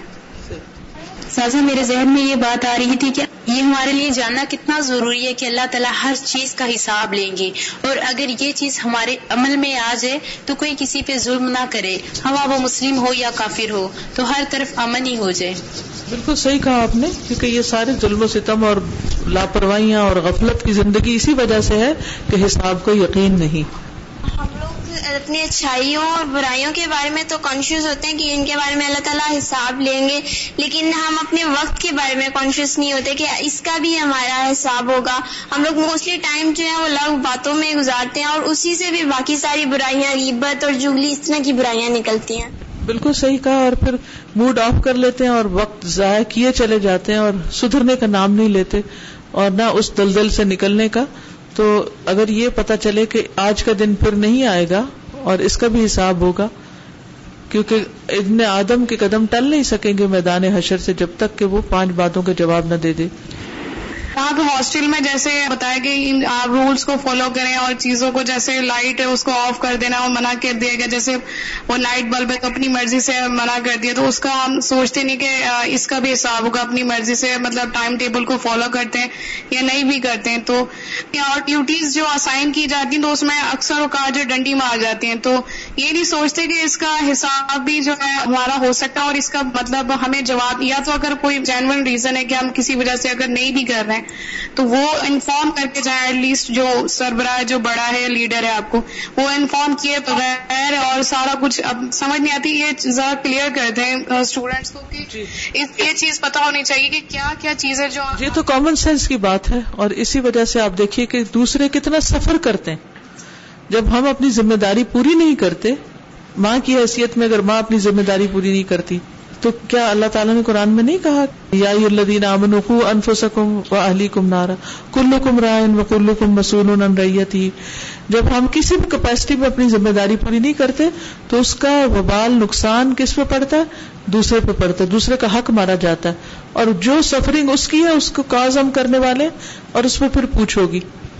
سازا، میرے ذہن میں یہ بات آ رہی تھی کہ یہ ہمارے لیے جاننا کتنا ضروری ہے کہ اللہ تعالیٰ ہر چیز کا حساب لیں گے۔ اور اگر یہ چیز ہمارے عمل میں آ جائے تو کوئی کسی پہ ظلم نہ کرے۔ ہوا وہ مسلم ہو یا کافر ہو تو ہر طرف امن ہی ہو جائے۔ بالکل صحیح کہا آپ نے کیونکہ یہ سارے ظلم و ستم اور لاپرواہیاں اور غفلت کی زندگی اسی وجہ سے ہے کہ حساب کو یقین نہیں۔ ہم لوگ اپنی اچھائیوں اور برائیوں کے بارے میں تو کانشیس ہوتے ہیں کہ ان کے بارے میں اللہ تعالیٰ حساب لیں گے، لیکن ہم اپنے وقت کے بارے میں کانشیس نہیں ہوتے کہ اس کا بھی ہمارا حساب ہوگا۔ ہم لوگ موسٹلی ٹائم جو ہے وہ لوگ باتوں میں گزارتے ہیں اور اسی سے بھی باقی ساری برائیاں، غیبت اور جگلی، اس طرح کی برائیاں نکلتی ہیں۔ بالکل صحیح کہا اور پھر موڈ آف کر لیتے ہیں اور وقت ضائع کیے چلے جاتے ہیں اور سدھرنے کا نام نہیں لیتے اور نہ اس دلدل سے نکلنے کا۔ تو اگر یہ پتا چلے کہ آج کا دن پھر نہیں آئے گا اور اس کا بھی حساب ہوگا، کیونکہ ابن آدم کے قدم ٹل نہیں سکیں گے میدان حشر سے جب تک کہ وہ پانچ باتوں کا جواب نہ دے دے۔ وہاں پہ ہاسٹل میں جیسے بتایا کہ آپ رولس کو فالو کریں اور چیزوں کو جیسے لائٹ ہے اس کو آف کر دینا اور منع کر دیا گیا، جیسے وہ لائٹ بلب ہے تو اپنی مرضی سے منع کر دیا، تو اس کا ہم سوچتے نہیں کہ اس کا بھی حساب ہوگا، اپنی مرضی سے مطلب ٹائم ٹیبل کو فالو کرتے ہیں یا نہیں بھی کرتے ہیں، تو اور ڈیوٹیز جو اسائن کی جاتی ہیں تو اس میں اکثر اوقات جو ڈنڈی مار جاتی ہیں، تو یہ نہیں سوچتے کہ اس کا حساب بھی جو ہے ہمارا ہو سکتا ہے اور اس کا مطلب ہمیں جواب، یا تو اگر کوئی جینون ریزن ہے کہ ہم کسی وجہ سے اگر نہیں بھی کر رہے ہیں تو وہ انفارم کر کے جائیں ایٹ لیسٹ جو سربراہ جو بڑا ہے لیڈر ہے آپ کو وہ انفارم کیے بغیر اور سارا کچھ اب سمجھ نہیں آتی یہ ذرا کلیئر کر دیں اسٹوڈینٹس کو کہ جی۔ یہ چیز پتا ہونی چاہیے کہ کیا کیا چیز ہے جو یہ تو کامن سینس کی بات ہے اور اسی وجہ سے آپ دیکھیے کہ دوسرے کتنا سفر کرتے ہیں جب ہم اپنی ذمہ داری پوری نہیں کرتے ماں کی حیثیت میں اگر ماں اپنی ذمہ داری پوری نہیں کرتی تو کیا اللہ تعالیٰ نے قرآن میں نہیں کہا یا الذین آمنوا انفسکم و اہلیکم نارا کلکم رائن و کلکم مسئول عن ریتی جب ہم کسی بھی کیپیسٹی میں اپنی ذمہ داری پوری نہیں کرتے تو اس کا وبال نقصان کس پہ پڑتا ہے؟ دوسرے پہ پڑتا ہے، دوسرے کا حق مارا جاتا ہے اور جو سفرنگ اس کی ہے، اس کو کاز ہم کرنے والے اور اس پہ پھر پوچھو گی۔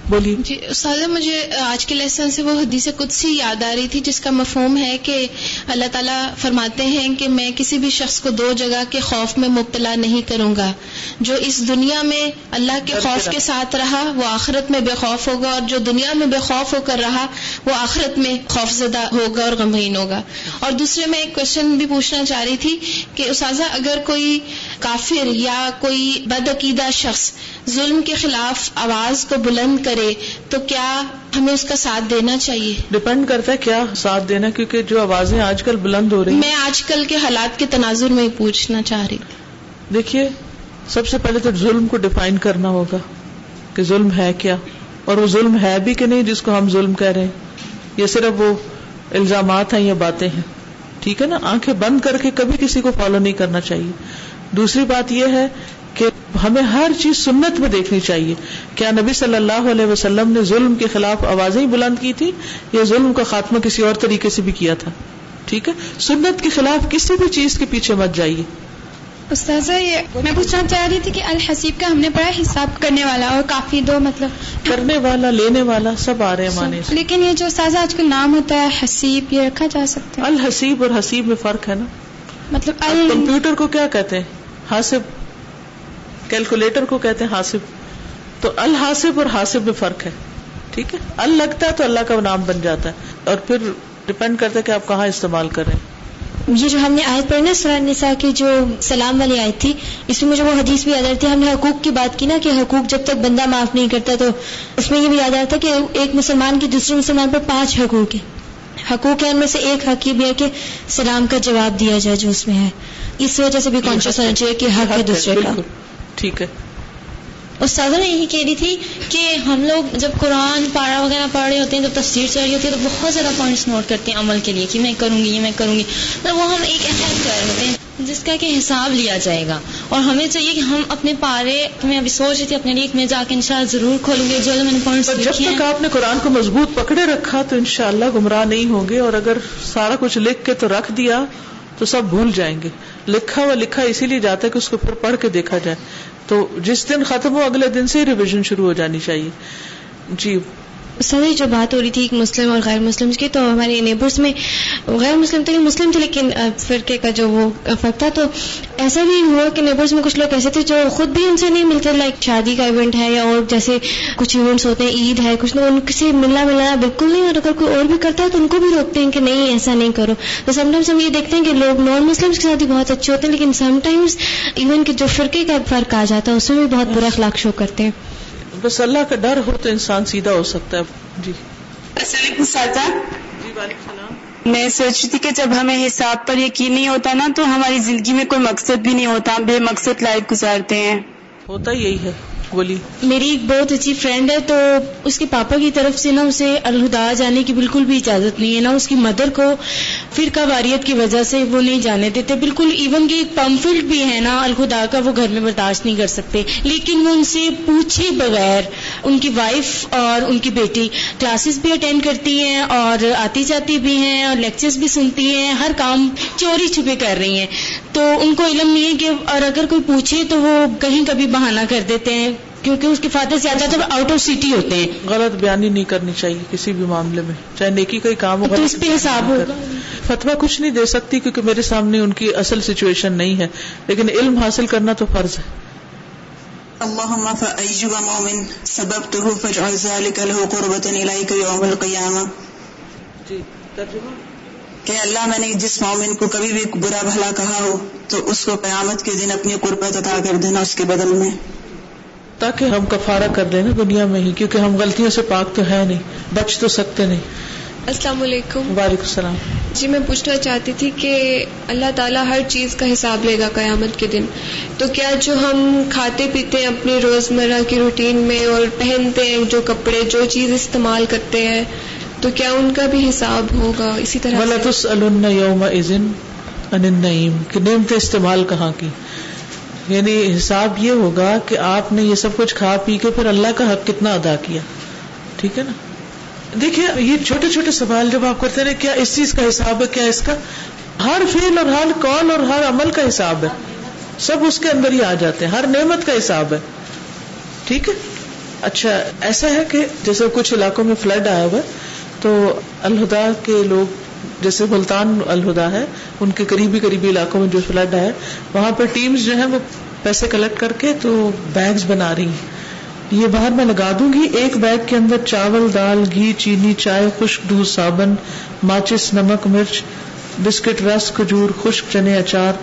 بولیے۔ جی استاذہ مجھے آج کے لیسن سے وہ حدیث قدسی یاد آ رہی تھی جس کا مفہوم ہے کہ اللہ تعالیٰ فرماتے ہیں کہ میں کسی بھی شخص کو دو جگہ کے خوف میں مبتلا نہیں کروں گا۔ جو اس دنیا میں اللہ کے خوف کے ساتھ رہا وہ آخرت میں بے خوف ہوگا اور جو دنیا میں بے خوف ہو کر رہا وہ آخرت میں خوف زدہ ہوگا اور غمگین ہوگا۔ اور دوسرے میں ایک کوشچن بھی پوچھنا چاہ رہی تھی کہ استاذہ اگر کوئی کافر یا کوئی بدعقیدہ شخص ظلم کے خلاف آواز کو بلند کرے تو کیا ہمیں اس کا ساتھ دینا چاہیے؟ ڈپینڈ کرتا ہے کیا ساتھ دینا کیونکہ جو آوازیں آج کل بلند ہو رہی میں آج کل کے حالات کے تناظر میں پوچھنا چاہ رہی دیکھیے سب سے پہلے تو ظلم کو ڈیفائن کرنا ہوگا کہ ظلم ہے کیا۔ اور وہ ظلم ہے بھی کہ نہیں جس کو ہم ظلم کہہ رہے ہیں۔ یہ صرف وہ الزامات ہیں یا باتیں ہیں۔ ٹھیک ہے نا؟ آنکھیں بند کر کے کبھی کسی کو فالو نہیں کرنا چاہیے۔ دوسری بات یہ ہے کہ ہمیں ہر چیز سنت میں دیکھنی چاہیے۔ کیا نبی صلی اللہ علیہ وسلم نے ظلم کے خلاف آوازیں بلند کی تھی یا ظلم کا خاتمہ کسی اور طریقے سے بھی کیا تھا؟ ٹھیک ہے؟ سنت کے خلاف کسی بھی چیز کے پیچھے مت جائیے۔ استاذہ یہ میں پوچھنا چاہ رہی تھی کہ الحسیب کا ہم نے پڑھا حساب کرنے والا اور کافی دو مطلب کرنے والا لینے والا سب آ رہے ہیں مانے لیکن یہ جو استاذہ آج کل نام ہوتا ہے حسیب یہ رکھا جا سکتا ہے۔ الحسیب اور حسیب میں فرق ہے نا۔ مطلب کمپیوٹر کو کیا کہتے ہیں؟ حاسب، کیلکولیٹر کو کہتے ہیں حاسب۔ تو الحاسب اور حاسب میں فرق ہے، ٹھیک ہے؟ ال لگتا ہے تو اللہ کا نام بن جاتا ہے، اور پھر ڈپینڈ کرتا ہے کہ آپ کہاں استعمال کریں یہ جو ہم نے آیت پڑھی نا سورہ نساء کی جو سلام والی آیت تھی، اس میں مجھے وہ حدیث بھی یاد آتی ہے۔ ہم نے حقوق کی بات کی نا کہ حقوق جب تک بندہ معاف نہیں کرتا تو اس میں یہ بھی یاد آتا ہے کہ ایک مسلمان کی دوسرے مسلمان پر پانچ حقوق ہیں۔ حقوق ہے ان میں سے ایک حق یہ بھی ہے کہ سلام کا جواب دیا جائے جو اس میں ہے۔ اس وجہ سے بھی کانشیس ہونا چاہیے کہ حق ہے دوسرے کا۔ ٹھیک ہے۔ استاذہ میں یہی کہہ رہی تھی کہ ہم لوگ جب قرآن پارا وغیرہ پڑھ رہے ہوتے ہیں جب تفسیر چل رہی ہوتی ہے تو بہت زیادہ پوائنٹس نوٹ کرتے ہیں عمل کے لیے کہ میں کروں گی یہ میں کروں گی۔ تو وہ ہم ایک ایسا کر رہے ہوتے ہیں جس کا کہ حساب لیا جائے گا۔ اور ہمیں چاہیے کہ ہم اپنے پارے میں ابھی سوچ رہی تھی اپنے لیے میں جا کے انشاءاللہ ضرور کھولوں گے جو میں نے پوائنٹس جب تک آپ نے قرآن کو مضبوط پکڑے رکھا تو انشاءاللہ گمراہ نہیں ہوں گے اور اگر سارا کچھ لکھ کے تو رکھ دیا تو سب بھول جائیں گے۔ لکھا ہوا لکھا اسی لیے جاتا ہے کہ اس کو پھر پڑھ کے دیکھا جائے۔ تو جس دن ختم ہو، اگلے دن سے ریویژن شروع ہو جانی چاہیے۔ جی۔ سر جو بات ہو رہی تھی مسلم اور غیر مسلم کی، تو ہمارے نیبرس میں غیر مسلم تھے مسلم تھے، لیکن فرقے کا جو وہ فرق تھا، تو ایسا بھی ہوا کہ نیبرس میں کچھ لوگ ایسے تھے جو خود بھی ان سے نہیں ملتے لائک شادی کا ایونٹ ہے یا اور جیسے کچھ ایونٹس ہوتے ہیں، عید ہے، کچھ لوگ ان سے ملنا ملنا بالکل نہیں، اور اگر کوئی اور بھی کرتا ہے تو ان کو بھی روکتے ہیں کہ نہیں، ایسا نہیں کرو۔ تو سم ٹائمس ہم یہ دیکھتے ہیں کہ لوگ نان مسلم کے ساتھ بھی بہت اچھے ہوتے ہیں، لیکن سم ٹائمس ایون کہ جو فرقے کا فرق آ جاتا ہے، اس میں بھی بہت برا اخلاق شو کرتے ہیں۔ بس اللہ کا ڈر ہو تو انسان سیدھا ہو سکتا ہے۔ جی۔ السلام علیکم سادا جی میں سوچ رہی تھی کہ جب ہمیں حساب پر یقین نہیں ہوتا نا تو ہماری زندگی میں کوئی مقصد بھی نہیں ہوتا۔ ہم بے مقصد لائف گزارتے ہیں۔ ہوتا یہی ہے بولی میری ایک بہت اچھی فرینڈ ہے تو اس کے پاپا کی طرف سے نا اسے الہدا جانے کی بالکل بھی اجازت نہیں ہے۔ نا اس کی مدر کو فرقہ واریت کی وجہ سے وہ نہیں جانے دیتے۔ بالکل ایون کہ ایک پمفلٹ بھی ہے نا، الخدا کا وہ گھر میں برداشت نہیں کر سکتے۔ لیکن وہ ان سے پوچھے بغیر ان کی وائف اور ان کی بیٹی کلاسز بھی اٹینڈ کرتی ہیں اور آتی جاتی بھی ہیں اور لیکچرز بھی سنتی ہیں، ہر کام چوری چھپے کر رہی ہیں۔ تو ان کو علم نہیں ہے کہ اور اگر کوئی پوچھے تو وہ کہیں کبھی بہانہ کر دیتے ہیں۔ کیونکہ اس کے فادر زیادہ تر آؤٹ آف سٹی ہوتے ہیں۔ غلط بیانی نہیں کرنی چاہیے کسی بھی معاملے میں۔ چاہے نیکی کا ہی کام ہو تو اس پہ حساب ہوگا فتوا کچھ نہیں دے سکتی کیونکہ میرے سامنے ان کی اصل سچویشن نہیں ہے۔ لیکن علم حاصل کرنا تو فرض ہے۔ اللهم فأيب مؤمن سببته فاجعل ذلك له قربة إليك يوم القيامة جی ترجمہ۔ کہ اللہ میں نے جس مومن کو کبھی بھی برا بھلا کہا ہو تو اس کو قیامت کے دن اپنی قربت عطا کر دینا اس کے بدل میں۔ تاکہ ہم کفارہ کر دیں نا دنیا میں ہی کیونکہ ہم غلطیوں سے پاک تو ہے نہیں بچ تو سکتے نہیں۔ السلام علیکم۔ وعلیکم السلام۔ جی میں پوچھنا چاہتی تھی کہ اللہ تعالیٰ ہر چیز کا حساب لے گا قیامت کے دن۔ تو کیا جو ہم کھاتے پیتے ہیں اپنی روزمرہ کی روٹین میں اور پہنتے ہیں جو کپڑے جو چیز استعمال کرتے ہیں تو کیا ان کا بھی حساب ہوگا؟ اسی طرح یوم النعیم کہ نعمت استعمال کہاں کی؟ یعنی حساب یہ ہوگا کہ آپ نے یہ سب کچھ کھا پی کے پھر اللہ کا حق کتنا ادا کیا؟ ٹھیک ہے نا؟ دیکھیے یہ چھوٹے چھوٹے سوال جب آپ کرتے رہے کیا اس چیز کا حساب ہے، کیا اس کا؟ ہر فیل اور ہر کال اور ہر عمل کا حساب ہے۔ سب اس کے اندر ہی آ جاتے ہیں۔ ہر نعمت کا حساب ہے۔ ٹھیک ہے؟ اچھا ایسا ہے کہ جیسے کچھ علاقوں میں فلڈ آیا ہوا تو الہدا کے لوگ جیسے ملتان الہدا ہے، ان کے قریبی قریبی علاقوں میں جو فلڈ ہے، وہاں پہ ٹیمز جو ہیں وہ پیسے کلیکٹ کر کے تو بیگز بنا رہی ہیں۔ یہ باہر میں لگا دوں گی، ایک بیگ کے اندر چاول، دال، گھی، چینی، چائے، خشک دودھ، صابن، ماچس، نمک، مرچ، بسکٹ، رس، کھجور، خشک چنے، اچار،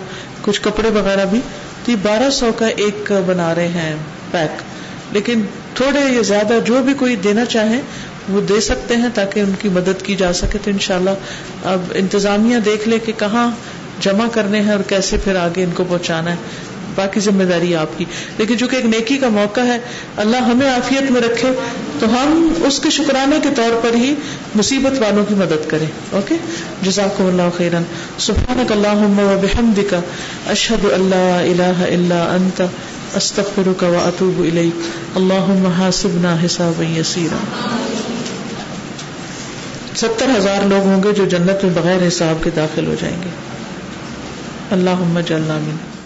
کچھ کپڑے وغیرہ بھی۔ تو یہ بارہ سو کا ایک بنا رہے ہیں پیک۔ لیکن تھوڑے یا زیادہ جو بھی کوئی دینا چاہے وہ دے سکتے ہیں تاکہ ان کی مدد کی جا سکے تو انشاءاللہ اب انتظامیہ دیکھ لے کہ کہاں جمع کرنے ہیں اور کیسے پھر آگے ان کو پہنچانا ہے۔ باقی ذمہ داری آپ کی۔ لیکن چونکہ ایک نیکی کا موقع ہے، اللہ ہمیں عافیت میں رکھے تو ہم اس کے شکرانے کے طور پر ہی مصیبت والوں کی مدد کریں۔ اوکے؟ جزاک اللہ خیرن۔ سبحانک اللہم و بحمدک۔ اشہد اللہ الہ الا انت۔ استغفرک و اتوب الیک۔ اللہم حاسبنا حسابا یسیرا۔ ستر ہزار لوگ ہوں گے جو جنت میں بغیر حساب کے داخل ہو جائیں گے۔ اللہ جلنا من